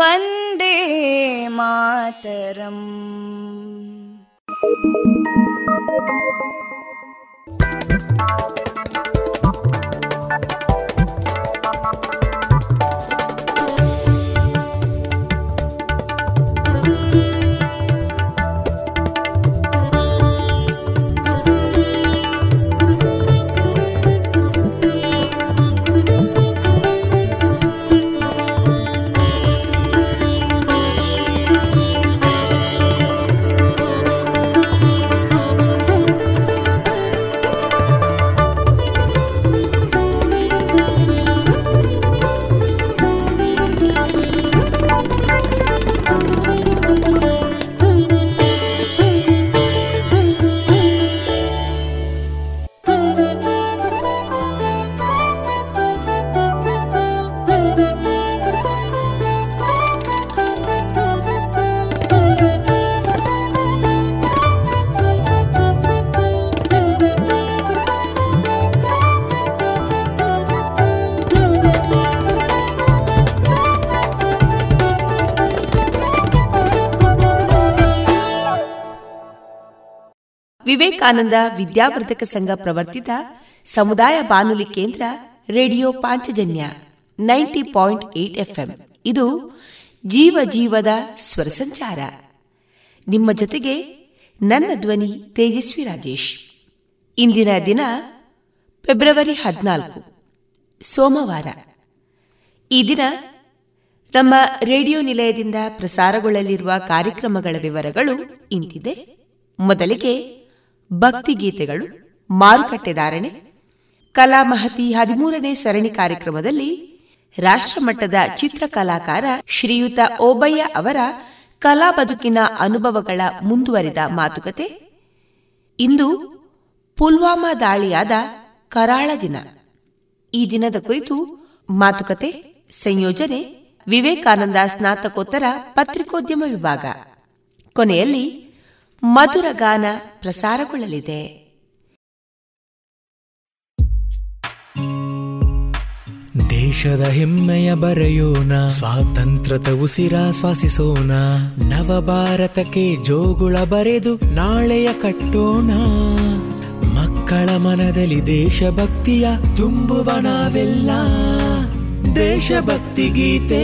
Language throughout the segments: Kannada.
वन्दे मातरम् ವಿವೇಕಾನಂದ ವಿದ್ಯಾವರ್ಧಕ ಸಂಘ ಪ್ರವರ್ತಿತ ಸಮುದಾಯ ಬಾನುಲಿ ಕೇಂದ್ರ radio Panchajanya ninety point eight FM. ಇದು ಜೀವ ಜೀವದ ಸ್ವರ ಸಂಚಾರ. ನಿಮ್ಮ ಜೊತೆಗೆ ನನ್ನ ಧ್ವನಿ ತೇಜಸ್ವಿ ರಾಜೇಶ್. ಇಂದಿನ ದಿನ ಫೆಬ್ರವರಿ ಹದಿನಾಲ್ಕು, ಸೋಮವಾರ. ಈ ದಿನ ನಮ್ಮ ರೇಡಿಯೋ ನಿಲಯದಿಂದ ಪ್ರಸಾರಗೊಳ್ಳಲಿರುವ ಕಾರ್ಯಕ್ರಮಗಳ ವಿವರಗಳು ಇಂತಿದೆ. ಮೊದಲಿಗೆ ಭಕ್ತಿಗೀತೆಗಳು, ಮಾರುಕಟ್ಟೆದಾರಣೆ, ಕಲಾ ಮಹತಿ ಹದಿಮೂರನೇ ಸರಣಿ ಕಾರ್ಯಕ್ರಮದಲ್ಲಿ ರಾಷ್ಟ್ರಮಟ್ಟದ ಚಿತ್ರಕಲಾಕಾರ ಶ್ರೀಯುತ ಓಬಯ್ಯ ಅವರ ಕಲಾ ಬದುಕಿನ ಅನುಭವಗಳ ಮುಂದುವರಿದ ಮಾತುಕತೆ, ಇಂದು ಪುಲ್ವಾಮಾ ದಾಳಿಯಾದ ಕರಾಳ ದಿನ. ಈ ದಿನದ ಕುರಿತು ಮಾತುಕತೆ, ಸಂಯೋಜನೆ, ವಿವೇಕಾನಂದ ಸ್ನಾತಕೋತ್ತರ ಪತ್ರಿಕೋದ್ಯಮ ವಿಭಾಗ. ಕೊನೆಯಲ್ಲಿ ಮಧುರ ಗಾನ ಪ್ರಸಾರಗೊಳ್ಳಲಿದೆ. ದೇಶದ ಹೆಮ್ಮೆಯ ಬರೆಯೋಣ ಸ್ವಾತಂತ್ರ್ಯದ ಉಸಿರಾಶ್ವಾಸಿಸೋಣ ನವ ಭಾರತಕ್ಕೆ ಜೋಗುಳ ಬರೆದು ನಾಳೆಯ ಕಟ್ಟೋಣ. ಮಕ್ಕಳ ಮನದಲ್ಲಿ ದೇಶಭಕ್ತಿಯ ತುಂಬುವ ನಾವೆಲ್ಲ. ದೇಶಭಕ್ತಿ ಗೀತೆ.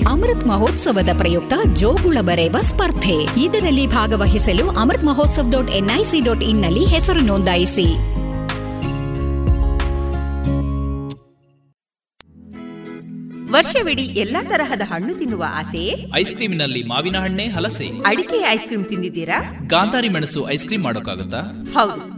ಅಮೃತ್ ಮಹೋತ್ಸವದ ಪ್ರಯುಕ್ತ ಜೋಗುಳ ಬರೆಯುವ ಸ್ಪರ್ಧೆ. ಇದರಲ್ಲಿ ಭಾಗವಹಿಸಲು Amrit Mahotsav dot NIC dot ಇನ್ನಲ್ಲಿ ಹೆಸರು ನೋಂದಾಯಿಸಿ. ವರ್ಷವಿಡೀ ಎಲ್ಲಾ ತರಹದ ಹಣ್ಣು ತಿನ್ನುವ ಆಸೆ? ಐಸ್ನಲ್ಲಿ ಮಾವಿನ ಹಣ್ಣೆ ಹಲಸೆ. ಅಡಿಕೆ ಐಸ್ ಕ್ರೀಮ್ ತಿಂದಿದ್ದೀರಾ? ಗಾಂಧಾರಿ ಮೆಣಸು ಐಸ್ ಕ್ರೀಮ್ ಮಾಡೋಕ್ಕಾಗುತ್ತಾ? ಹೌದು.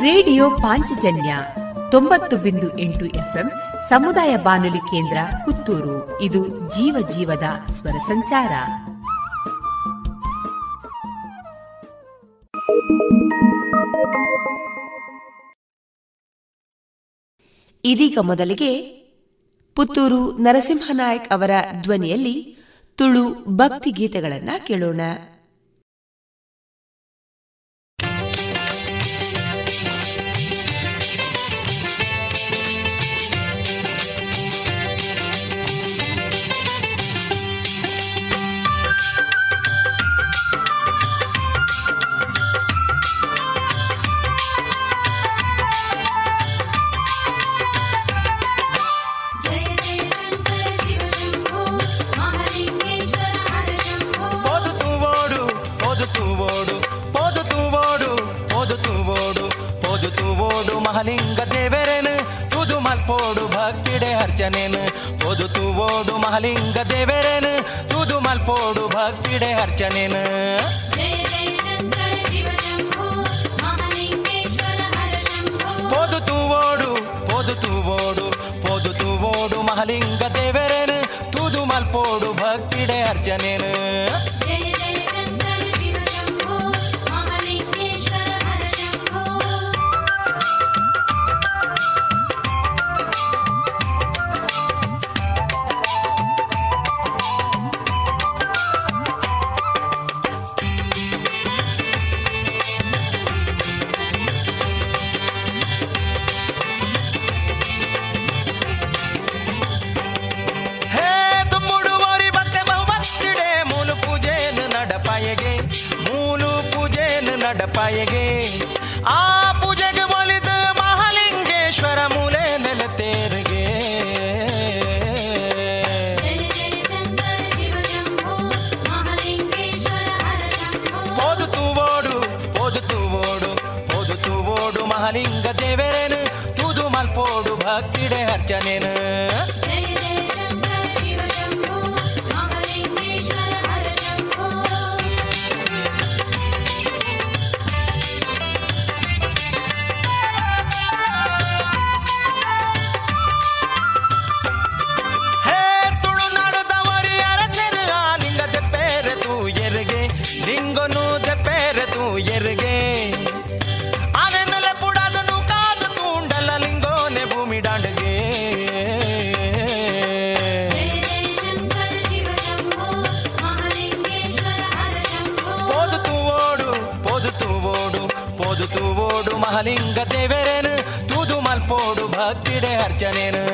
Radio Panchajanya ತೊಂಬತ್ತು ಬಿಂದು ಎಂಟು ಎಫ್ಎಂ ಸಮುದಾಯ ಬಾನುಲಿ ಕೇಂದ್ರ ಪುತ್ತೂರು. ಇದು ಜೀವ ಜೀವದ ಸ್ವರ ಸಂಚಾರ. ಇದೀಗ ಮೊದಲಿಗೆ ಪುತ್ತೂರು ನರಸಿಂಹನಾಯಕ್ ಅವರ ಧ್ವನಿಯಲ್ಲಿ ತುಳು ಭಕ್ತಿ ಗೀತೆಗಳನ್ನ ಕೇಳೋಣ. ಮಹಲಿಂಗ ದೇವರೇನು? ತುದು ಮಲ್ಪೋಡು ಭಕ್ತಿಡೆ ಅರ್ಚನೆನು. ಓದು ತೂವೋಡು ಮಹಲಿಂಗ ದೇವರೇನು? ತುದು ಮಲ್ಪೋಡು ಭಕ್ತಿಡೆ ಅರ್ಚನೆನು. ಓದು ತೂವೋಡು ಓದು ತೂವೋಡು ಓದು ತೂವೋಡು ಮಹಲಿಂಗ ದೇವರೇನು? ತುದು ಮಲ್ಪೋಡು ಭಕ್ತಿಡೆ ಅರ್ಚನೆನು. ಪಾಯಗೆ. ಆ ಪೂಜೆಗೆ ಒಲಿದು ಮಹಾಲಿಂಗೇಶ್ವರ ಮೂಲೆ ನೆಲತೇರಿಗೆ ಓದು ಓಡು ಓದು ಓಡು ಓದು ಓಡು ಮಹಾಲಿಂಗ ದೇವರೇನು? ತೂದು ಮಲ್ಪೋಡು, ಭಕ್ತಿಡೆ ಅರ್ಚನೇನು? போடு பக்திட அர்ச்சனேனு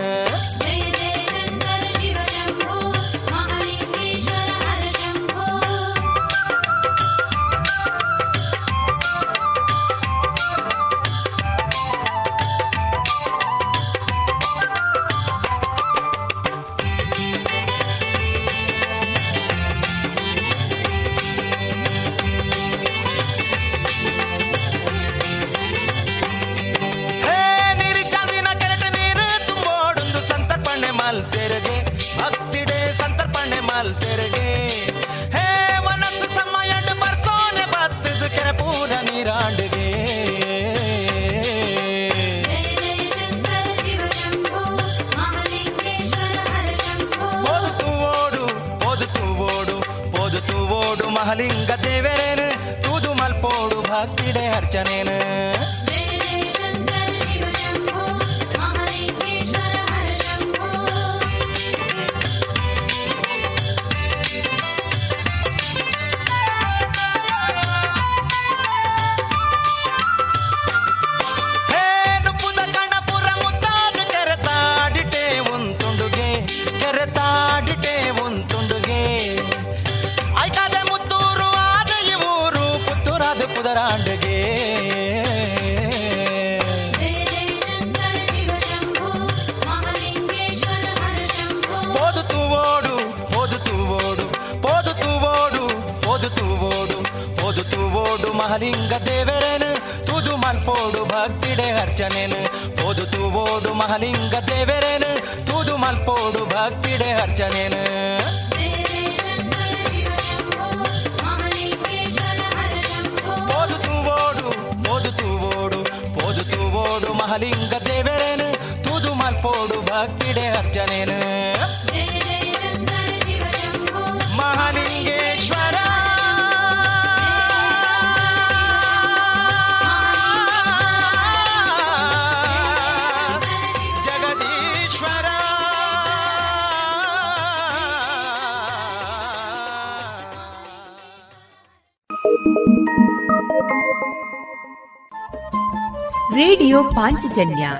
ಪಾಂಚಜನ್ಯ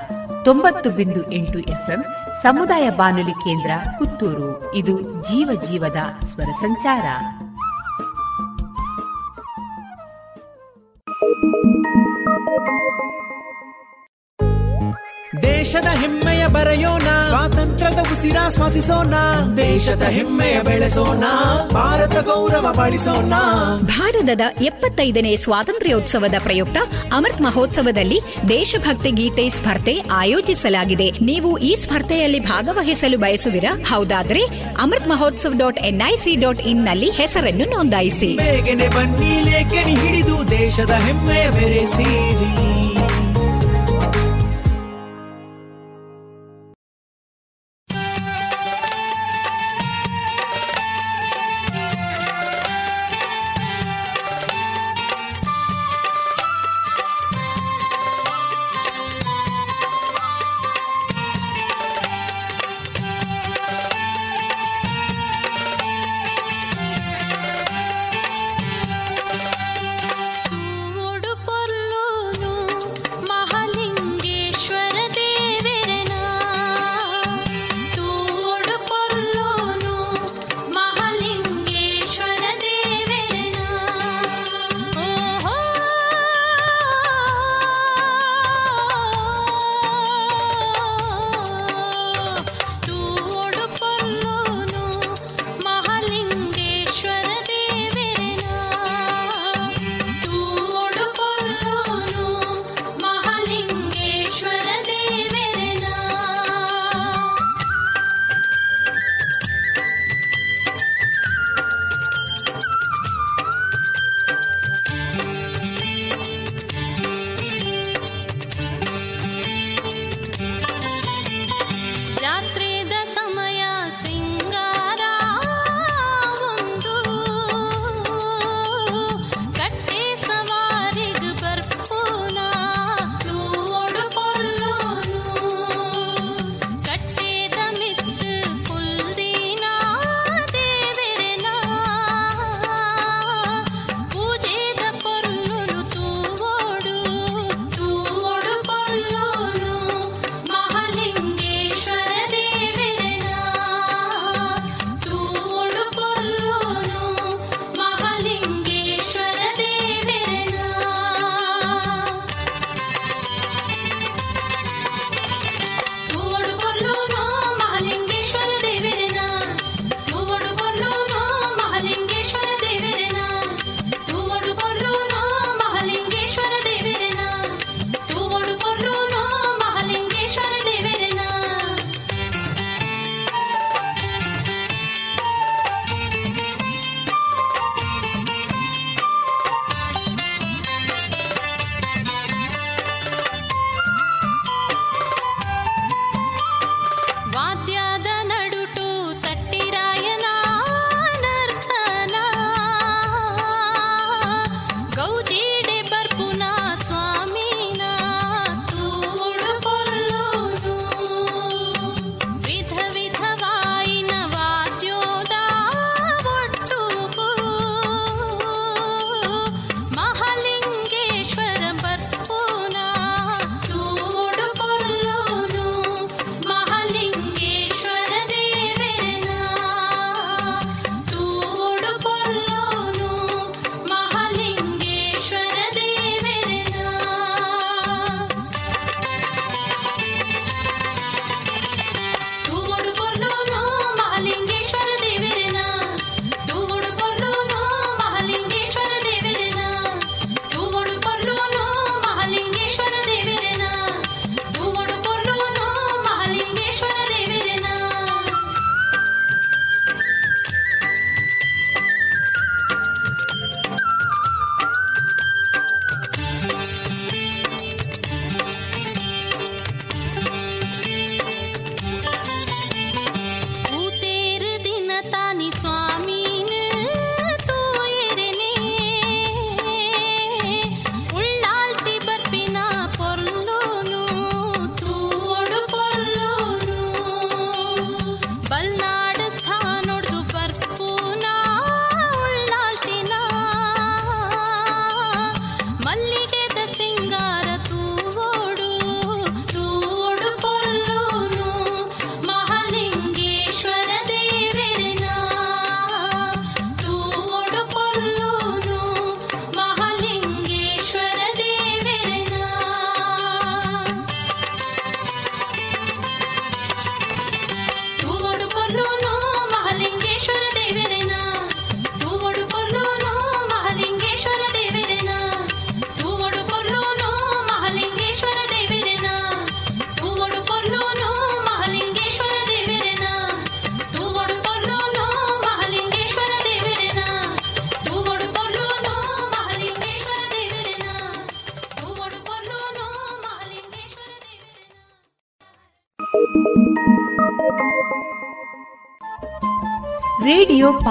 ತೊಂಬತ್ತು ಬಿಂದು ಎಂಟು ಎಫ್ಎಂ ಸಮುದಾಯ ಬಾನುಲಿ ಕೇಂದ್ರ ಪುತ್ತೂರು. ಇದು ಜೀವ ಜೀವದ ಸ್ವರ ಸಂಚಾರ. ದೇಶದ ಹೆಮ್ಮೆಯ ಬರೆಯೋಣ ಸ್ವಾತಂತ್ರ್ಯದ ಉಸಿರಾಶ್ವಾಸಿಸೋಣ ದೇಶದ ಹೆಮ್ಮೆಯ ಬೆಳೆಸೋಣ ಭಾರತ ಗೌರವ ಬಳಸೋಣ. ಭಾರತದ ಎಪ್ಪತ್ತೈದನೇ ಸ್ವಾತಂತ್ರ್ಯೋತ್ಸವದ ಪ್ರಯುಕ್ತ ಅಮೃತ್ ಮಹೋತ್ಸವದಲ್ಲಿ ದೇಶಭಕ್ತಿ ಗೀತೆ ಸ್ಪರ್ಧೆ ಆಯೋಜಿಸಲಾಗಿದೆ. ನೀವು ಈ ಸ್ಪರ್ಧೆಯಲ್ಲಿ ಭಾಗವಹಿಸಲು ಬಯಸುವಿರಾ? ಹೌದಾದ್ರೆ Amrit Mahotsav dot NIC dot ಇನ್ನಲ್ಲಿ ಹೆಸರನ್ನು ನೋಂದಾಯಿಸಿ. ಹಿಡಿದು ದೇಶದ ಹೆಮ್ಮೆಯ ಬೆರೆಸಿರಿ.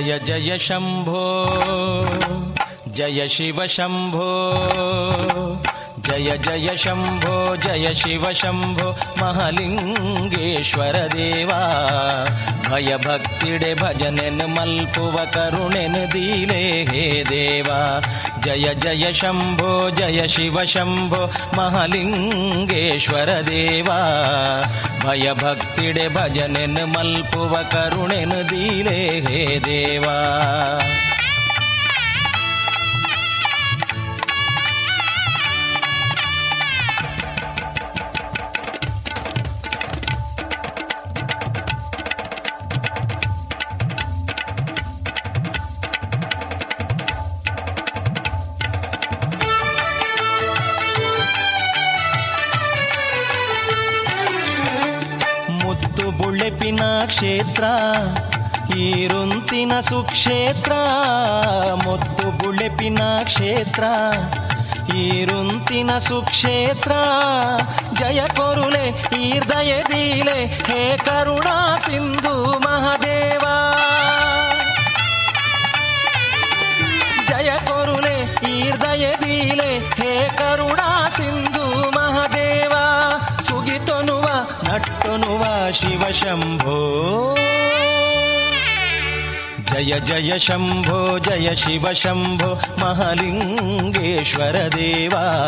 जय जय शम्भो जय शिव शम्भो जय जय शम्भो जय शिव शम्भो महलिङ्गेश्वर महलिङ्गेश्वरदेवा भयभक्तिडे भजनेन मल्पुव करुणेन दिले हे देवा। जय जय शम्भो जय शिव शम्भो महलिङ्गेश्वर महलिङ्गेश्वरदेवा भयभक्तिडे मल्पुव करुणेन दिले हे देवा। ಕ್ಷೇತ್ರ, ಈರುಂತಿನ ಸುಕ್ಷೇತ್ರ, ಮುತ್ತು ಬುಳೆಪಿನ ಕ್ಷೇತ್ರ, ಈರುಂತಿನ ಸುಕ್ಷೇತ್ರ. ಜಯ ಕೊರುಲೆ ಈರ್ದಯ ದೀಲೆ, ಹೇ ಕರುಣಾ ಸಿಂಧು ಮಹಾದೇವ. ಜಯ ಕೊರುಲೆ ಈರ್ದಯ ದೀಲೆ, ಹೇ ಕರುಣಾ ಸಿಂಧು ನಟ್ಟೊನುವ ಶಿವ ಶಂಭೋ. ಜಯ ಜಯ ಶಂಭೋ, ಜಯ ಶಿವ ಶಂಭೋ, ಮಹಾಲಿಂಗೇಶ್ವರ ದೇವಾ.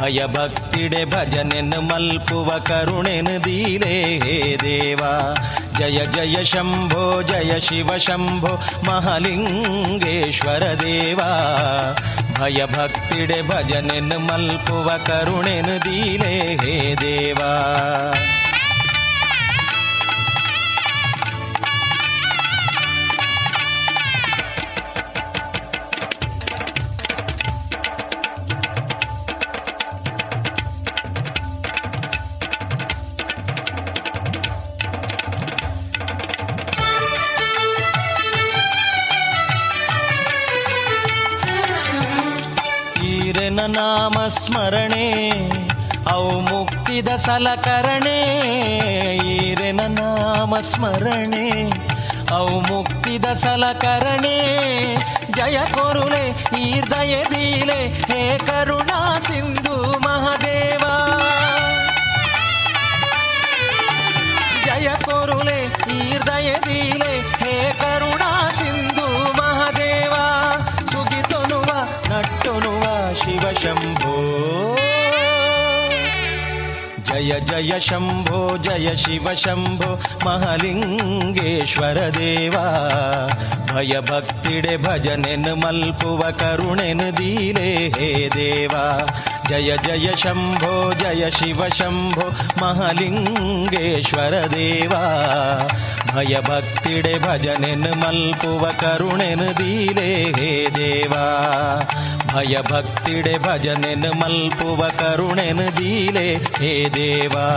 ಭಯ ಭಕ್ತಿಡೆ ಭಜನೆನ್ ಮಲ್ಪುವ ಕರುಣೆನ್ ದೀಲೆ ಹೇ ದೇವಾ. ಜಯ ಜಯ ಶಂಭೋ, ಜಯ ಶಿವ ಶಂಭೋ, ಮಹಾಲಿಂಗೇಶ್ವರ ದೇವಾ. ಭಯ ಭಕ್ತಿಡೆ ಭಜನೆನ್ ಮಲ್ಪುವ ಕರುಣೆನ್ ದೀಲೆ ಸ್ಮರಣೆ, ಅವು ಮುಕ್ತಿದ ಸಲಕರಣೆ, ಈರೆನ ನಾಮ ಸ್ಮರಣೆ, ಅವು ಮುಕ್ತಿದ ಸಲಕರಣೆ. ಜಯ ಕೊರುಲೆ ದಯ ದೀಲೆ, ಹೇ ಕರುಣಾ ಸಿಂಧು. जय जय शम्भो जय शिव शम्भो महलिङ्गेश्वर देवा। भयभक्तिडे भजनेन् मल्पुव करुणेन दीले हे देवा। जय जय शम्भो जय शिव शम्भो महलिङ्गेश्वर देवा। भयभक्तिडे भजनेन् मल्पुव करुणेन दीले हे देवा। ಭಯಭಕ್ತಿಡೆ ಭಜನೆನ್ ಮಲ್ಪುವ ಕರುಣೆನು ದೀಲೆ ಹೇ ದೇವಾ.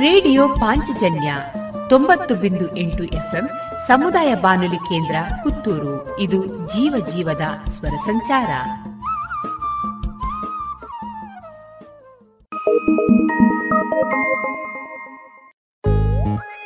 ರೇಡಿಯೋ ಪಾಂಚಜನ್ಯ ತೊಂಬತ್ತು ಬಿಂದು ಎಂಟು ಎಫ್ಎಂ ಸಮುದಾಯ ಬಾನುಲಿ ಕೇಂದ್ರ ಪುತ್ತೂರು. ಇದು ಜೀವ ಜೀವದ ಸ್ವರ ಸಂಚಾರ.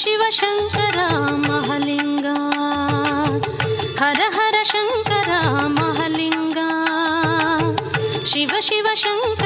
शिव शङ्करा महलिङ्गा। हर हर शङ्करामहलिङ्गा शिव शिव शङ्कर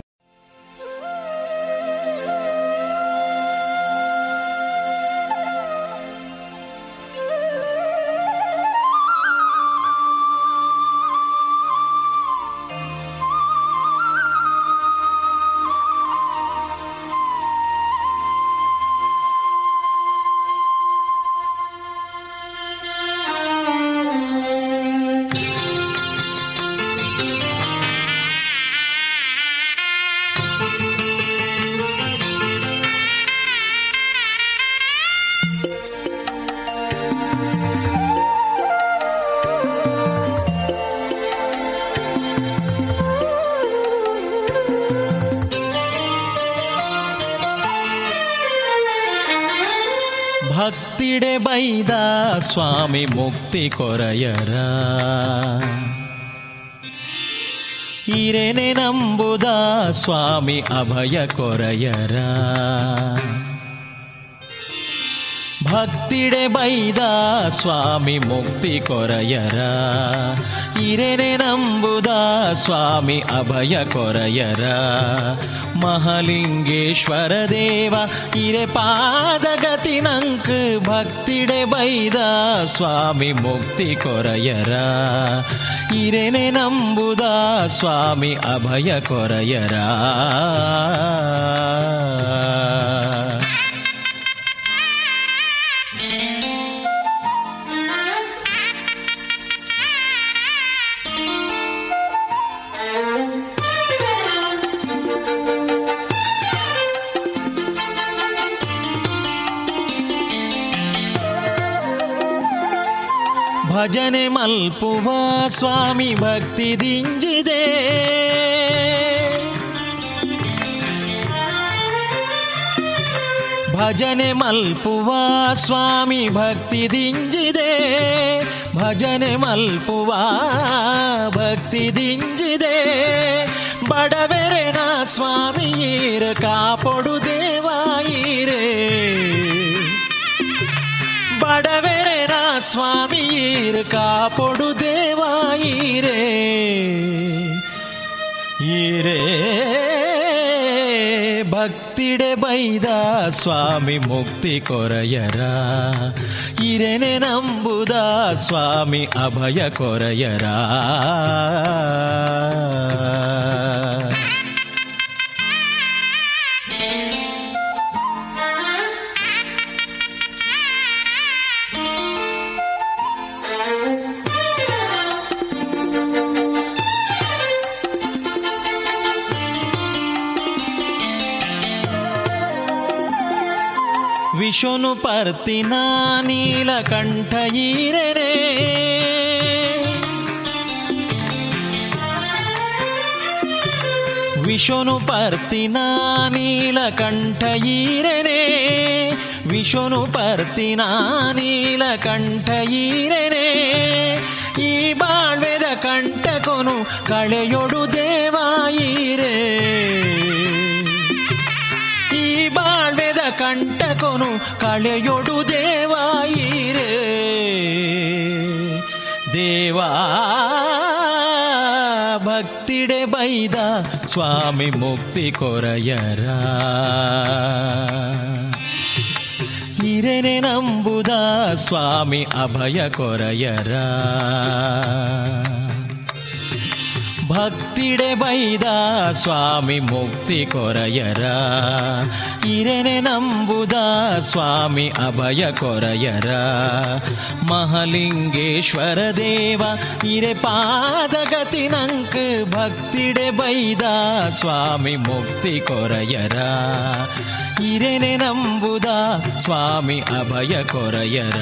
ಮುಕ್ತಿ ಕೊರಯರ. ಈರೇನೆ ನಂಬುದ ಸ್ವಾಮಿ ಅಭಯ ಕೊರಯರ. ಭಕ್ತಿಡೆ ಬೈದ ಸ್ವಾಮಿ ಮುಕ್ತಿ ಕೊರಯರ. ಇರೇನೆ ನಂಬುದ ಸ್ವಾಮಿ ಅಭಯ ಕೊರಯರ. ಮಹಲಿಂಗೇಶ್ವರ ದೇವ ಇರೆ ಪಾದಗತಿ ನಂಕ್ ಭಕ್ತಿಡೆ ಬೈದ ಸ್ವಾಮಿ ಮುಕ್ತಿ ಕೊರಯರ. ಇರೇನೆ ನಂಬುದ ಸ್ವಾಮಿ ಅಭಯ ಕೊರಯರ. ಭಜನೆ ಮಲ್ಪುವ ಸ್ವಾಮಿ ಭಕ್ತಿ ದಿಂಜಿದೆ. ಭಜನೆ ಮಲ್ಪುವ ಸ್ವಾಮಿ ಭಕ್ತಿ ದಿಂಜಿದೆ. ಭಜನೆ ಮಲ್ಪುವ ಭಕ್ತಿ ದಿಂಜಿದೆ. ಬಡವೆರೆನ ಸ್ವಾಮಿಯೀರ ಕಾಪೊಡು ದೇವಾಯಿರೇ ಬಡವೆರೆನ ಸ್ವಾಮಿಯೀರ್ ಕಾಪೊಡು ದೇವಾಯಿರೇ ಈರೇ. ಭಕ್ತಿಡೆ ಬೈದ ಸ್ವಾಮಿ ಮುಕ್ತಿ ಕೊರಯರ. ಇರೆನೆ ನಂಬುದ ಸ್ವಾಮಿ ಅಭಯ ಕೊರಯರ. ವಿಷ್ಣು ಪರ್ತಿನ ನೀಲಕಂಠ ಈರನೆ ವಿಷ್ಣು ಪರ್ತಿನ ನೀಲಕಂಠ ಈರನೆ ವಿಷ್ಣು ಪರ್ತಿನ ನೀಲಕಂಠ ಈರನೆ ಈ ಬಾಳ್ವೆದ ಕಂಠಕೊನು ಕಳೆಯೊಡು ದೇವಾಯಿರೇ ಕಂಟಕೊನು ಕಳೆಯೊಡು ದೇವಾಯಿರೇ. ದೇವಾ ಭಕ್ತಿಡೆ ಬೈದ ಸ್ವಾಮಿ ಮುಕ್ತಿ ಕೊರಯರ. ಹಿರೇನೆ ನಂಬುದ ಸ್ವಾಮಿ ಅಭಯ ಕೊರಯರ. ಭಕ್ತಿಡೆ ಬೈದ ಸ್ವಾಮಿ ಮುಕ್ತಿ ಕೊರಯರ. ಇರೆನೆ ನಂಬುದ ಸ್ವಾಮಿ ಅಭಯ ಕೊರಯರ. ಮಹಲಿಂಗೇಶ್ವರ ದೇವ ಇರೆ ಪಾದಗತಿ ನಂಕ್ ಭಕ್ತಿಡೆ ಬೈದ ಸ್ವಾಮಿ ಮುಕ್ತಿ ಕೊರಯರ. ಇರೆನೆ ನಂಬುದ ಸ್ವಾಮಿ ಅಭಯ ಕೊರಯರ.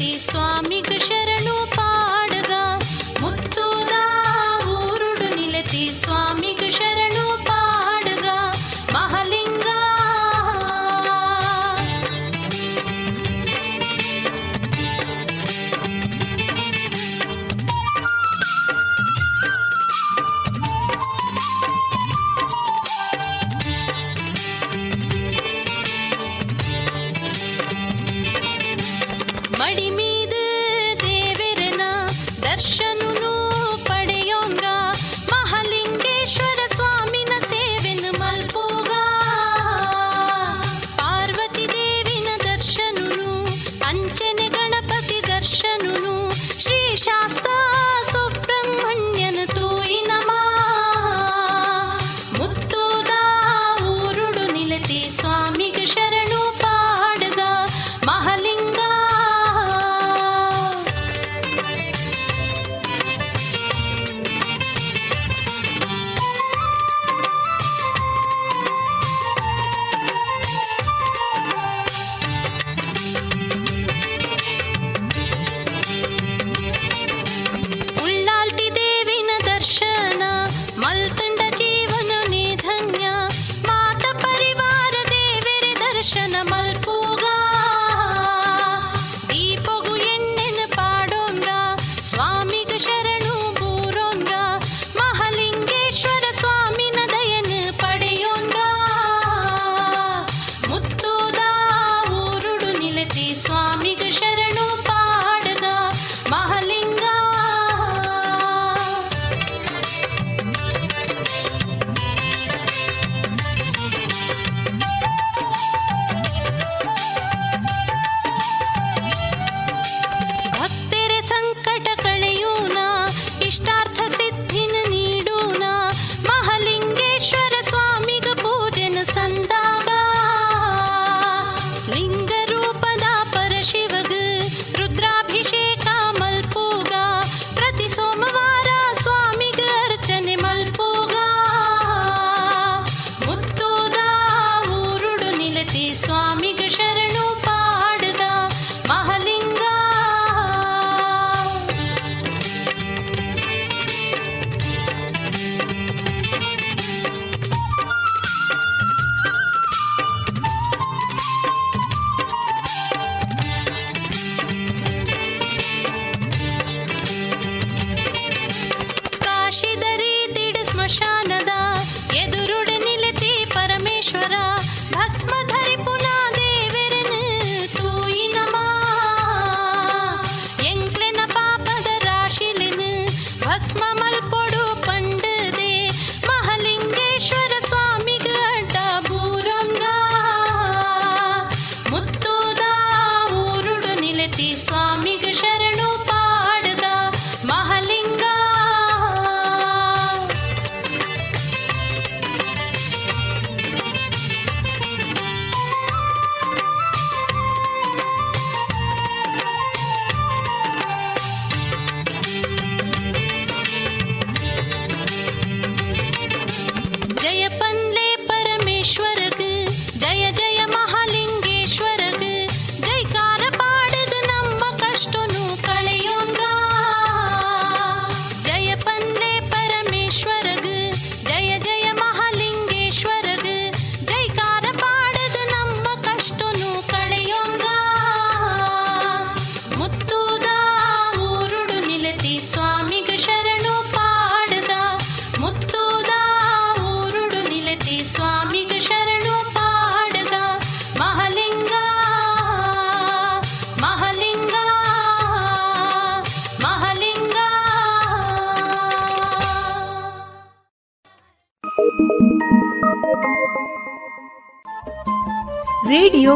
स्वामिक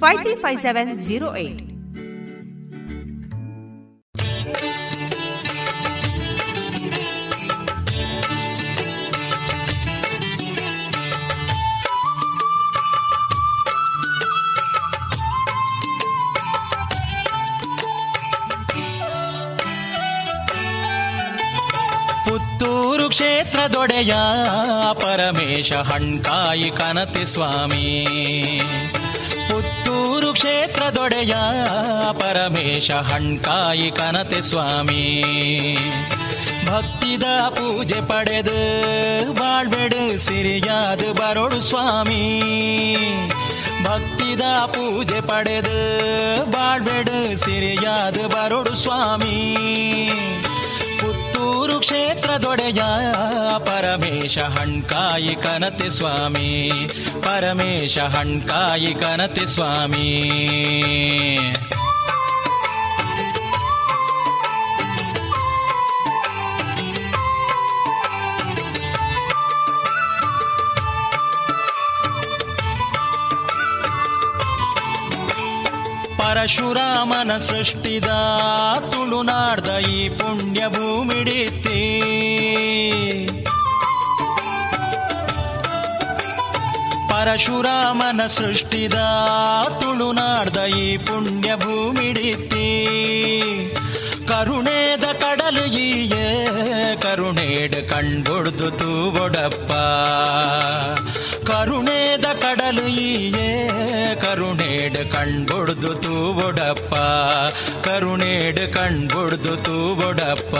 five three five seven zero eight Puttur ಕ್ಷೇತ್ರದೊಡೆಯ Paramesha ಹಣ್ಕಾಯಿ ಕನತಿ ಸ್ವಾಮಿ ಪುತ್ತೂರು ಕ್ಷೇತ್ರದೊಡೆಯ ಪರಮೇಶ ಹಣ್ಕಾಯಿ ಕನತೆ ಸ್ವಾಮಿ. ಭಕ್ತಿದ ಪೂಜೆ ಪಡೆದು ಬಾಳ್ಬೆಡು ಸಿರಿಯಾದ ಬರೋಡು ಸ್ವಾಮಿ. ಭಕ್ತಿದ ಪೂಜೆ ಪಡೆದು ಬಾಳ್ಬೆಡು ಸಿರಿಯಾದ ಬರೋಡು ಸ್ವಾಮಿ. ಕ್ಷೇತ್ರದೊಡೆಯ ಪರಮೇಶ ಹಣ್ಕಾಯಿ ಕನತಿ ಸ್ವಾಮಿ ಪರಮೇಶ ಹಣ್ಕಾಯಿ ಕನತಿ ಸ್ವಾಮಿ. ಪರಶುರಾಮನ ಸೃಷ್ಟಿದ ತುಳುನಾಡ್ದ ಈ ಪುಣ್ಯ ಭೂಮಿಡಿತಿ. ಪರಶುರಾಮನ ಸೃಷ್ಟಿದ ತುಳುನಾಡ್ದ ಈ ಪುಣ್ಯ ಭೂಮಿಡಿತಿ. ಕರುಣೇದ ಕಡಲು ಈಯೇ, ಕರುಣೇಡ್ ಕಣ್ಬೊಡ್ದು ತೂವೊಡಪ್ಪ. ಕರುಣೇದ ಕಡಲು ಈಯೇ ಕರುಣೇಡ್ ಕಣ್ಬೊಡ್ದು ತೂವೊಡಪ್ಪ ಕರುಣೇಡ್ ಕಣ್ಬೊಡ್ದು ತೂವೊಡಪ್ಪ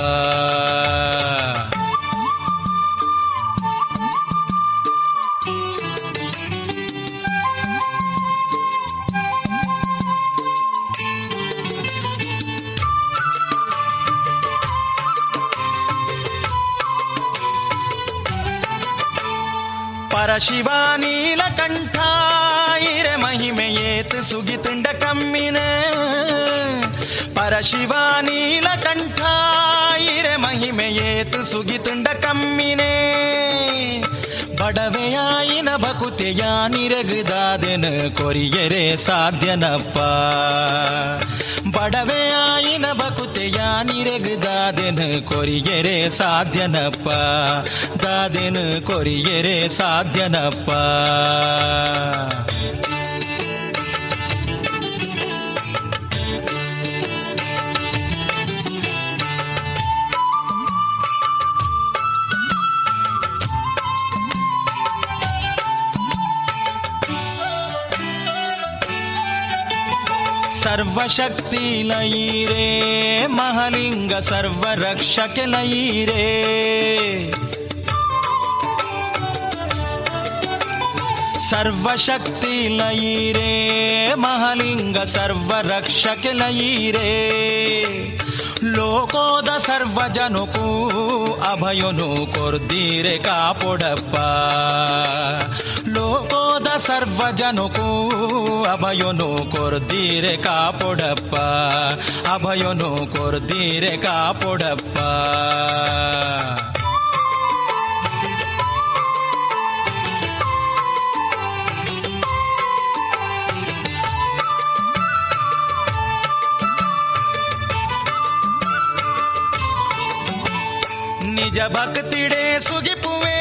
ಪರಶಿವ ನೀಲಕಂಠ ಇರೆ ಸುಗಿತುಂಡ ಕಮ್ಮಿನ ಪರಶಿವ ನೀಲಕಂಠ ಇರೆ ಮಹಿಮೆಯೇತ್ ಸುಗಿತುಂಡ ಕಮ್ಮಿನೇ. ಬಡವೆಯಾಯಿನ ಬಕುತೆಯ ನಿರಗದಾದೆನ ಕೊರಿಯರೆ ಸಾಧ್ಯನಪ್ಪ. ಬಡವೆಯಾಯಿನ ಬಕುತೆಯ ನಿರಗದಾದೆನ ಕೊರಿಯರೆ ಸಾಧ್ಯನಪ್ಪ. ದಾದೆನ ಕೊರಿಯರೆ ಸಾಧ್ಯನಪ್ಪ. ಸರ್ವಶಕ್ತಿ ಲಯೀರೇ ಮಹಲಿಂಗ ಸರ್ವರಕ್ಷಕ ಲಯೀರೇ ಸರ್ವಶಕ್ತಿ ಲಯೀರೇ ಮಹಲಿಂಗ ಸರ್ವರಕ್ಷಕ ಲಯೀರೇ ಲೋಕೋದ ಸರ್ವಜನುಕೂ ಅಭಯನು ಕೊರ್ದೀರೆ ಕಾಪೊಡಪ್ಪ ಸರ್ವಜನಕ್ಕೂ ಅಭಯನು ಕೊರ್ದೀರೆ ಕಾಪೊಡಪ್ಪ ಅಭಯನು ಕೊರ್ದೀರೆ ಕಾಪೊಡಪ್ಪ. ನಿಜ ಭಕ್ತಿಡೆ ಸುಗಿಪುವೆ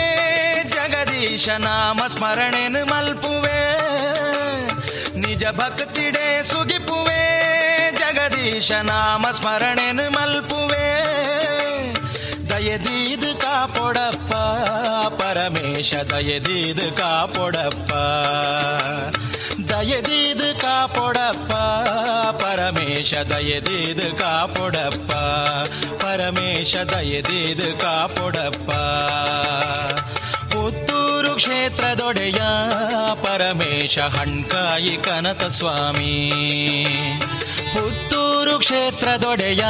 ಜಗದೀಶ ನಾಮ ಸ್ಮರಣೆನು ಮಲ್ಪುವೆ. ನಿಜ ಭಕ್ತಿಡೆ ಸುಗಿಪುವೆ. ಜಗದೀಶ ನಾಮ ಸ್ಮರಣೆನು ಮಲ್ಪುವೆ. ದಯದೀದು ಕಾಪೊಡಪ್ಪ, ಪರಮೇಶ ದಯದೀದು ಕಾಪೊಡಪ್ಪ. ದಯದೀದು ಕಾಪೊಡಪ್ಪ, ಪರಮೇಶ ದಯದೀದು ಕಾಪೊಡಪ್ಪ. ಪರಮೇಶ ದಯದೀದು ಕಾಪೊಡಪ್ಪ. ಕ್ಷೇತ್ರದೊಡೆಯ ಪರಮೇಶ ಹಣ್ಕಾಯಿ ಕನಕ ಸ್ವಾಮಿ. ಪುತ್ತೂರು ಕ್ಷೇತ್ರದೊಡೆಯ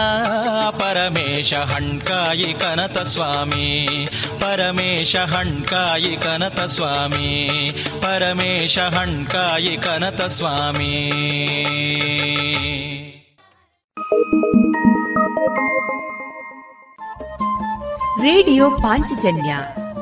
ಪರಮೇಶ ಹಣ್ಕಾಯಿ ಕನತ ಸ್ವಾಮಿ. ಪರಮೇಶ ಹಣ್ಕಾಯಿ ಕನತ ಸ್ವಾಮಿ. ಪರಮೇಶ ಹಣ್ಕಾಯಿ ಕನತ ಸ್ವಾಮಿ. ರೇಡಿಯೋ ಪಾಂಚಜನ್ಯ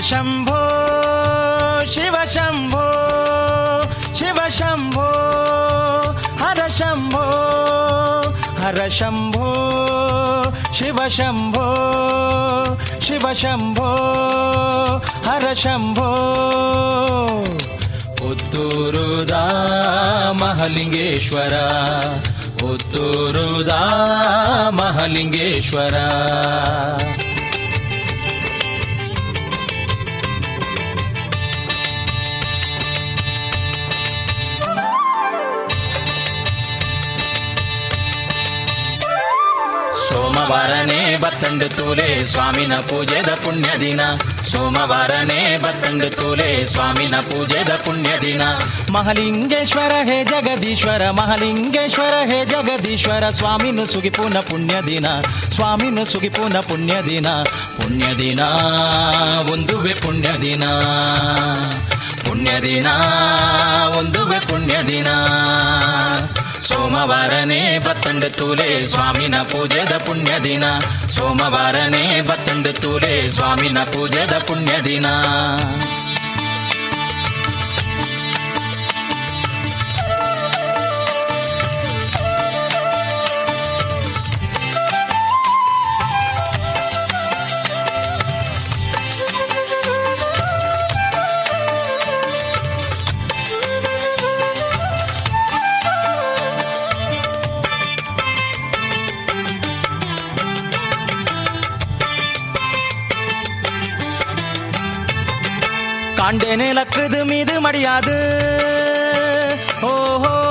ಶಂಭೋ ಶಿವ ಶಂಭೋ ಶಿವ ಶಂಭೋ ಹರ ಶಂಭೋ ಹರ ಶಂಭೋ ಶಿವ ಶಂಭೋ ಶಿವ ಶಂಭೋ ಹರ ಶಂಭೋ ಪುತ್ತೂರುದ ಮಹಲಿಂಗೇಶ್ವರ ಪುತ್ತೂರುದ ಮಹಲಿಂಗೇಶ್ವರ ಸೋಮವಾರನೇ ಬತ್ತಂಡು ತೂಲೆ ಸ್ವಾಮಿನ ಪೂಜೆದ ಪುಣ್ಯ ದಿನ. ಸೋಮವಾರನೇ ಬತ್ತಂಡು ತೂಲೆ ಸ್ವಾಮಿನ ಪೂಜೆದ ಪುಣ್ಯ ದಿನ. ಮಹಲಿಂಗೇಶ್ವರ ಹೇ ಜಗದೀಶ್ವರ ಮಹಲಿಂಗೇಶ್ವರ ಹೇ ಜಗದೀಶ್ವರ ಸ್ವಾಮಿನು ಸುಗಿಪುನ ಪುಣ್ಯ ದಿನ. ಸ್ವಾಮಿನು ಸುಗಿಪುನ ಪುಣ್ಯ ದಿನ. ಪುಣ್ಯ ದಿನ ಒಂದುವೆ ಪುಣ್ಯ ದಿನ. ಪುಣ್ಯ ದಿನ ಒಂದುವೆ ಪುಣ್ಯ ದಿನ. ಸೋಮವಾರನೇ ಬತ್ತಂಡ ತೂಲೆ ಸ್ವಾಮಿನ ಪೂಜೆದ ಪುಣ್ಯ ದಿನ ಸೋಮವಾರನೇ ಬತ್ತಂಡ ತೂಲೆ ಸ್ವಾಮಿನ ಪೂಜೆದ ಪುಣ್ಯ ದಿನ காண்டேனே மீது மடியாது. ஓஹோ.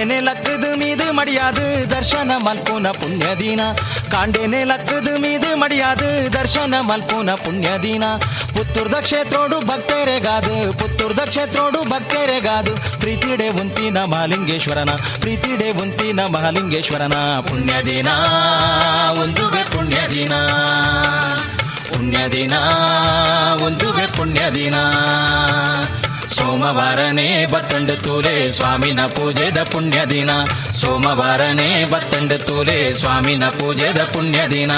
ಕಾಂಡೇನೆ ಲಕ್ಕದು ಮೀದು ಮಡಿಯಾದು ದರ್ಶನ ಮಲ್ಪುನ ಪುಣ್ಯ ದಿನ. ಕಾಂಡೇನೆ ಲಕ್ಕದು ಮೀದು ಮಡಿಯಾದು ದರ್ಶನ ಮಲ್ಪುನ ಪುಣ್ಯ ದಿನ. ಪುತ್ತೂರ್ದ ಕ್ಷೇತ್ರೋಡು ಭಕ್ತರೆಗಾದು, ಪುತ್ತೂರ್ದ ಕ್ಷೇತ್ರೋಡು ಭಕ್ತರೆಗಾದು. ಪ್ರೀತಿಡೆ ಉಂತಿನ ಮಹಾಲಿಂಗೇಶ್ವರನ, ಪ್ರೀತಿಡೆ ಉಂತಿನ ಮಹಾಲಿಂಗೇಶ್ವರನ. ಪುಣ್ಯ ದಿನ, ಒಂದುವೆ ಪುಣ್ಯ ದಿನ. ಪುಣ್ಯ ದಿನ, ಒಂದುವೆ ಪುಣ್ಯ ದಿನ. ಸೋಮವಾರನೇ ಬತ್ತಂಡ ತೂಲೆ ಸ್ವಾಮಿನ ಪೂಜೆದ ಪುಣ್ಯ ದಿನ. ಸೋಮವಾರನೇ ಬತ್ತಂಡ ತೂಲೆ ಸ್ವಾಮಿನ ಪೂಜೆದ ಪುಣ್ಯ ದಿನ.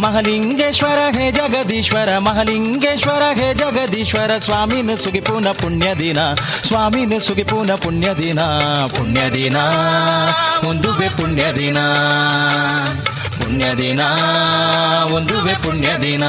ಮಹಲಿಂಗೇಶ್ವರ ಹೇ ಜಗದೀಶ್ವರ, ಮಹಲಿಂಗೇಶ್ವರ ಹೇ ಜಗದೀಶ್ವರ, ಸ್ವಾಮಿನ ಸುಗಿಪೂನ ಪುಣ್ಯ ದಿನ. ಸ್ವಾಮಿನ ಸುಗಿಪೂನ ಪುಣ್ಯ ದಿನ. ಪುಣ್ಯ ದಿನ ಒಂದುವೆ ಪುಣ್ಯ ದಿನ. ಪುಣ್ಯ ದಿನ ಒಂದುವೆ ಪುಣ್ಯ ದಿನ.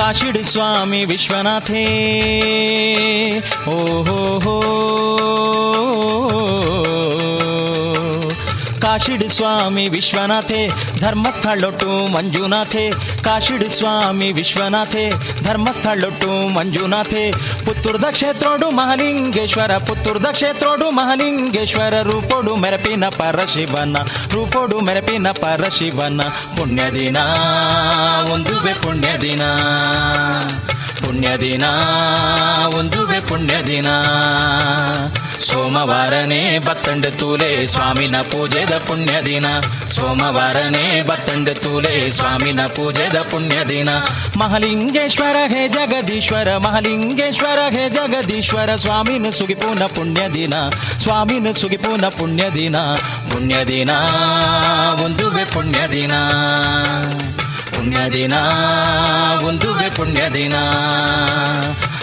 काशीडस्वामी विश्वनाथे। ओ हो हो। ಕಾಶಿಡ್ ಸ್ವಾಮಿ ವಿಶ್ವನಾಥೆ, ಧರ್ಮಸ್ಥಳೊಟ್ಟು ಮಂಜುನಾಥೆ. ಕಾಶಿಡ್ ಸ್ವಾಮಿ ವಿಶ್ವನಾಥೆ, ಧರ್ಮಸ್ಥಳೊಟ್ಟು ಮಂಜುನಾಥೆ. ಪುತ್ತೂರ್ದ ಕ್ಷೇತ್ರೋಡು ಮಹಲಿಂಗೇಶ್ವರ, ಪುತ್ತೂರ್ದ ಕ್ಷೇತ್ರೋಡು ಮಹಲಿಂಗೇಶ್ವರ. ರೂಪೋಡು ಮೆರಪಿನ ಪರಶಿವನ, ರೂಪೋಡು ಮೆರಪಿನ ಪರಶಿವನ. ಪುಣ್ಯ ದಿನ, ಒಂದುವೆ ಪುಣ್ಯ ದಿನ. ಪುಣ್ಯ ದಿನ, ಒಂದುವೆ ಪುಣ್ಯ ದಿನ. ಸೋಮವಾರನೇ ಬತ್ತಂಡ ತೂಲೆ ಸ್ವಾಮಿನ ಪೂಜೆದ ಪುಣ್ಯ ದಿನ. ಸೋಮವಾರನೇ ಬತ್ತಂಡ ತೂಲೆ ಸ್ವಾಮಿನ ಪೂಜೆದ ಪುಣ್ಯ ದಿನ. ಮಹಲಿಂಗೇಶ್ವರ ಹೇ ಜಗದೀಶ್ವರ, ಮಹಾಲಿಂಗೇಶ್ವರ ಹೇ ಜಗದೀಶ್ವರ, ಸ್ವಾಮಿನ ಸುಗಿಪೂನ ಪುಣ್ಯ ದಿನ. ಸ್ವಾಮಿನ ಸುಗಿಪೂನ ಪುಣ್ಯ ದಿನ. ಪುಣ್ಯ ದಿನ, ಒಂದುವೆ ಪುಣ್ಯ ದಿನ. ಪುಣ್ಯ ದಿನ ಒಂದುವೆ ಪುಣ್ಯ ದಿನ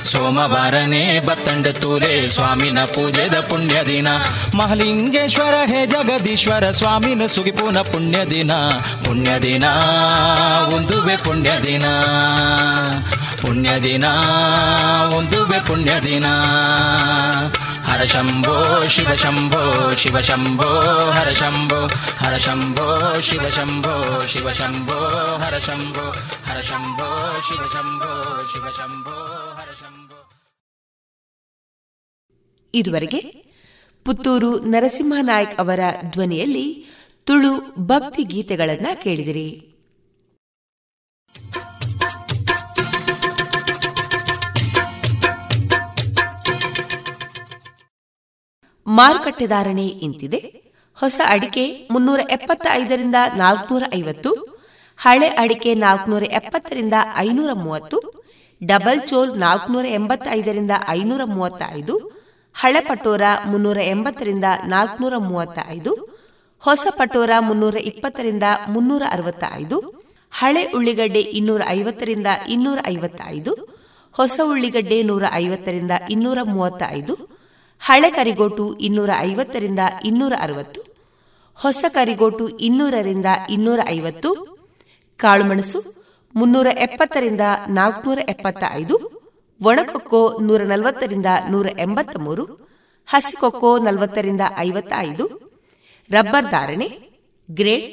ಸೋಮವಾರನೇ ಬತ್ತಂಡ ತೂಲೆ ಸ್ವಾಮಿನ ಪೂಜೆದ ಪುಣ್ಯ ದಿನ ಮಹಲಿಂಗೇಶ್ವರ ಹೇ ಜಗದೀಶ್ವರ ಸ್ವಾಮಿನ ಸುಗಿಪುನ ಪುಣ್ಯ ದಿನ ಪುಣ್ಯ ದಿನ ಒಂದುವೆ ಪುಣ್ಯ ದಿನ ಪುಣ್ಯ ದಿನ ಒಂದುವೆ ಪುಣ್ಯ ದಿನ ಹರ ಶಂಭೋ ಶಿವ ಶಂಭೋ ಶಿವ ಶಂಭೋ ಹರ ಶಂಭೋ ಹರ ಶಂಭೋ ಶಿವ ಶಂಭೋ ಶಿವ ಶಂಭೋ ಹರ ಶಂಭೋ ಹರ ಶಂಭೋ ಶಿವ ಶಂಭೋ ಶಿವ ಶಂಭೋ ಹರ ಶಂಭೋ ಇದುವರೆಗೆ ಪುತ್ತೂರು ನರಸಿಂಹನಾಯಕ್ ಅವರ ಧ್ವನಿಯಲ್ಲಿ ತುಳು ಭಕ್ತಿ ಗೀತೆಗಳನ್ನ ಕೇಳಿದಿರಿ. ಮಾರುಕಟ್ಟೆ ಧಾರಣೆ ಇಂತಿದೆ. ಹೊಸ ಅಡಿಕೆ ಮುನ್ನೂರ ಎಪ್ಪತ್ತ ಐದರಿಂದ ನಾಲ್ಕನೂರ ಐವತ್ತು ಹಳೆ ಅಡಿಕೆ ನಾಲ್ಕನೂರ ಎಪ್ಪತ್ತರಿಂದ ಐನೂರ ಮೂವತ್ತು ಡಬಲ್ ಚೋಲ್ ನಾಲ್ಕನೂರ ಎಂಬತ್ತೈದರಿಂದ ಐನೂರ ಮೂವತ್ತ ಐದು ಹಳೆ ಪಟೋರ ಮುನ್ನೂರ ಎಂಬತ್ತರಿಂದ ನಾಲ್ಕನೂರ ಮೂವತ್ತ ಐದು ಹೊಸ ಪಟೋರ ಮುನ್ನೂರ ಇಪ್ಪತ್ತರಿಂದ ಮುನ್ನೂರ ಅರವತ್ತ ಐದು ಹಳೆ ಉಳ್ಳಿಗಡ್ಡೆ ಇನ್ನೂರ ಐವತ್ತರಿಂದ ಇನ್ನೂರ ಐವತ್ತ ಐದು ಹೊಸ ಉಳ್ಳಿಗಡ್ಡೆ ನೂರ ಐವತ್ತರಿಂದ ಇನ್ನೂರ ಮೂವತ್ತ ಐದು ಹಳೆ ಕರಿಗೋಟು ಇನ್ನೂರ ಐವತ್ತರಿಂದ ಇನ್ನೂರ ಅರವತ್ತು, ಹೊಸ ಕರಿಗೋಟು ಇನ್ನೂರರಿಂದ ಇನ್ನೂರ ಐವತ್ತು, ಕಾಳುಮೆಣಸು ಮುನ್ನೂರ ಎಪ್ಪತ್ತರಿಂದ ನಾಲ್ಕನೂರ ಎಪ್ಪತ್ತ ಐದು ಒಣಕೊಕ್ಕೋ ನೂರ ನಲವತ್ತರಿಂದ ನೂರ ಎಂಬತ್ತ ಮೂರು ಹಸಿಕೊಕ್ಕೋ ನಲವತ್ತರಿಂದ ಐವತ್ತ ಐದು ರಬ್ಬರ್ ಧಾರಣೆ, ಗ್ರೇಡ್,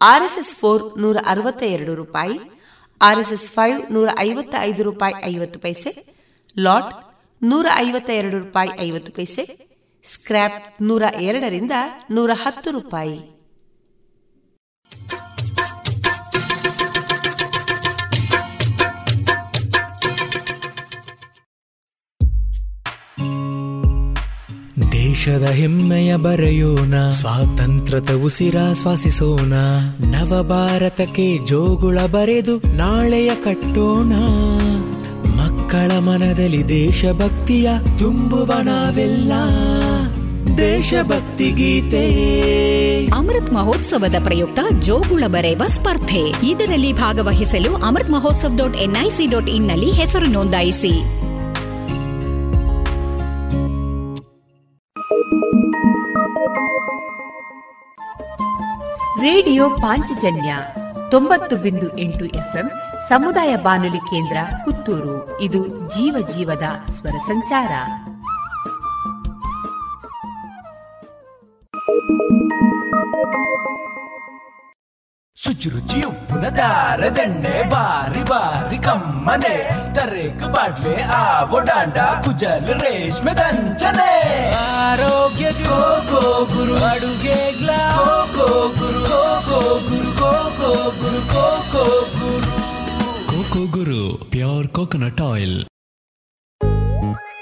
ಆರ್ಎಸ್ಎಸ್ ಫೋರ್ ನೂರ ಅರವತ್ತ ಎರಡು ರೂಪಾಯಿ, ಆರ್ಎಸ್ಎಸ್ ಫೈವ್ ನೂರ ಐವತ್ತ ಐದು ರೂಪಾಯಿ ಐವತ್ತು ಪೈಸೆ, ಲಾಟ್ ನೂರ ಐವತ್ತ ಎರಡು ರೂಪಾಯಿ ಐವತ್ತು ಪೈಸೆ, ಸ್ಕ್ರ್ಯಾಪ್ ನೂರ ಎರಡರಿಂದ ನೂರ ಹತ್ತು ರೂಪಾಯಿ. ದೇಶದ ಹೆಮ್ಮೆಯ ಬರೆಯೋಣ, ಸ್ವಾತಂತ್ರ್ಯದ ಉಸಿರಾಶ್ವಾಸಿಸೋಣ ನವ ಭಾರತಕ್ಕೆ ಜೋಗುಳ ಬರೆದು ನಾಳೆಯ ಕಟ್ಟೋಣ. ಮಕ್ಕಳ ಮನದಲ್ಲಿ ದೇಶಭಕ್ತಿಯ ತುಂಬುವಣವೆಲ್ಲ ದೇಶಭಕ್ತಿ ಗೀತೆ. ಅಮೃತ್ ಮಹೋತ್ಸವದ ಪ್ರಯುಕ್ತ ಜೋಗುಳ ಬರೆಯುವ ಸ್ಪರ್ಧೆ. ಇದರಲ್ಲಿ ಭಾಗವಹಿಸಲು Amrit Mahotsav dot NIC dot ಇನ್ನಲ್ಲಿ ಹೆಸರು ನೋಂದಾಯಿಸಿ. ರೇಡಿಯೋ ಪಾಂಚಜನ್ಯ ತೊಂಬತ್ತು ಬಿಂದು ಎಂಟು ಎಫ್ಎಂ ಸಮುದಾಯ ಬಾನುಲಿ ಕೇಂದ್ರ ಪುತ್ತೂರು. ಇದು ಜೀವ ಜೀವದ ಸ್ವರ ಸಂಚಾರ. ಶುಚಿರುಚಿ ಉಪ್ಪಿನ ದಂಡೆ ಬಾರಿ ಬಾರಿ ಕಮ್ಮನೆ. ತರೇಕು ಬಾಡ್ಲೆ ಆವೋ ಡಾಂಡ ಕುಜಲ್ ರೇಷ್ಮೆ ದಂಚನೆ. ಆರೋಗ್ಯ ಗೋ ಗೋ ಗುರು. ಅಡುಗೆಗ್ಲ ಗೋ ಗೋ ಗುರು. ಗೋ ಗೋ ಗುರು. ಗೋ ಗೋ ಗುರು. ಗೋ ಗೋ ಗುರು. కోగురు ప్యూర్ కోకోనట్ ఆయిల్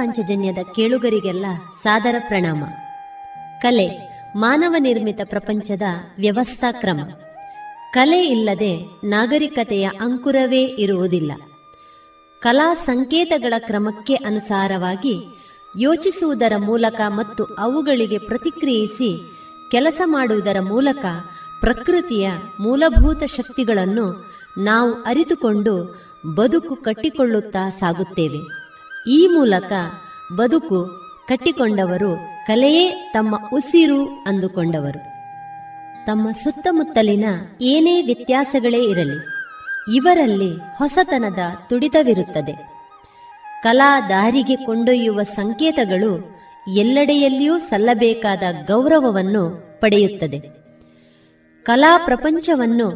ಪಾಂಚಜನ್ಯದ ಕೇಳುಗರಿಗೆಲ್ಲ ಸಾದರ ಪ್ರಣಾಮ. ಕಲೆ, ಮಾನವ ನಿರ್ಮಿತ ಪ್ರಪಂಚದ ವ್ಯವಸ್ಥಾ ಕ್ರಮ. ಕಲೆ ಇಲ್ಲದೆ ನಾಗರಿಕತೆಯ ಅಂಕುರವೇ ಇರುವುದಿಲ್ಲ. ಕಲಾ ಸಂಕೇತಗಳ ಕ್ರಮಕ್ಕೆ ಅನುಸಾರವಾಗಿ ಯೋಚಿಸುವುದರ ಮೂಲಕ ಮತ್ತು ಅವುಗಳಿಗೆ ಪ್ರತಿಕ್ರಿಯಿಸಿ ಕೆಲಸ ಮಾಡುವುದರ ಮೂಲಕ ಪ್ರಕೃತಿಯ ಮೂಲಭೂತ ಶಕ್ತಿಗಳನ್ನು ನಾವು ಅರಿತುಕೊಂಡು ಬದುಕು ಕಟ್ಟಿಕೊಳ್ಳುತ್ತಾ ಸಾಗುತ್ತೇವೆ. ಈ ಮೂಲಕ ಬದುಕು ಕಟ್ಟಿಕೊಂಡವರು ಕಲೆಯೇ ತಮ್ಮ ಉಸಿರು ಅಂದುಕೊಂಡವರು. ತಮ್ಮ ಸುತ್ತಮುತ್ತಲಿನ ಏನೇ ವ್ಯತ್ಯಾಸಗಳೇ ಇರಲಿ, ಇವರಲ್ಲಿ ಹೊಸತನದ ತುಡಿತವಿರುತ್ತದೆ. ಕಲಾ ದಾರಿಗೆ ಕೊಂಡೊಯ್ಯುವ ಸಂಕೇತಗಳು ಎಲ್ಲೆಡೆಯಲ್ಲಿಯೂ ಸಲ್ಲಬೇಕಾದ ಗೌರವವನ್ನು ಪಡೆಯುತ್ತದೆ. ಕಲಾ ಪ್ರಪಂಚವನ್ನು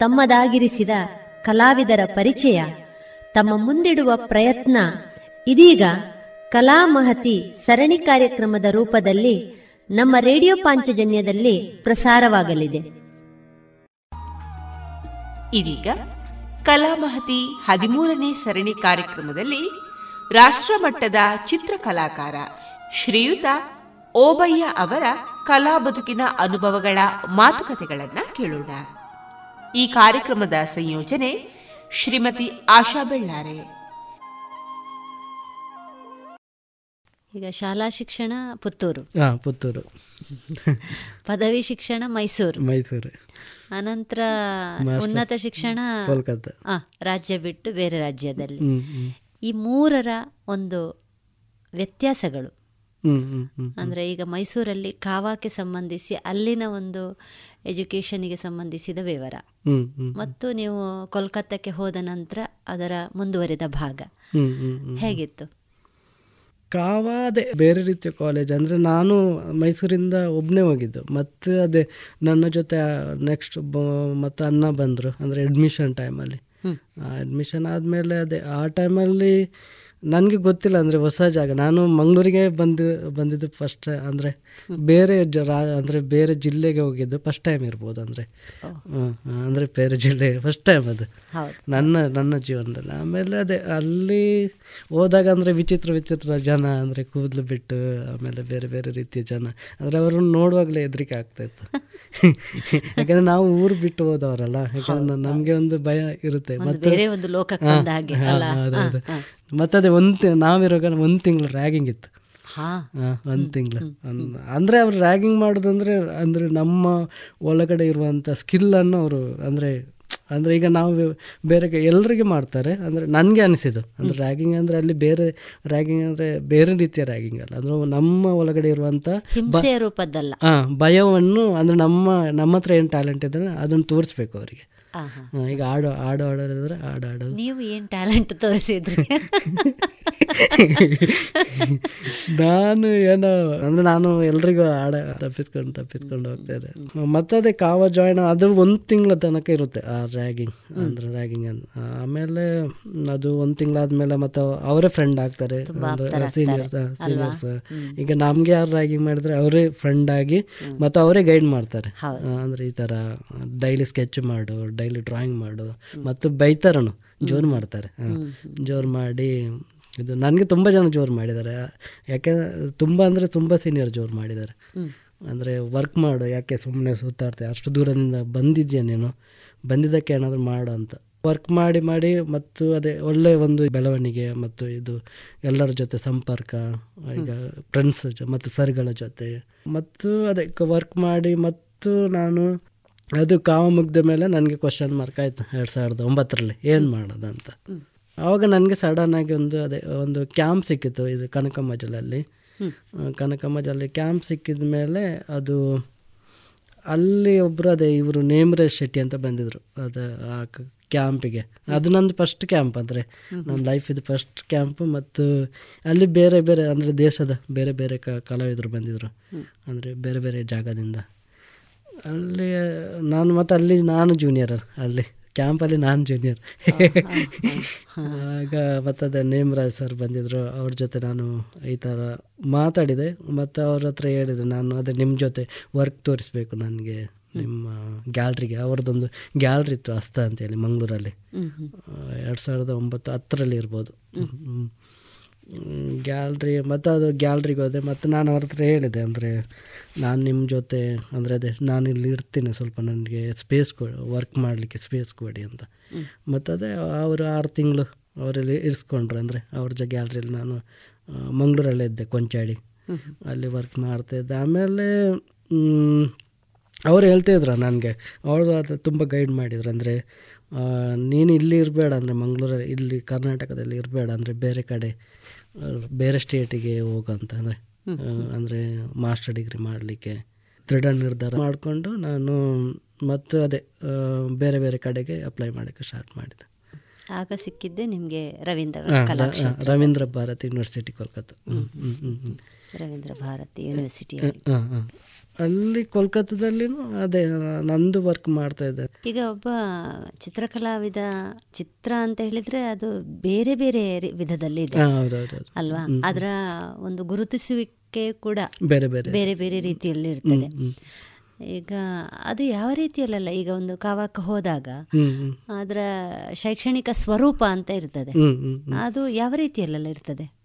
ತಮ್ಮದಾಗಿರಿಸಿದ ಕಲಾವಿದರ ಪರಿಚಯ, ತಮ್ಮ ಮುಂದಿಡುವ ಪ್ರಯತ್ನ ಇದೀಗ ಕಲಾ ಮಹತಿ ಸರಣಿ ಕಾರ್ಯಕ್ರಮದ ರೂಪದಲ್ಲಿ ನಮ್ಮ ರೇಡಿಯೋ ಪಾಂಚಜನ್ಯದಲ್ಲಿ ಪ್ರಸಾರವಾಗಲಿದೆ. ಇದೀಗ ಕಲಾಮಹತಿ ಹದಿಮೂರನೇ ಸರಣಿ ಕಾರ್ಯಕ್ರಮದಲ್ಲಿ ರಾಷ್ಟ್ರಮಟ್ಟದ ಚಿತ್ರಕಲಾಕಾರ ಶ್ರೀಯುತ ಓಬಯ್ಯ ಅವರ ಕಲಾ ಬದುಕಿನ ಅನುಭವಗಳ ಮಾತುಕತೆಗಳನ್ನು ಕೇಳೋಣ. ಈ ಕಾರ್ಯಕ್ರಮದ ಸಂಯೋಜನೆ ಶ್ರೀಮತಿ ಆಶಾ ಬೆಳ್ಳಾರೆ. ಈಗ ಶಾಲಾ ಶಿಕ್ಷಣ ಪುತ್ತೂರು. ಪುತ್ತೂರು. ಪದವಿ ಶಿಕ್ಷಣ ಮೈಸೂರು. ಮೈಸೂರು. ಅನಂತರ ಉನ್ನತ ಶಿಕ್ಷಣ ಕೋಲ್ಕತ್ತಾ. ಆ, ರಾಜ್ಯ ಬಿಟ್ಟು ಬೇರೆ ರಾಜ್ಯದಲ್ಲಿ. ಈ ಮೂರರ ಒಂದು ವ್ಯತ್ಯಾಸಗಳು. ಅಂದರೆ ಈಗ ಮೈಸೂರಲ್ಲಿ ಕಾವಾಕ್ಕೆ ಸಂಬಂಧಿಸಿ ಅಲ್ಲಿನ ಒಂದು ಎಜುಕೇಶನ್ಗೆ ಸಂಬಂಧಿಸಿದ ವಿವರ. ಮತ್ತು ನೀವು ಕೋಲ್ಕತ್ತಾಕ್ಕೆ ಹೋದ ನಂತರ ಅದರ ಮುಂದುವರಿದ ಭಾಗ. ಹೇಗಿತ್ತು? ಕಾವ ಅದೇ ಬೇರೆ ರೀತಿಯ ಕಾಲೇಜ್ ಅಂದರೆ ನಾನು ಮೈಸೂರಿಂದ ಒಬ್ಬನೇ ಹೋಗಿದ್ದು. ಮತ್ತು ಅದೇ ನನ್ನ ಜೊತೆ ನೆಕ್ಸ್ಟ್ ಮತ್ತು ಅಣ್ಣ ಬಂದರು ಅಂದರೆ ಅಡ್ಮಿಷನ್ ಟೈಮಲ್ಲಿ ಅಡ್ಮಿಷನ್ ಆದಮೇಲೆ ಅದೇ ಆ ಟೈಮಲ್ಲಿ ನನಗೆ ಗೊತ್ತಿಲ್ಲ ಅಂದರೆ ಹೊಸ ಜಾಗ. ನಾನು ಮಂಗಳೂರಿಗೆ ಬಂದು ಬಂದಿದ್ದು ಫಸ್ಟ್ ಅಂದರೆ ಬೇರೆ ಜ ರಾ ಅಂದರೆ ಬೇರೆ ಜಿಲ್ಲೆಗೆ ಹೋಗಿದ್ದು ಫಸ್ಟ್ ಟೈಮ್ ಇರ್ಬೋದು ಅಂದರೆ. ಅಂದರೆ ಬೇರೆ ಜಿಲ್ಲೆ ಫಸ್ಟ್ ಟೈಮ್ ಅದು. ನನ್ನ ನನ್ನ ಜೀವನದಲ್ಲಿ. ಆಮೇಲೆ ಅದೇ ಅಲ್ಲಿ ಹೋದಾಗ ಅಂದರೆ ವಿಚಿತ್ರ ವಿಚಿತ್ರ ಜನ ಅಂದರೆ ಕೂದಲು ಬಿಟ್ಟು ಆಮೇಲೆ ಬೇರೆ ಬೇರೆ ರೀತಿಯ ಜನ. ಅಂದರೆ ಅವರನ್ನು ನೋಡುವಾಗಲೇ ಹೆದರಿಕೆ ಆಗ್ತಾಯಿತ್ತು ಯಾಕಂದರೆ ನಾವು ಊರು ಬಿಟ್ಟು ಹೋದವರಲ್ಲ. ಯಾಕಂದ್ರೆ ನಮಗೆ ಒಂದು ಭಯ ಇರುತ್ತೆ. ಒಂದು ಮತ್ತೆ ಅದೇ ಒಂದು ನಾವಿರುವಾಗ ಒಂದು ತಿಂಗಳು ರ್ಯಾಗಿಂಗ್ ಇತ್ತು. ಹಾ. ಒಂದು ತಿಂಗಳು. ಅಂದರೆ ಅವ್ರು ರ್ಯಾಗಿಂಗ್ ಮಾಡೋದಂದ್ರೆ ಅಂದರೆ ನಮ್ಮ ಒಳಗಡೆ ಇರುವಂಥ ಸ್ಕಿಲ್ಲನ್ನು ಅವರು ಅಂದರೆ ಅಂದರೆ ಈಗ ನಾವು ಬೇರೆ ಎಲ್ಲರಿಗೆ ಮಾಡ್ತಾರೆ. ಅಂದರೆ ನನಗೆ ಅನಿಸಿದ್ದು. ಅಂದರೆ ರ್ಯಾಗಿಂಗ್ ಅಂದರೆ ಅಲ್ಲಿ ಬೇರೆ ರ್ಯಾಗಿಂಗ್ ಅಂದರೆ ಬೇರೆ ರೀತಿಯ ರ್ಯಾಗಿಂಗ್ ಅಲ್ಲ. ಅಂದರೆ ನಮ್ಮ ಒಳಗಡೆ ಇರುವಂಥ ಹಿಂಸೆಯ ರೂಪದ್ದಲ್ಲ. ಹಾಂ ಭಯವನ್ನು ಅಂದರೆ ನಮ್ಮ ನಮ್ಮ ಹತ್ರ ಏನು ಟ್ಯಾಲೆಂಟ್ ಇದ್ದರೆ ಅದನ್ನು ತೋರಿಸ್ಬೇಕು ಅವರಿಗೆ. ಈಗ ಹಾಡು ಹಾಡು ಆಡೋದಿದ್ರೆ ಹಾಡು ಆಡೋದು ನೀವು ಏನು ಟ್ಯಾಲೆಂಟ್ ತೋರಿಸಿದ್ರಿ? ನಾನು ಏನೋ ಅಂದ್ರೆ ನಾನು ಎಲ್ರಿಗೂ ಆಡ ತಪ್ಪಿಸ್ಕೊಂಡು ತಪ್ಪಿಸ್ಕೊಂಡು ಹೋಗ್ತಾ ಇದ್ದೆ. ಮತ್ತೆ ಅದೇ ಕಾವ ಜಾಯ್ನ್ ಅದು ಒಂದು ತಿಂಗಳ ತನಕ ಇರುತ್ತೆ ಆ ರ್ಯಾಗಿಂಗ್ ಅಂದ್ರೆ ರ್ಯಾಗಿಂಗ್ ಅಂತ ಆಮೇಲೆ ಅದು ಒಂದು ತಿಂಗಳಾದ್ಮೇಲೆ ಮತ್ತೆ ಅವರೇ ಫ್ರೆಂಡ್ ಆಗ್ತಾರೆ ಅಂದ್ರೆ ಸೀನಿಯರ್ಸ್ ಸೀನಿಯರ್ಸ್ ಈಗ ನಮ್ಗೆ ಯಾರು ರ್ಯಾಗಿಂಗ್ ಮಾಡಿದ್ರೆ ಅವರೇ ಫ್ರೆಂಡ್ ಆಗಿ ಮತ್ತೆ ಅವರೇ ಗೈಡ್ ಮಾಡ್ತಾರೆ. ಅಂದ್ರೆ ಈ ತರ ಡೈಲಿ ಸ್ಕೆಚ್ ಮಾಡು ಡೈಲಿ ಡ್ರಾಯಿಂಗ್ ಮಾಡು. ಮತ್ತು ಬೈತಾರನು ಜೋರು ಮಾಡ್ತಾರೆ. ಜೋರು ಮಾಡಿ ಇದು ನನಗೆ ತುಂಬ ಜನ ಜೋರು ಮಾಡಿದ್ದಾರೆ. ಯಾಕೆ ತುಂಬ ಅಂದರೆ ತುಂಬ ಸೀನಿಯರ್ ಜೋರು ಮಾಡಿದ್ದಾರೆ. ಅಂದರೆ ವರ್ಕ್ ಮಾಡು ಯಾಕೆ ಸುಮ್ಮನೆ ಸುತ್ತಾಡ್ತೆ ಅಷ್ಟು ದೂರದಿಂದ ಬಂದಿದ್ಯಾ ನೀನು? ಬಂದಿದ್ದಕ್ಕೆ ಏನಾದರೂ ಮಾಡು ಅಂತ. ವರ್ಕ್ ಮಾಡಿ ಮಾಡಿ ಮತ್ತು ಅದೇ ಒಳ್ಳೆಯ ಒಂದು ಬೆಳವಣಿಗೆ ಮತ್ತು ಇದು ಎಲ್ಲರ ಜೊತೆ ಸಂಪರ್ಕ ಈಗ ಫ್ರೆಂಡ್ಸ್ ಮತ್ತು ಸರ್ಗಳ ಜೊತೆ. ಮತ್ತು ಅದೇ ವರ್ಕ್ ಮಾಡಿ ಮತ್ತು ನಾನು ಅದು ಕಾವ ಮುಗ್ದ ಮೇಲೆ ನನಗೆ ಕ್ವಶನ್ ಮಾರ್ಕ್ ಆಯಿತು ಎರಡು ಸಾವಿರದ ಒಂಬತ್ತರಲ್ಲಿ. ಏನು ಮಾಡೋದಂತ. ಆವಾಗ ನನಗೆ ಸಡನ್ ಆಗಿ ಒಂದು ಅದೇ ಒಂದು ಕ್ಯಾಂಪ್ ಸಿಕ್ಕಿತ್ತು ಇದು ಕನಕಮ್ಮಜಲಲ್ಲಿ ಕನಕಮ್ಮಜಲ್ಲಿ ಕ್ಯಾಂಪ್ ಸಿಕ್ಕಿದ ಮೇಲೆ ಅದು ಅಲ್ಲಿ ಒಬ್ಬರು ಅದೇ ಇವರು ನೇಮರೇಶ್ ಶೆಟ್ಟಿ ಅಂತ ಬಂದಿದ್ರು ಅದು ಆ ಕ್ಯಾಂಪಿಗೆ ಅದು ನಂದು ಫಸ್ಟ್ ಕ್ಯಾಂಪ್ ಅಂದರೆ. ನನ್ನ ಲೈಫ್ ಇದು ಫಸ್ಟ್ ಕ್ಯಾಂಪ್ ಮತ್ತು ಅಲ್ಲಿ ಬೇರೆ ಬೇರೆ ಅಂದರೆ ದೇಶದ ಬೇರೆ ಬೇರೆ ಕ ಕಲಾವಿದರು ಬಂದಿದ್ರು. ಅಂದರೆ ಬೇರೆ ಬೇರೆ ಜಾಗದಿಂದ. ಅಲ್ಲಿ ನಾನು ಮತ್ತು ಅಲ್ಲಿ ನಾನು ಜೂನಿಯರ್ ಅಲ್ಲಿ. ಕ್ಯಾಂಪಲ್ಲಿ ನಾನು ಜೂನಿಯರ್ ಆಗ ಮತ್ತದೇ ನೇಮರಾಜ್ ಸರ್ ಬಂದಿದ್ದರು ಅವ್ರ ಜೊತೆ ನಾನು ಈ ಥರ ಮಾತಾಡಿದೆ. ಮತ್ತು ಅವ್ರ ಹತ್ರ ಹೇಳಿದೆ ನಾನು ಅದೇ ನಿಮ್ಮ ಜೊತೆ ವರ್ಕ್ ತೋರಿಸ್ಬೇಕು ನನಗೆ ನಿಮ್ಮ ಗ್ಯಾಲ್ರಿಗೆ ಅವ್ರದ್ದೊಂದು ಗ್ಯಾಲ್ರಿ ಇತ್ತು ಹಸ್ತ ಅಂತೇಳಿ ಮಂಗಳೂರಲ್ಲಿ. ಎರಡು ಸಾವಿರದ ಒಂಬತ್ತು ಹತ್ತರಲ್ಲಿ ಇರ್ಬೋದು. ಗ್ಯಾಲ್ರಿ ಮತ್ತು ಅದು ಗ್ಯಾಲ್ರಿಗೆ ಹೋದೆ. ಮತ್ತು ನಾನು ಅವ್ರ ಹತ್ರ ಹೇಳಿದೆ ಅಂದರೆ ನಾನು ನಿಮ್ಮ ಜೊತೆ ಅಂದರೆ ಅದೇ ನಾನು ಇಲ್ಲಿ ಇರ್ತೀನಿ ಸ್ವಲ್ಪ ನನಗೆ ಸ್ಪೇಸ್ ಕೊಡಿ ವರ್ಕ್ ಮಾಡಲಿಕ್ಕೆ ಸ್ಪೇಸ್ ಕೊಡಿ ಅಂತ. ಮತ್ತು ಅದೇ ಅವರು ಆರು ತಿಂಗಳು ಅವರಲ್ಲಿ ಇರಿಸ್ಕೊಂಡ್ರು ಅಂದರೆ ಅವ್ರ ಜ ಗ್ಯಾಲ್ರಿಯಲ್ಲಿ ನಾನು ಮಂಗಳೂರಲ್ಲೇ ಇದ್ದೆ ಕೊಂಚಾಡಿ. ಅಲ್ಲಿ ವರ್ಕ್ ಮಾಡ್ತಾಯಿದ್ದೆ ಆಮೇಲೆ ಅವ್ರು ಹೇಳ್ತಾಯಿದ್ರು ನನಗೆ ಅವರು ಅದು ತುಂಬ ಗೈಡ್ ಮಾಡಿದ್ರು ಅಂದರೆ ನೀನು ಇಲ್ಲಿ ಇರಬೇಡ ಅಂದರೆ ಮಂಗಳೂರಲ್ಲಿ ಇಲ್ಲಿ ಕರ್ನಾಟಕದಲ್ಲಿ ಇರಬೇಡ ಅಂದರೆ ಬೇರೆ ಕಡೆ ಬೇರೆ ಸ್ಟೇಟಿಗೆ ಹೋಗಂತ ಅಂದರೆ ಅಂದರೆ ಮಾಸ್ಟರ್ ಡಿಗ್ರಿ ಮಾಡಲಿಕ್ಕೆ ದೃಢ ನಿರ್ಧಾರ ಮಾಡಿಕೊಂಡು ನಾನು ಮತ್ತು ಅದೇ ಬೇರೆ ಬೇರೆ ಕಡೆಗೆ ಅಪ್ಲೈ ಮಾಡೋಕ್ಕೆ ಸ್ಟಾರ್ಟ್ ಮಾಡಿದೆ. ಆಗ ಸಿಕ್ಕಿದ್ದೆ ನಿಮಗೆ ರವೀಂದ್ರ ರವೀಂದ್ರ ಭಾರತಿ ಯೂನಿವರ್ಸಿಟಿ ಕೋಲ್ಕತ್ತಾ. ರವೀಂದ್ರ ಭಾರತಿ ಆ. ಅಲ್ಲಿ ಕೋಲ್ಕತ್ತಾದಲ್ಲಿನೂ ಅದೇ ನಂದು ವರ್ಕ್ ಮಾಡ್ತಾ ಇದ್ದೆ ಈಗ ಒಬ್ಬ ಚಿತ್ರಕಲಾವಿದ ಚಿತ್ರ ಅಂತ ಹೇಳಿದ್ರೆ ಅದು ಬೇರೆ ಬೇರೆ ವಿಧದಲ್ಲಿ ಇದೆ. ಅಲ್ವಾ. ಅದರ ಒಂದು ಗುರುತಿಸುವಿಕೆ ಕೂಡ ಬೇರೆ ಬೇರೆ. ಬೇರೆ ಬೇರೆ ರೀತಿಯಲ್ಲಿ ಇರ್ತದೆ ಈಗ ಅದು ಯಾವ ರೀತಿಯಲ್ಲ ಈಗ ಒಂದು ಕಾವಾಕ ಹೋದಾಗ. ಅದರ ಶೈಕ್ಷಣಿಕ ಸ್ವರೂಪ ಅಂತ ಇರ್ತದೆ. ಅದು ಯಾವ ರೀತಿಯಲ್ಲೆಲ್ಲ ಇರ್ತದೆ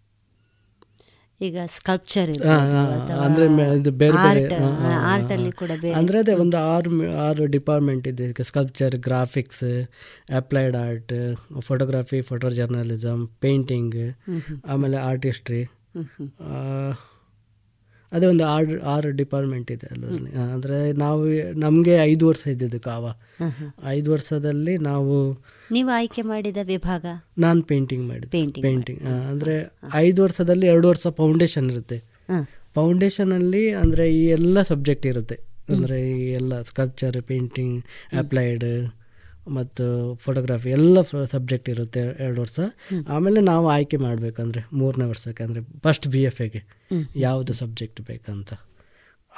ಈಗ ಸ್ಕಲ್ಪ್ಚರ್ ಅಂದ್ರೆ ಇದು ಬೇರೆ ಬೇರೆ ಆರ್ಟ್ ಅಲ್ಲಿ ಕೂಡ ಅಂದ್ರೆ ಅದೇ ಒಂದು ಆರು ಆರು ಡಿಪಾರ್ಟ್ಮೆಂಟ್ ಇದೆ. Sculpture graphics applied art photography photo journalism painting. ಆಮೇಲೆ ಆರ್ಟಿಸ್ಟ್ರಿ. ಅದೇ ಒಂದು ಆರು ಆರು ಡಿಪಾರ್ಟ್ಮೆಂಟ್ ಇದೆ ಅಲ್ಲರಲ್ಲಿ ಅಂದರೆ ನಾವು ನಮಗೆ ಐದು ವರ್ಷ ಇದ್ದಿದ್ದು ಕಾವ. ಐದು ವರ್ಷದಲ್ಲಿ ನಾವು ನೀವು ಆಯ್ಕೆ ಮಾಡಿದ ವಿಭಾಗ? ನಾನು ಪೇಂಟಿಂಗ್ Painting ಪೇಂಟಿಂಗ್ ಅಂದ್ರೆ ಐದು ವರ್ಷದಲ್ಲಿ ಎರಡು ವರ್ಷ ಫೌಂಡೇಶನ್ ಇರುತ್ತೆ. ಫೌಂಡೇಶನ್ ಫೌಂಡೇಶನಲ್ಲಿ ಅಂದರೆ ಈ ಎಲ್ಲ ಸಬ್ಜೆಕ್ಟ್ ಇರುತ್ತೆ. ಅಂದರೆ ಈ ಎಲ್ಲ ಸ್ಕಲ್ಪ್ಚರ್ ಪೇಂಟಿಂಗ್ ಅಪ್ಲೈಡ್ ಮತ್ತು ಫೋಟೋಗ್ರಾಫಿ ಎಲ್ಲ ಸಬ್ಜೆಕ್ಟ್ ಇರುತ್ತೆ ಎರಡು ವರ್ಷ. ಆಮೇಲೆ ನಾವು ಆಯ್ಕೆ ಮಾಡಬೇಕಂದ್ರೆ ಮೂರನೇ ವರ್ಷಕ್ಕೆ ಅಂದರೆ ಫಸ್ಟ್ ಬಿ ಎಫ್ ಎಗೆ. ಯಾವುದು ಸಬ್ಜೆಕ್ಟ್ ಬೇಕಂತ.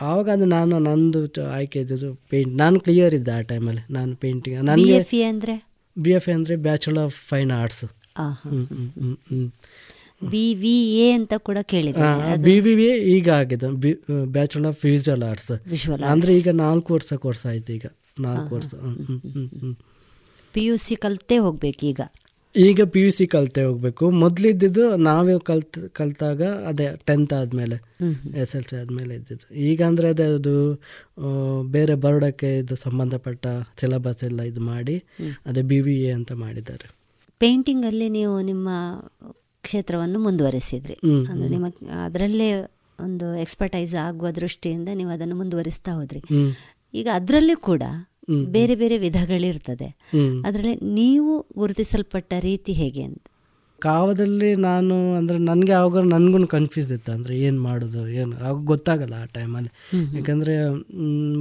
ಆವಾಗ ಅದು ನಾನು ನಂದು ಆಯ್ಕೆ ಇದ್ದಿದ್ದು ಪೇಂಟ್ ನಾನು ಕ್ಲಿಯರ್ ಇದ್ದೆ ಆ ಟೈಮಲ್ಲಿ ನಾನು ಪೇಂಟಿಂಗ್ ನನಗೆ ಅಂದ್ರೆ? ಬಿ ಎಫ್ ಎ ಅಂದರೆ bachelor of fine arts. B V A ಅಂತ ಕೂಡ ಕೇಳಿದ್ರು ಬಿ ವಿ ವಿ ಈಗ ಆಗಿದೆ. ಬ್ಯಾಚುಲರ್ ಆಫ್ ವಿಜುವಲ್ ಆರ್ಟ್ಸ್ ಅಂದರೆ ಈಗ ನಾಲ್ಕು ವರ್ಷ ಕೋರ್ಸ್ ಆಯ್ತು ಈಗ. ನಾಲ್ಕು ವರ್ಷ. ಪಿ ಯು ಸಿ ಕಲಿತೇ ಹೋಗ್ಬೇಕು ಈಗ. ಈಗ ಪಿ ಯು ಸಿ ಕಲ್ತೆ ಹೋಗ್ಬೇಕು. ಮೊದಲಿದ್ದಿದ್ದು ನಾವೇ ಕಲ್ತ್ ಕಲ್ತಾಗ ಅದೇ ಟೆಂತ್ ಆದಮೇಲೆ ಎಸ್ ಎಲ್ ಸಿ ಆದಮೇಲೆ ಇದ್ದಿದ್ದು. ಈಗ ಅಂದರೆ ಅದೇ ಅದು ಬೇರೆ ಬರೋಡಕ್ಕೆ ಇದು ಸಂಬಂಧಪಟ್ಟ ಸಿಲೆಬಸ್ ಎಲ್ಲ ಇದು ಮಾಡಿ ಅದೇ ಬಿ ವಿ ಎ ಅಂತ ಮಾಡಿದ್ದಾರೆ. ಪೇಂಟಿಂಗ್ ಅಲ್ಲಿ ನೀವು ನಿಮ್ಮ ಕ್ಷೇತ್ರವನ್ನು ಮುಂದುವರಿಸಿದ್ರಿ. ಅಂದ್ರೆ ನಿಮ್ಮ ಅದರಲ್ಲೇ ಒಂದು ಎಕ್ಸ್ಪರ್ಟೈಸ್ ಆಗುವ ದೃಷ್ಟಿಯಿಂದ ನೀವು ಅದನ್ನು ಮುಂದುವರಿಸ್ತಾ ಹೋದ್ರಿ. ಈಗ ಅದರಲ್ಲಿ ಕೂಡ. ಬೇರೆ ಬೇರೆ ವಿಧಗಳಿರ್ತದೆ. ಅದರಲ್ಲಿ ನೀವು ಗುರುತಿಸಲ್ಪಟ್ಟ ರೀತಿ ಹೇಗೆ ಅಂತ? ಕಾವದಲ್ಲಿ ನಾನು ಅಂದರೆ ನನಗೆ ಆವಾಗ ನನಗೂ ಕನ್ಫ್ಯೂಸ್ ಇತ್ತು. ಅಂದರೆ ಏನು ಮಾಡೋದು ಏನು ಆಗ ಗೊತ್ತಾಗಲ್ಲ ಆ ಟೈಮಲ್ಲಿ ಯಾಕಂದರೆ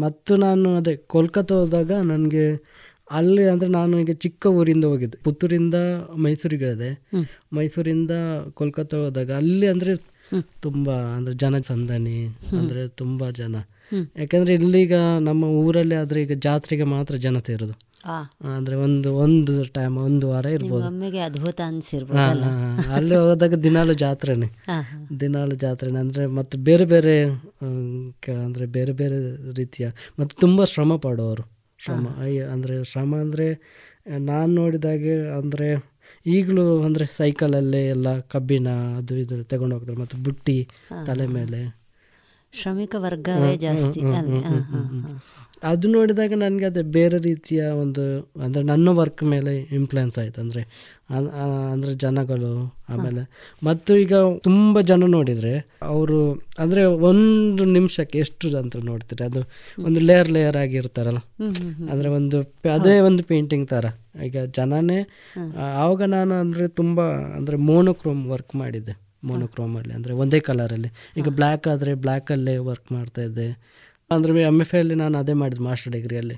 ಮತ್ತು ನಾನು ಅದೇ ಕೋಲ್ಕತ್ತಾ ಹೋದಾಗ ನನಗೆ ಅಲ್ಲಿ ಅಂದರೆ ನಾನು ಈಗ ಚಿಕ್ಕ ಊರಿಂದ ಹೋಗಿದ್ದೆ. ಪುತ್ತೂರಿಂದ ಮೈಸೂರಿಗೆ ಹೋದೆ ಮೈಸೂರಿಂದ ಕೋಲ್ಕತ್ತಾ ಹೋದಾಗ ಅಲ್ಲಿ ಅಂದರೆ ತುಂಬ ಅಂದರೆ ಜನ ಸಂದಣಿ ಅಂದರೆ ತುಂಬ ಜನ. ಯಾಕಂದರೆ ಇಲ್ಲಿಗ ನಮ್ಮ ಊರಲ್ಲಿ ಆದ್ರೆ ಈಗ ಜಾತ್ರೆಗೆ ಮಾತ್ರ ಜನತೆ ಇರೋದು ಅಂದ್ರೆ ಒಂದು ಒಂದು ಟೈಮ್ ಒಂದು ವಾರ ಇರ್ಬೋದು. ಅದ್ಭುತ ಅನ್ಸಿರ್ಬೋದು. ಅಲ್ಲಿ? ಹೋದಾಗ ದಿನಾಲು ಜಾತ್ರೆನೆ. ದಿನಾಲು ಜಾತ್ರೆನೆ. ಅಂದ್ರೆ ಮತ್ತೆ ಬೇರೆ ಬೇರೆ ಅಂದ್ರೆ ಬೇರೆ ಬೇರೆ ರೀತಿಯ ಮತ್ತೆ ತುಂಬಾ ಶ್ರಮ ಪಡೋರು. ಶ್ರಮ ಅಯ್ಯ ಅಂದರೆ ಶ್ರಮ ಅಂದ್ರೆ ನಾನು ನೋಡಿದಾಗೆ ಅಂದ್ರೆ ಈಗಲೂ ಸೈಕಲ್ ಸೈಕಲಲ್ಲೇ ಎಲ್ಲ ಕಬ್ಬಿಣ ಅದು ಇದು ತಗೊಂಡು ಹೋಗ್ತಾರೆ ಮತ್ತು ಬುಟ್ಟಿ ತಲೆ ಮೇಲೆ. ಶ್ರಮಿಕ ವರ್ಗವೇ ಜಾಸ್ತಿ. ಅದು ನೋಡಿದಾಗ ನನಗೆ ಅದು ಬೇರೆ ರೀತಿಯ ಒಂದು ಅಂದರೆ ನನ್ನ ವರ್ಕ್ ಮೇಲೆ ಇನ್ಫ್ಲುಯೆನ್ಸ್ ಆಯ್ತು. ಅಂದರೆ ಅಂದರೆ ಜನಗಳು ಆಮೇಲೆ ಮತ್ತು ಈಗ ತುಂಬ ಜನ ನೋಡಿದರೆ ಅವರು ಅಂದರೆ ಒಂದು ನಿಮಿಷಕ್ಕೆ ಎಷ್ಟು ಅಂತ ನೋಡ್ತಾರೆ? ಅದು ಒಂದು ಲೇಯರ್ ಲೇಯರ್ ಆಗಿರ್ತಾರಲ್ಲ. ಅಂದರೆ ಒಂದು ಅದೇ ಒಂದು ಪೇಂಟಿಂಗ್ ಥರ ಈಗ ಜನನೇ ಆವಾಗ ನಾನು ಅಂದರೆ ತುಂಬ ಅಂದರೆ ಮೋನೋಕ್ರೋಮ್ ವರ್ಕ್ ಮಾಡಿದ್ದೆ. ಮೋನೋಕ್ರೋಮಲ್ಲಿ ಅಂದರೆ ಒಂದೇ ಕಲರಲ್ಲಿ ಈಗ ಬ್ಲ್ಯಾಕ್ ಆದರೆ ಬ್ಲ್ಯಾಕಲ್ಲೇ ವರ್ಕ್ ಮಾಡ್ತಾ ಇದ್ದೆ. ಅಂದರೆ ಎಂ ಎಫ್ ಎಲ್ಲಿ ನಾನು ಅದೇ ಮಾಡಿದ್ದು ಮಾಸ್ಟರ್ ಡಿಗ್ರಿಯಲ್ಲಿ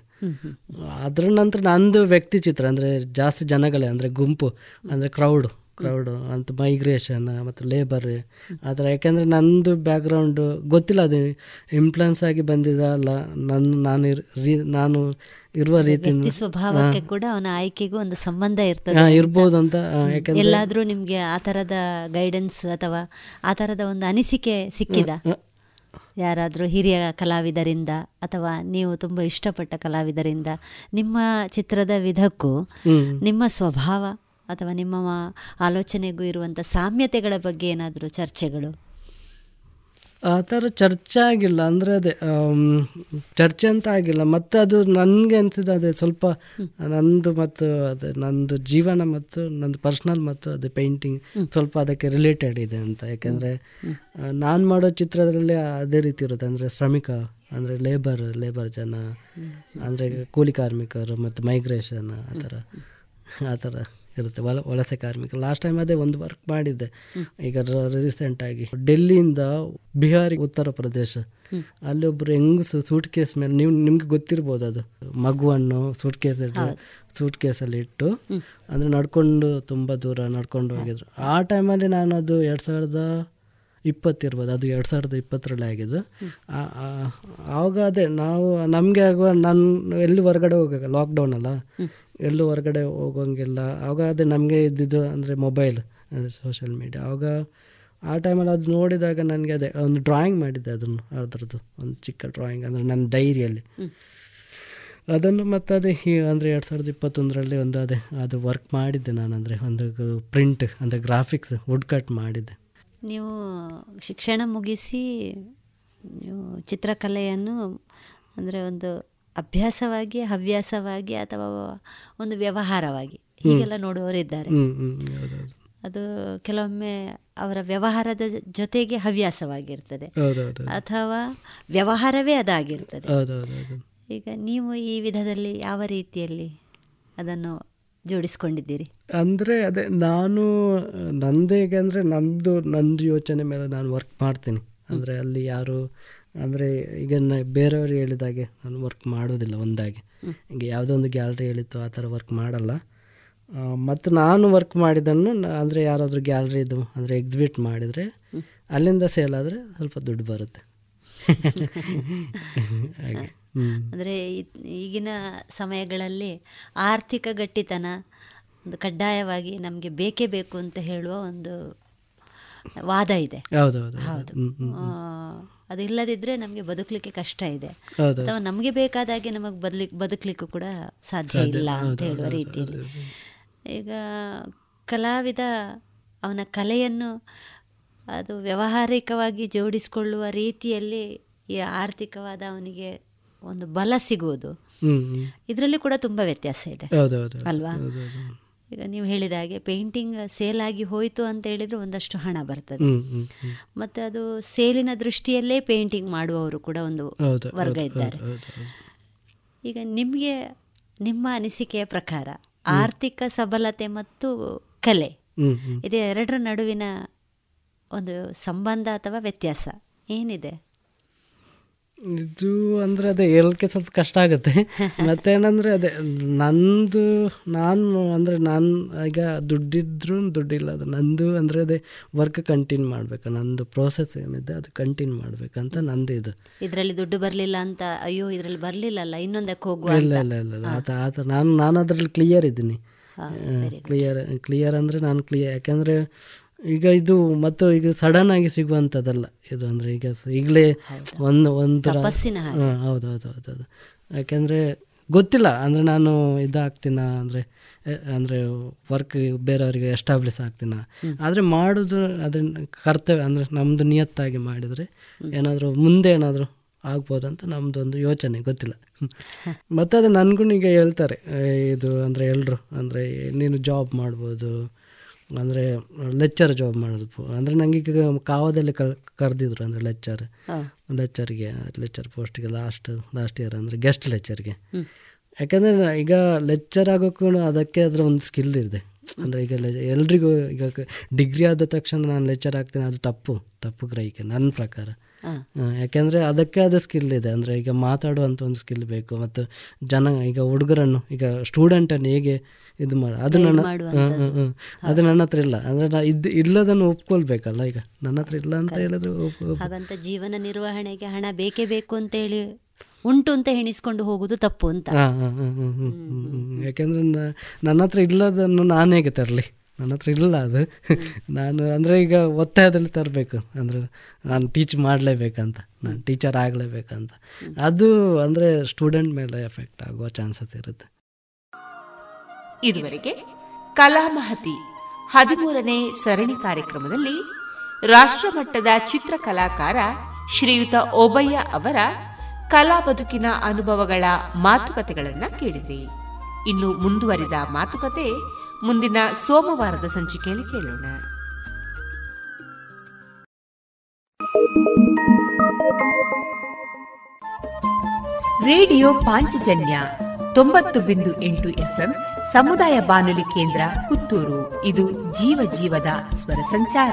ಅದ್ರ ನಂತರ ನಂದು ವ್ಯಕ್ತಿ ಚಿತ್ರ ಅಂದರೆ ಜಾಸ್ತಿ ಜನಗಳೇ ಅಂದರೆ ಗುಂಪು ಅಂದರೆ ಕ್ರೌಡು ಕ್ರೌಡು ಅಂತ ಮೈಗ್ರೇಷನ್ ಮತ್ತು ಲೇಬರ್ ಆ ಥರ. ಯಾಕೆಂದರೆ ನಂದು ಬ್ಯಾಕ್ಗ್ರೌಂಡು ಗೊತ್ತಿಲ್ಲ ಅದು ಇನ್ಫ್ಲುಯೆನ್ಸ್ ಆಗಿ ಬಂದಿದ ಅಲ್ಲ. ನನ್ನ ನಾನು ರೀ- ನಾನು ಇರುವ ರೀತಿ ಸ್ವಭಾವಕ್ಕೆ ಕೂಡ ಅವನ ಆಯ್ಕೆಗೂ ಒಂದು ಸಂಬಂಧ ಇರ್ತದೆ. ಇರ್ಬೋದು ಅಂತ. ಯಾಕಂದ್ರೆ- ಎಲ್ಲಾದ್ರೂ ನಿಮ್ಗೆ ಆ ತರದ ಗೈಡೆನ್ಸ್ ಅಥವಾ ಆ ಥರದ ಒಂದು ಅನಿಸಿಕೆ ಸಿಕ್ಕಿದ? ಯಾರಾದರೂ ಹಿರಿಯ ಕಲಾವಿದರಿಂದ ಅಥವಾ ನೀವು ತುಂಬ ಇಷ್ಟಪಟ್ಟ ಕಲಾವಿದರಿಂದ ನಿಮ್ಮ ಚಿತ್ರದ ವಿಧಕ್ಕೂ ನಿಮ್ಮ ಸ್ವಭಾವ ಅಥವಾ ನಿಮ್ಮ ಆಲೋಚನೆಗೂ ಇರುವಂಥ ಸಾಮ್ಯತೆಗಳ ಬಗ್ಗೆ ಏನಾದರೂ ಚರ್ಚೆಗಳು? ಆ ಥರ ಚರ್ಚೆ ಆಗಿಲ್ಲ. ಅಂದರೆ ಅದೇ ಚರ್ಚೆ ಅಂತ ಆಗಿಲ್ಲ. ಮತ್ತು ಅದು ನನಗೆ ಅನಿಸಿದ ಅದೇ ಸ್ವಲ್ಪ ನಂದು ಮತ್ತು ಅದೇ ನಂದು ಜೀವನ ಮತ್ತು ನಂದು ಪರ್ಸ್ನಲ್ ಮತ್ತು ಅದೇ ಪೇಂಟಿಂಗ್ ಸ್ವಲ್ಪ ಅದಕ್ಕೆ ರಿಲೇಟೆಡ್ ಇದೆ ಅಂತ. ಯಾಕೆಂದರೆ ನಾನು ಮಾಡೋ ಚಿತ್ರದಲ್ಲಿ ಅದೇ ರೀತಿ ಇರುತ್ತೆ. ಅಂದರೆ ಶ್ರಮಿಕ ಅಂದರೆ ಲೇಬರ್ ಲೇಬರ್ ಜನ ಅಂದರೆ ಕೂಲಿ ಕಾರ್ಮಿಕರು ಮತ್ತು ಮೈಗ್ರೇಷನ್ ಆ ಥರ. ಆ ಥರ. ಇರುತ್ತೆ. ವಲ ವಲಸೆ ಕಾರ್ಮಿಕರು. ಲಾಸ್ಟ್ ಟೈಮ್ ಅದೇ ಒಂದು ವರ್ಕ್ ಮಾಡಿದ್ದೆ. ಈಗ ರೀಸೆಂಟಾಗಿ ಡೆಲ್ಲಿಯಿಂದ ಬಿಹಾರಿ ಉತ್ತರ ಪ್ರದೇಶ. ಅಲ್ಲಿ ಒಬ್ರು ಹೆಂಗಸು ಸೂಟ್ ಕೇಸ್ ಮೇಲೆ ನೀವು ನಿಮ್ಗೆ ಗೊತ್ತಿರ್ಬೋದು ಅದು. ಮಗುವನ್ನು ಸೂಟ್ ಕೇಸ್ ಸೂಟ್ ಕೇಸಲ್ಲಿ ಇಟ್ಟು ಅಂದರೆ ನಡ್ಕೊಂಡು ತುಂಬ ದೂರ ನಡ್ಕೊಂಡು ಹೋಗಿದ್ರು. ಆ ಟೈಮಲ್ಲಿ ನಾನು ಅದು ಎರಡು ಸಾವಿರದ ಇಪ್ಪತ್ತಿರ್ಬೋದು ಅದು ಎರಡು ಸಾವಿರದ ಇಪ್ಪತ್ತರಲ್ಲಿ ಆಗಿದ್ದು. ಆವಾಗ ಅದೇ ನಾವು ನಮಗೆ ಆಗುವ ನಾನು ಎಲ್ಲಿ ಹೊರಗಡೆ ಹೋಗಬೇಕು ಲಾಕ್ಡೌನ್ ಅಲ್ಲ. ಎಲ್ಲೂ ಹೊರಗಡೆ ಹೋಗೋಂಗಿಲ್ಲ. ಆವಾಗ ಅದು ನಮಗೆ ಇದ್ದಿದ್ದು ಅಂದರೆ ಮೊಬೈಲ್ ಅಂದರೆ ಸೋಷಿಯಲ್ ಮೀಡಿಯಾ ಆವಾಗ ಆ ಟೈಮಲ್ಲಿ ಅದು ನೋಡಿದಾಗ ನನಗೆ ಅದೇ ಒಂದು ಡ್ರಾಯಿಂಗ್ ಮಾಡಿದ್ದೆ ಅದನ್ನು ಅದರದ್ದು ಒಂದು ಚಿಕ್ಕ ಡ್ರಾಯಿಂಗ್ ಅಂದರೆ ನನ್ನ ಡೈರಿಯಲ್ಲಿ ಅದನ್ನು ಮತ್ತು ಅದೇ ಅಂದರೆ ಎರಡು ಸಾವಿರದ ಇಪ್ಪತ್ತೊಂದರಲ್ಲಿ ಒಂದು ಅದೇ ಅದು ವರ್ಕ್ ಮಾಡಿದ್ದೆ ನಾನು ಅಂದರೆ ಒಂದು ಪ್ರಿಂಟ್ ಅಂದರೆ ಗ್ರಾಫಿಕ್ಸ್ ವುಡ್ ಕಟ್ ಮಾಡಿದ್ದೆ. ನೀವು ಶಿಕ್ಷಣ ಮುಗಿಸಿ ನೀವು ಚಿತ್ರಕಲೆಯನ್ನು ಅಂದರೆ ಒಂದು ಅಭ್ಯಾಸವಾಗಿ ಹವ್ಯಾಸವಾಗಿ ಅಥವಾ ಒಂದು ವ್ಯವಹಾರವಾಗಿ. ಹೀಗೆಲ್ಲ ನೋಡುವವರಿದ್ದಾರೆ ಅದು ಕೆಲವೊಮ್ಮೆ ಅವರ ವ್ಯವಹಾರದ ಜೊತೆಗೆ ಹವ್ಯಾಸವಾಗಿರ್ತದೆ. ಅಥವಾ ವ್ಯವಹಾರವೇ ಅದಾಗಿರ್ತದೆ. ಈಗ ನೀವು ಈ ವಿಧದಲ್ಲಿ ಯಾವ ರೀತಿಯಲ್ಲಿ ಅದನ್ನು ಜೋಡಿಸ್ಕೊಂಡಿದ್ದೀರಿ? ಅಂದರೆ ಅದೇ ನಾನು ನಂದೇಗೆ ಅಂದರೆ ನಂದು ನಂದು ಯೋಚನೆ ಮೇಲೆ ನಾನು ವರ್ಕ್ ಮಾಡ್ತೀನಿ. ಅಂದರೆ ಅಲ್ಲಿ ಯಾರು ಅಂದರೆ ಈಗ ನ- ಬೇರೆಯವರು ಹೇಳಿದಾಗೆ ನಾನು ವರ್ಕ್ ಮಾಡೋದಿಲ್ಲ ಒಂದಾಗಿ. ಈಗ ಯಾವುದೋ ಒಂದು ಗ್ಯಾಲ್ರಿ ಹೇಳಿತ್ತು ಆ ಥರ ವರ್ಕ್ ಮಾಡಲ್ಲ. ಮತ್ತು ನಾನು ವರ್ಕ್ ಮಾಡಿದ್ದನ್ನು ಅಂದರೆ ಯಾರಾದರೂ ಗ್ಯಾಲ್ರಿದು ಅಂದರೆ ಎಕ್ಸಿಬಿಟ್ ಮಾಡಿದರೆ ಅಲ್ಲಿಂದ ಸೇಲ್ ಆದರೆ ಸ್ವಲ್ಪ ದುಡ್ಡು ಬರುತ್ತೆ. ಹಾಗೆ. ಅಂದರೆ ಈಗಿನ ಸಮಯಗಳಲ್ಲಿ ಆರ್ಥಿಕ ಗಟ್ಟಿತನ ಒಂದು ಕಡ್ಡಾಯವಾಗಿ ನಮಗೆ ಬೇಕೇ ಬೇಕು ಅಂತ ಹೇಳುವ ಒಂದು ವಾದ ಇದೆ. ಹೌದು. ಹೌದು ಅದಿಲ್ಲದಿದ್ದರೆ ನಮಗೆ ಬದುಕಲಿಕ್ಕೆ ಕಷ್ಟ ಇದೆ. ಅಥವಾ ನಮಗೆ ಬೇಕಾದಾಗೆ ನಮಗೆ ಬದಲಿ ಬದುಕಲಿಕ್ಕೂ ಕೂಡ ಸಾಧ್ಯ ಇಲ್ಲ ಅಂತ ಹೇಳುವ ರೀತಿಯಲ್ಲಿ ಈಗ ಕಲಾವಿದ ಅವನ ಕಲೆಯನ್ನು ಅದು ವ್ಯಾವಹಾರಿಕವಾಗಿ ಜೋಡಿಸಿಕೊಳ್ಳುವ ರೀತಿಯಲ್ಲಿ ಈ ಆರ್ಥಿಕವಾದ ಅವನಿಗೆ ಒಂದು ಬಲ ಸಿಗುವುದು. ಇದರಲ್ಲಿ ಕೂಡ ತುಂಬ ವ್ಯತ್ಯಾಸ ಇದೆ ಅಲ್ವಾ. ಈಗ ನೀವು ಹೇಳಿದ ಹಾಗೆ ಪೇಂಟಿಂಗ್ ಸೇಲ್ ಆಗಿ ಹೋಯಿತು ಅಂತ ಹೇಳಿದ್ರೆ ಒಂದಷ್ಟು ಹಣ ಬರ್ತದೆ. ಮತ್ತೆ ಅದು ಸೇಲಿನ ದೃಷ್ಟಿಯಲ್ಲೇ ಪೇಂಟಿಂಗ್ ಮಾಡುವವರು ಕೂಡ ಒಂದು ವರ್ಗ ಇದ್ದಾರೆ. ಈಗ ನಿಮಗೆ ನಿಮ್ಮ ಅನಿಸಿಕೆಯ ಪ್ರಕಾರ ಆರ್ಥಿಕ ಸಬಲತೆ ಮತ್ತು ಕಲೆ. ಇದು ಎರಡರ ನಡುವಿನ ಒಂದು ಸಂಬಂಧ ಅಥವಾ ವ್ಯತ್ಯಾಸ ಏನಿದೆ? ಇದು ಅಂದರೆ ಅದೇ ಹೇಳಕ್ಕೆ ಸ್ವಲ್ಪ ಕಷ್ಟ ಆಗುತ್ತೆ. ಮತ್ತೇನಂದರೆ ಅದೇ ನಂದು ನಾನು ಅಂದರೆ ನಾನು ಈಗ ದುಡ್ಡಿದ್ರು ದುಡ್ಡಿಲ್ಲ ಅದು ನಂದು ಅಂದರೆ ಅದೇ ವರ್ಕ್ ಕಂಟಿನ್ಯೂ ಮಾಡಬೇಕು. ನಂದು ಪ್ರೋಸೆಸ್ ಏನಿದೆ ಅದು ಕಂಟಿನ್ಯೂ ಮಾಡಬೇಕಂತ ನಂದು ಇದು. ಇದರಲ್ಲಿ ದುಡ್ಡು ಬರಲಿಲ್ಲ ಅಂತ ಅಯ್ಯೋ ಇದರಲ್ಲಿ ಬರಲಿಲ್ಲಲ್ಲ ಇನ್ನೊಂದಕ್ಕೆ ಹೋಗುವ ಇಲ್ಲ ಇಲ್ಲ ಇಲ್ಲ ಆತ ಆತ ನಾನು ನಾನು ಅದರಲ್ಲಿ ಕ್ಲಿಯರ್ ಇದ್ದೀನಿ. ಕ್ಲಿಯರ್ ಕ್ಲಿಯರ್ ಅಂದರೆ ನಾನು ಕ್ಲಿಯರ್ ಯಾಕೆಂದರೆ ಈಗ ಇದು ಮತ್ತು ಈಗ ಸಡನ್ ಆಗಿ ಸಿಗುವಂಥದ್ದಲ್ಲ ಇದು ಅಂದರೆ ಈಗ ಈಗಲೇ ಒಂದು ಒಂಥರ ಹೌದು ಹೌದು ಹೌದು ಹೌದು. ಯಾಕೆಂದರೆ ಗೊತ್ತಿಲ್ಲ ಅಂದರೆ ನಾನು ಇದಾಗ್ತೀನ ಅಂದರೆ ಅಂದರೆ ವರ್ಕ್ ಬೇರೆಯವರಿಗೆ ಎಸ್ಟಾಬ್ಲಿಷ್ ಆಗ್ತೀನ. ಆದರೆ ಮಾಡೋದು ಅದನ್ನ ಕರ್ತವ್ಯ ಅಂದರೆ ನಮ್ಮದು ನಿಯತ್ತಾಗಿ ಮಾಡಿದರೆ ಏನಾದರೂ ಮುಂದೆ ಏನಾದರೂ ಆಗ್ಬೋದಂತ ನಮ್ಮದೊಂದು ಯೋಚನೆ ಗೊತ್ತಿಲ್ಲ. ಮತ್ತು ಅದು ನನಗೂ ಈಗ ಹೇಳ್ತಾರೆ ಇದು ಅಂದರೆ ಎಲ್ಲರೂ ಅಂದರೆ ನೀನು ಜಾಬ್ ಮಾಡ್ಬೋದು ಅಂದರೆ ಲೆಕ್ಚರ್ ಜಾಬ್ ಮಾಡೋದು ಅಂದರೆ ನನಗೆ ಈಗ ಕಾವದಲ್ಲಿ ಕಲ್ ಕರೆದಿದ್ರು ಅಂದರೆ ಲೆಕ್ಚರ್ ಲೆಕ್ಚರ್ಗೆ ಲೆಕ್ಚರ್ ಪೋಸ್ಟ್ಗೆ ಲಾಸ್ಟ್ ಲಾಸ್ಟ್ ಇಯರ್ ಅಂದರೆ ಗೆಸ್ಟ್ ಲೆಕ್ಚರ್ಗೆ ಯಾಕಂದರೆ ಈಗ ಲೆಕ್ಚರ್ ಆಗೋಕ್ಕೂ ಅದಕ್ಕೆ ಅದರ ಒಂದು ಸ್ಕಿಲ್ ಇದೆ ಅಂದರೆ ಈಗ ಎಲ್ರಿಗೂ ಈಗ ಡಿಗ್ರಿ ಆದ ತಕ್ಷಣ ನಾನು ಲೆಕ್ಚರ್ ಆಗ್ತೀನಿ ಅದು ತಪ್ಪು ತಪ್ಪು ಗ್ರಹಿಕೆ ನನ್ನ ಪ್ರಕಾರ. ಯಾಕೆಂದರೆ ಅದಕ್ಕೆ ಆದ ಸ್ಕಿಲ್ ಇದೆ. ಅಂದರೆ ಈಗ ಮಾತಾಡುವಂಥ ಒಂದು ಸ್ಕಿಲ್ ಬೇಕು. ಮತ್ತು ಜನ ಈಗ ಹುಡುಗರನ್ನು ಈಗ ಸ್ಟೂಡೆಂಟನ್ನು ಹೇಗೆ ಇದು ಮಾಡಿ ಅದು ನನ್ನ. ಅದು ನನ್ನ ಹತ್ರ ಇಲ್ಲ. ಅಂದರೆ ನಾ ಇದು ಇಲ್ಲದನ್ನು ಒಪ್ಕೊಳ್ಬೇಕಲ್ಲ ಈಗ. ನನ್ನ ಹತ್ರ ಇಲ್ಲ ಅಂತ ಹೇಳಿದ್ರೆ ಹಾಗಂತ ಜೀವನ ನಿರ್ವಹಣೆಗೆ ಹಣ ಬೇಕೇ ಬೇಕು ಅಂತ ಹೇಳಿ ಉಂಟು ಅಂತ ಹೆಣಿಸ್ಕೊಂಡು ಹೋಗುದು ತಪ್ಪು ಅಂತ. ಯಾಕೆಂದರೆ ನನ್ನ ಹತ್ರ ಇಲ್ಲದನ್ನು ನಾನು ಹೇಗೆ ತರಲಿ? ನನ್ನ ಹತ್ರ ಇಲ್ಲ ಅದು. ನಾನು ಅಂದರೆ ಈಗ ಒತ್ತಾಯದಲ್ಲಿ ತರಬೇಕು. ಅಂದರೆ ನಾನು ಟೀಚ್ ಮಾಡಲೇಬೇಕಂತ. ನಾನು ಟೀಚರ್ ಆಗಲೇಬೇಕಂತ. ಅದು ಅಂದರೆ ಸ್ಟೂಡೆಂಟ್ ಮೇಲೆ ಎಫೆಕ್ಟ್ ಆಗುವ ಚಾನ್ಸಸ್ ಇರುತ್ತೆ. ಇದುವರೆಗೆ ಕಲಾಮಹತಿ ಹದಿಮೂರನೇ ಸರಣಿ ಕಾರ್ಯಕ್ರಮದಲ್ಲಿ ರಾಷ್ಟ್ರಮಟ್ಟದ ಚಿತ್ರಕಲಾಕಾರ ಶ್ರೀಯುತ ಓಬಯ್ಯ ಅವರ ಕಲಾ ಬದುಕಿನ ಅನುಭವಗಳ ಮಾತುಕತೆಗಳನ್ನು ಕೇಳಿದ್ರಿ. ಇನ್ನು ಮುಂದುವರಿದ ಮಾತುಕತೆ ಮುಂದಿನ ಸೋಮವಾರದ ಸಂಚಿಕೆಯಲ್ಲಿ ಕೇಳೋಣ. ರೇಡಿಯೋ ಪಾಂಚಜನ್ಯ ತೊಂಬತ್ತು ಬಿಂದು ಎಂಟು ಎಫ್ಎಂ ಸಮುದಾಯ ಬಾನುಲಿ ಕೇಂದ್ರ ಪುತ್ತೂರು. ಇದು ಜೀವ ಜೀವದ ಸ್ವರ ಸಂಚಾರ.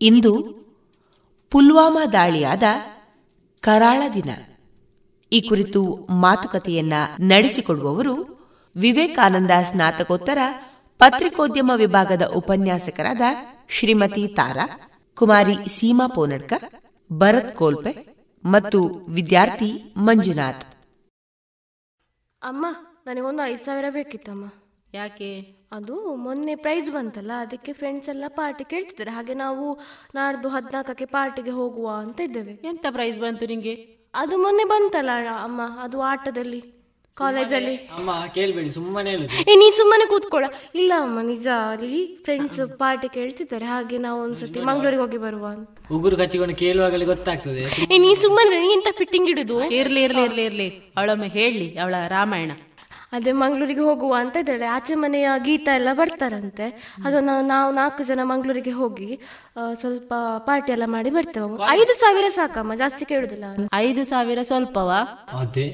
ಇಂದು ಪುಲ್ವಾಮಾ ದಾಳಿಯಾದ ಕರಾಳ ದಿನ. ಈ ಕುರಿತು ಮಾತುಕತೆಯನ್ನ ನಡೆಸಿಕೊಡುವವರು ವಿವೇಕಾನಂದ ಸ್ನಾತಕೋತ್ತರ ಪತ್ರಿಕೋದ್ಯಮ ವಿಭಾಗದ ಉಪನ್ಯಾಸಕರಾದ ಶ್ರೀಮತಿ ತಾರಾ ಕುಮಾರಿ ಸೀಮಾ ಪೋನಡ್ಕ ಭರತ್ ಕೋಲ್ಪೆ ಮತ್ತು ವಿದ್ಯಾರ್ಥಿ ಮಂಜುನಾಥ್. ಅಮ್ಮ ನನಗೊಂದು ಐದು ಸಾವಿರ ಬೇಕಿತ್ತಮ್ಮ. ಯಾಕೆ? ಅದು ಮೊನ್ನೆ ಪ್ರೈಸ್ ಬಂತಲ್ಲ ಅದಕ್ಕೆ ಫ್ರೆಂಡ್ಸ್ ಎಲ್ಲ ಪಾರ್ಟಿ ಕೇಳ್ತಿದ್ದಾರೆ. ಹಾಗೆ ನಾವು ನಾಡ್ದು ಹದಿನಾಲ್ಕಕ್ಕೆ ಪಾರ್ಟಿಗೆ ಹೋಗುವ ಅಂತ ಇದ್ದೇವೆ. ಎಂತ ಪ್ರೈಸ್ ಬಂತು ನಿಂಗೆ? ಅದು ಮೊನ್ನೆ ಬಂತಲ್ಲ ಅಮ್ಮ ಅದು ಆಟದಲ್ಲಿ ಕಾಲೇಜಲ್ಲಿ ಅಮ್ಮ ಕೇಳ್ಬೇಡಿ ಸುಮ್ಮನೆ ಏ ನೀ ಸುಮ್ಮನೆ ಕೂತ್ಕೊಳ್ಳ ಇಲ್ಲ ಅಮ್ಮ ನಿಜ ಅಲ್ಲಿ ಫ್ರೆಂಡ್ಸ್ ಪಾರ್ಟಿ ಕೇಳ್ತಿದ್ದಾರೆ. ಹಾಗೆ ನಾವು ಒಂದ್ಸತಿ ಮಂಗಳೂರಿಗೆ ಹೋಗಿ ಬರುವ ಅಂತ. ಉಗುರು ಕಚ್ಚಿಕೊಂಡು ಕೇಳುವಾಗಲೇ ಗೊತ್ತಾಗ್ತದೆ. ಏ ನೀ ಸುಮ್ಮನೆ ನೀ ಎಂತ ಫಿಟ್ಟಿಂಗ್ ಇಡುದು ಇರ್ಲಿ ಇರ್ಲಿ ಇರ್ಲಿ ಇರ್ಲಿ. ಅವಳೊಮ್ಮೆ ಹೇಳಿ ಅವಳ ರಾಮಾಯಣ. ಅದೇ ಮಂಗಳೂರಿಗೆ ಹೋಗುವ ಅಂತ ಇದ್ದಾಳೆ. ಆಚೆ ಮನೆಯ ಗೀತ ಎಲ್ಲ ಬರ್ತಾರಂತೆ. ಅದು ನಾವು ನಾವು ನಾಲ್ಕು ಜನ ಮಂಗಳೂರಿಗೆ ಹೋಗಿ ಆ, ಸ್ವಲ್ಪ ಪಾರ್ಟಿ ಎಲ್ಲ ಮಾಡಿ ಬರ್ತೇವೆ. ಐದು ಸಾವಿರ ಸಾಕಮ್ಮ ಜಾಸ್ತಿ ಕೇಳುದಿಲ್ಲ ಐದು ಸಾವಿರ ಸ್ವಲ್ಪವಾ? ಅದೇ.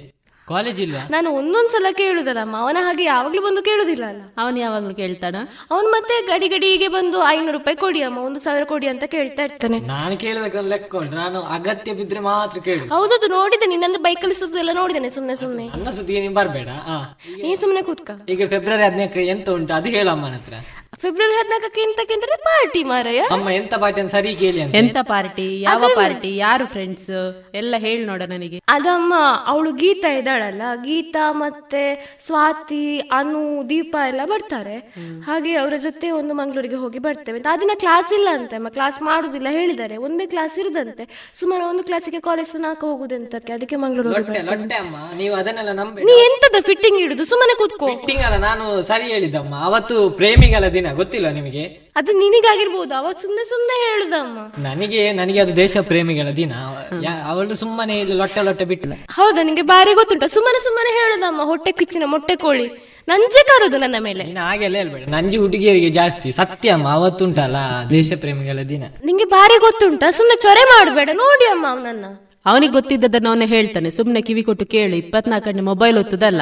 ಕಾಲೇಜ್ ಇಲ್ವಾ? ನಾನು ಒಂದೊಂದ್ಸಲ ಕೇಳುದಲ್ಲಮ್ಮ. ಅವನ ಹಾಗೆ ಯಾವಾಗ್ಲೂ ಬಂದು ಕೇಳುದಿಲ್ಲ ಅಲ್ಲ. ಅವನು ಯಾವಾಗ್ಲೂ ಕೇಳ್ತಾನ? ಅವನ್ ಮತ್ತೆ ಗಡಿ ಗಡಿಗೆ ಬಂದು ಐನೂರು ರೂಪಾಯಿ ಕೊಡಿ ಅಮ್ಮ ಒಂದು ಸಾವಿರ ಕೊಡಿ ಅಂತ ಕೇಳ್ತಾ ಇರ್ತಾನೆ. ನಾನು ಕೇಳಿದಕ್ಕೆ ಲೆಕ್ಕ ಉಂಟು. ನಾನು ಅಗತ್ಯ ಬಿದ್ರೆ ಮಾತ್ರ ಕೇಳಿ. ಹೌದೌದು ನೋಡಿದೆ. ನಿನ್ನಂದ್ರೆ ಬೈಕ್ ಸುತ್ತದೆಲ್ಲ ನೋಡಿದ್ದೇನೆ ಸುಮ್ನೆ ಸುಮ್ನೆ. ನನ್ನ ಸುದ್ದಿಗೆ ನೀನ್ ಬರ್ಬೇಡ. ಆ. ನೀನ್ ಸುಮ್ನೆ ಕೂತ್ಕ. ಈಗ ಫೆಬ್ರವರಿ ಹದಿನಾಲ್ಕು ಎಂತ ಉಂಟು? ಅದು ಹೇಳಮ್ಮ ಹತ್ರ. ಫೆಬ್ರವರಿ ಹದಿನಾಲ್ಕಕ್ಕೆ ಪಾರ್ಟಿ ಮಾರಯ್ಯ. ಅಮ್ಮ ಎಂತ ಪಾರ್ಟಿ ಅಂತ ಸರಿ ಕೇಳಿ ಅಂತ. ಎಂತ ಪಾರ್ಟಿ ಯಾವ ಪಾರ್ಟಿ ಯಾರು ಫ್ರೆಂಡ್ಸ್ ಎಲ್ಲ ಹೇಳಿ ನೋಡ ನನಗೆ. ಅದಮ್ಮ ಅವಳು ಗೀತಾ ಇದ್ದಾಳಲ್ಲ. ಗೀತಾ ಮತ್ತೆ ಸ್ವಾತಿ ಅನು ದೀಪ ಎಲ್ಲ ಬರ್ತಾರೆ. ಹಾಗೆ ಅವರ ಜೊತೆ ಒಂದು ಮಂಗಳೂರಿಗೆ ಹೋಗಿ ಬರ್ತೇವೆ ಅಂತ. ಆ ದಿನ ಕ್ಲಾಸ್ ಇಲ್ಲ ಅಂತ ಅಮ್ಮ. ಕ್ಲಾಸ್ ಮಾಡುದಿಲ್ಲ. ಹೇಳಿದ್ದಾರೆ. ಒಂದೇ ಕ್ಲಾಸ್ ಇರುದಂತೆ. ಸುಮಾರು ಒಂದು ಕ್ಲಾಸಿಗೆ ಕಾಲೇಜ್ ನಾಲ್ಕು ಹೋಗುದಂತಕ್ಕೆ ಅದಕ್ಕೆ ಮಂಗಳೂರು ನೀ ಎಂತದ ಫಿಟ್ಟಿಂಗ್ ಇಡುದು ಸುಮ್ಮನೆ ಕೂತ್ಕೋ. ಫಿಟ್ಟಿಂಗ್ ಅಲ್ಲ ನಾನು ಸರಿ ಹೇಳಿದಮ್ಮ ಅವತ್ತು ಪ್ರೇಮಿಗಳ ದಿನ. ಗೊತ್ತಿಲ್ಲ ನಿಮಗೆ? ಅದು ನಿನಗಾಗಿರ್ಬೋದು. ಅವತ್ತು ಸುಮ್ನೆ ಸುಮ್ನೆ ಹೇಳುದಮ್ಮ. ನನಗೆ ನನಗೆ ಅದು ದೇಶ ಪ್ರೇಮಿಗಳ ದಿನ. ಯಾ- ಅವಳು ಸುಮ್ಮನೆ ಇಲ್ಲಿ ಲೊಟ್ಟೆ ಲೊಟ್ಟೆ ಬಿಟ್ಟು. ಹೌದಾ ನಿಂಗೆ ಬಾರಿ ಗೊತ್ತುಂಟ. ಸುಮ್ಮನೆ ಸುಮ್ಮನೆ ಹೇಳುದಮ್ಮ ಹೊಟ್ಟೆ ಕಿಚ್ಚಿನ ಮೊಟ್ಟೆ ಕೋಳಿ. ನಂಜೆ ಕರೋದು ನನ್ನ ಮೇಲೆ. ನೀನು ಹಾಗೆಲ್ಲ ಹೇಳ್ಬೇಡ. ನಂಜಿ ಹುಡುಗಿಯರಿಗೆ ಜಾಸ್ತಿ. ಸತ್ಯ ಅಮ್ಮ ಅವತ್ತುಂಟಲ್ಲ ದೇಶ ಪ್ರೇಮಿಗಳ ದಿನ. ನಿಂಗೆ ಬಾರಿ ಗೊತ್ತುಂಟ? ಸುಮ್ನೆ ಚೊರೆ ಮಾಡಬೇಡ. ನೋಡಿ ಅಮ್ಮ ಅವನನ್ನ. ಅವನಿಗೆ ಗೊತ್ತಿದ್ದದನ್ನ ಅವನೇ ಹೇಳ್ತಾನೆ. ಸುಮ್ನೆ ಕಿವಿ ಕೊಟ್ಟು ಕೇಳಿ. ಇಪ್ಪತ್ನಾಲ್ಕು ಗಂಟೆ ಮೊಬೈಲ್ ಒತ್ತದಲ್ಲ.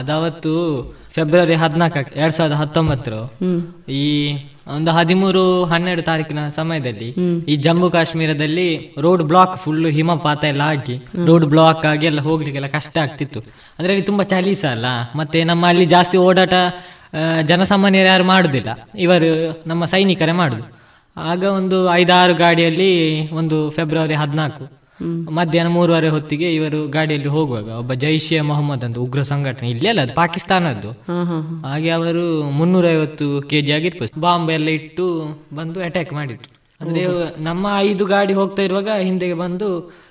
ಅದವತ್ತು ಫೆಬ್ರವರಿ ಹದಿನಾಲ್ಕ ಎರಡ್ ಸಾವಿರದ ಹತ್ತೊಂಬತ್ತರು ಈ ಒಂದು ಹದಿಮೂರು ಹನ್ನೆರಡು ತಾರೀಕಿನ ಸಮಯದಲ್ಲಿ ಈ ಜಮ್ಮು ಕಾಶ್ಮೀರದಲ್ಲಿ ರೋಡ್ ಬ್ಲಾಕ್ ಫುಲ್ ಹಿಮಪಾತ ಎಲ್ಲ ಆಗಿ ರೋಡ್ ಬ್ಲಾಕ್ ಆಗಿ ಎಲ್ಲ ಹೋಗ್ಲಿಕ್ಕೆಲ್ಲ ಕಷ್ಟ ಆಗ್ತಿತ್ತು. ಅಂದ್ರೆ ಅಲ್ಲಿ ತುಂಬಾ ಚಳಿ ಅಲ್ಲ ಮತ್ತೆ ನಮ್ಮ ಅಲ್ಲಿ ಜಾಸ್ತಿ ಓಡಾಟ ಜನಸಾಮಾನ್ಯರು ಯಾರು ಮಾಡುದಿಲ್ಲ. ಇವರು ನಮ್ಮ ಸೈನಿಕರೇ ಮಾಡುದು. ಆಗ ಒಂದು ಐದಾರು ಗಾಡಿಯಲ್ಲಿ ಒಂದು ಫೆಬ್ರವರಿ ಹದಿನಾಲ್ಕು. ಮಧ್ಯಾಹ್ನ ಮೂರುವರೆ ಹೊತ್ತಿಗೆ ಇವರು ಗಾಡಿಯಲ್ಲಿ ಹೋಗುವಾಗ ಒಬ್ಬ ಜೈಷೆ ಮೊಹಮ್ಮದ್ ಅಂತ ಉಗ್ರ ಸಂಘಟನೆ ಇಲ್ಲೇ ಅಲ್ಲ ಅದು ಪಾಕಿಸ್ತಾನದ್ದು. ಹಾಗೆ ಅವರು ಮುನ್ನೂರೈವತ್ತು ಕೆಜಿ ಆಗಿರ್ಬೋದು ಬಾಂಬ್ ಎಲ್ಲ ಇಟ್ಟು ಬಂದು ಅಟ್ಯಾಕ್ ಮಾಡಿದ್ರು. ಅಂದ್ರೆ ನಮ್ಮ ಐದು ಗಾಡಿ ಹೋಗ್ತಾ ಇರುವಾಗ ಹಿಂದೆಗೆ ಬಂದು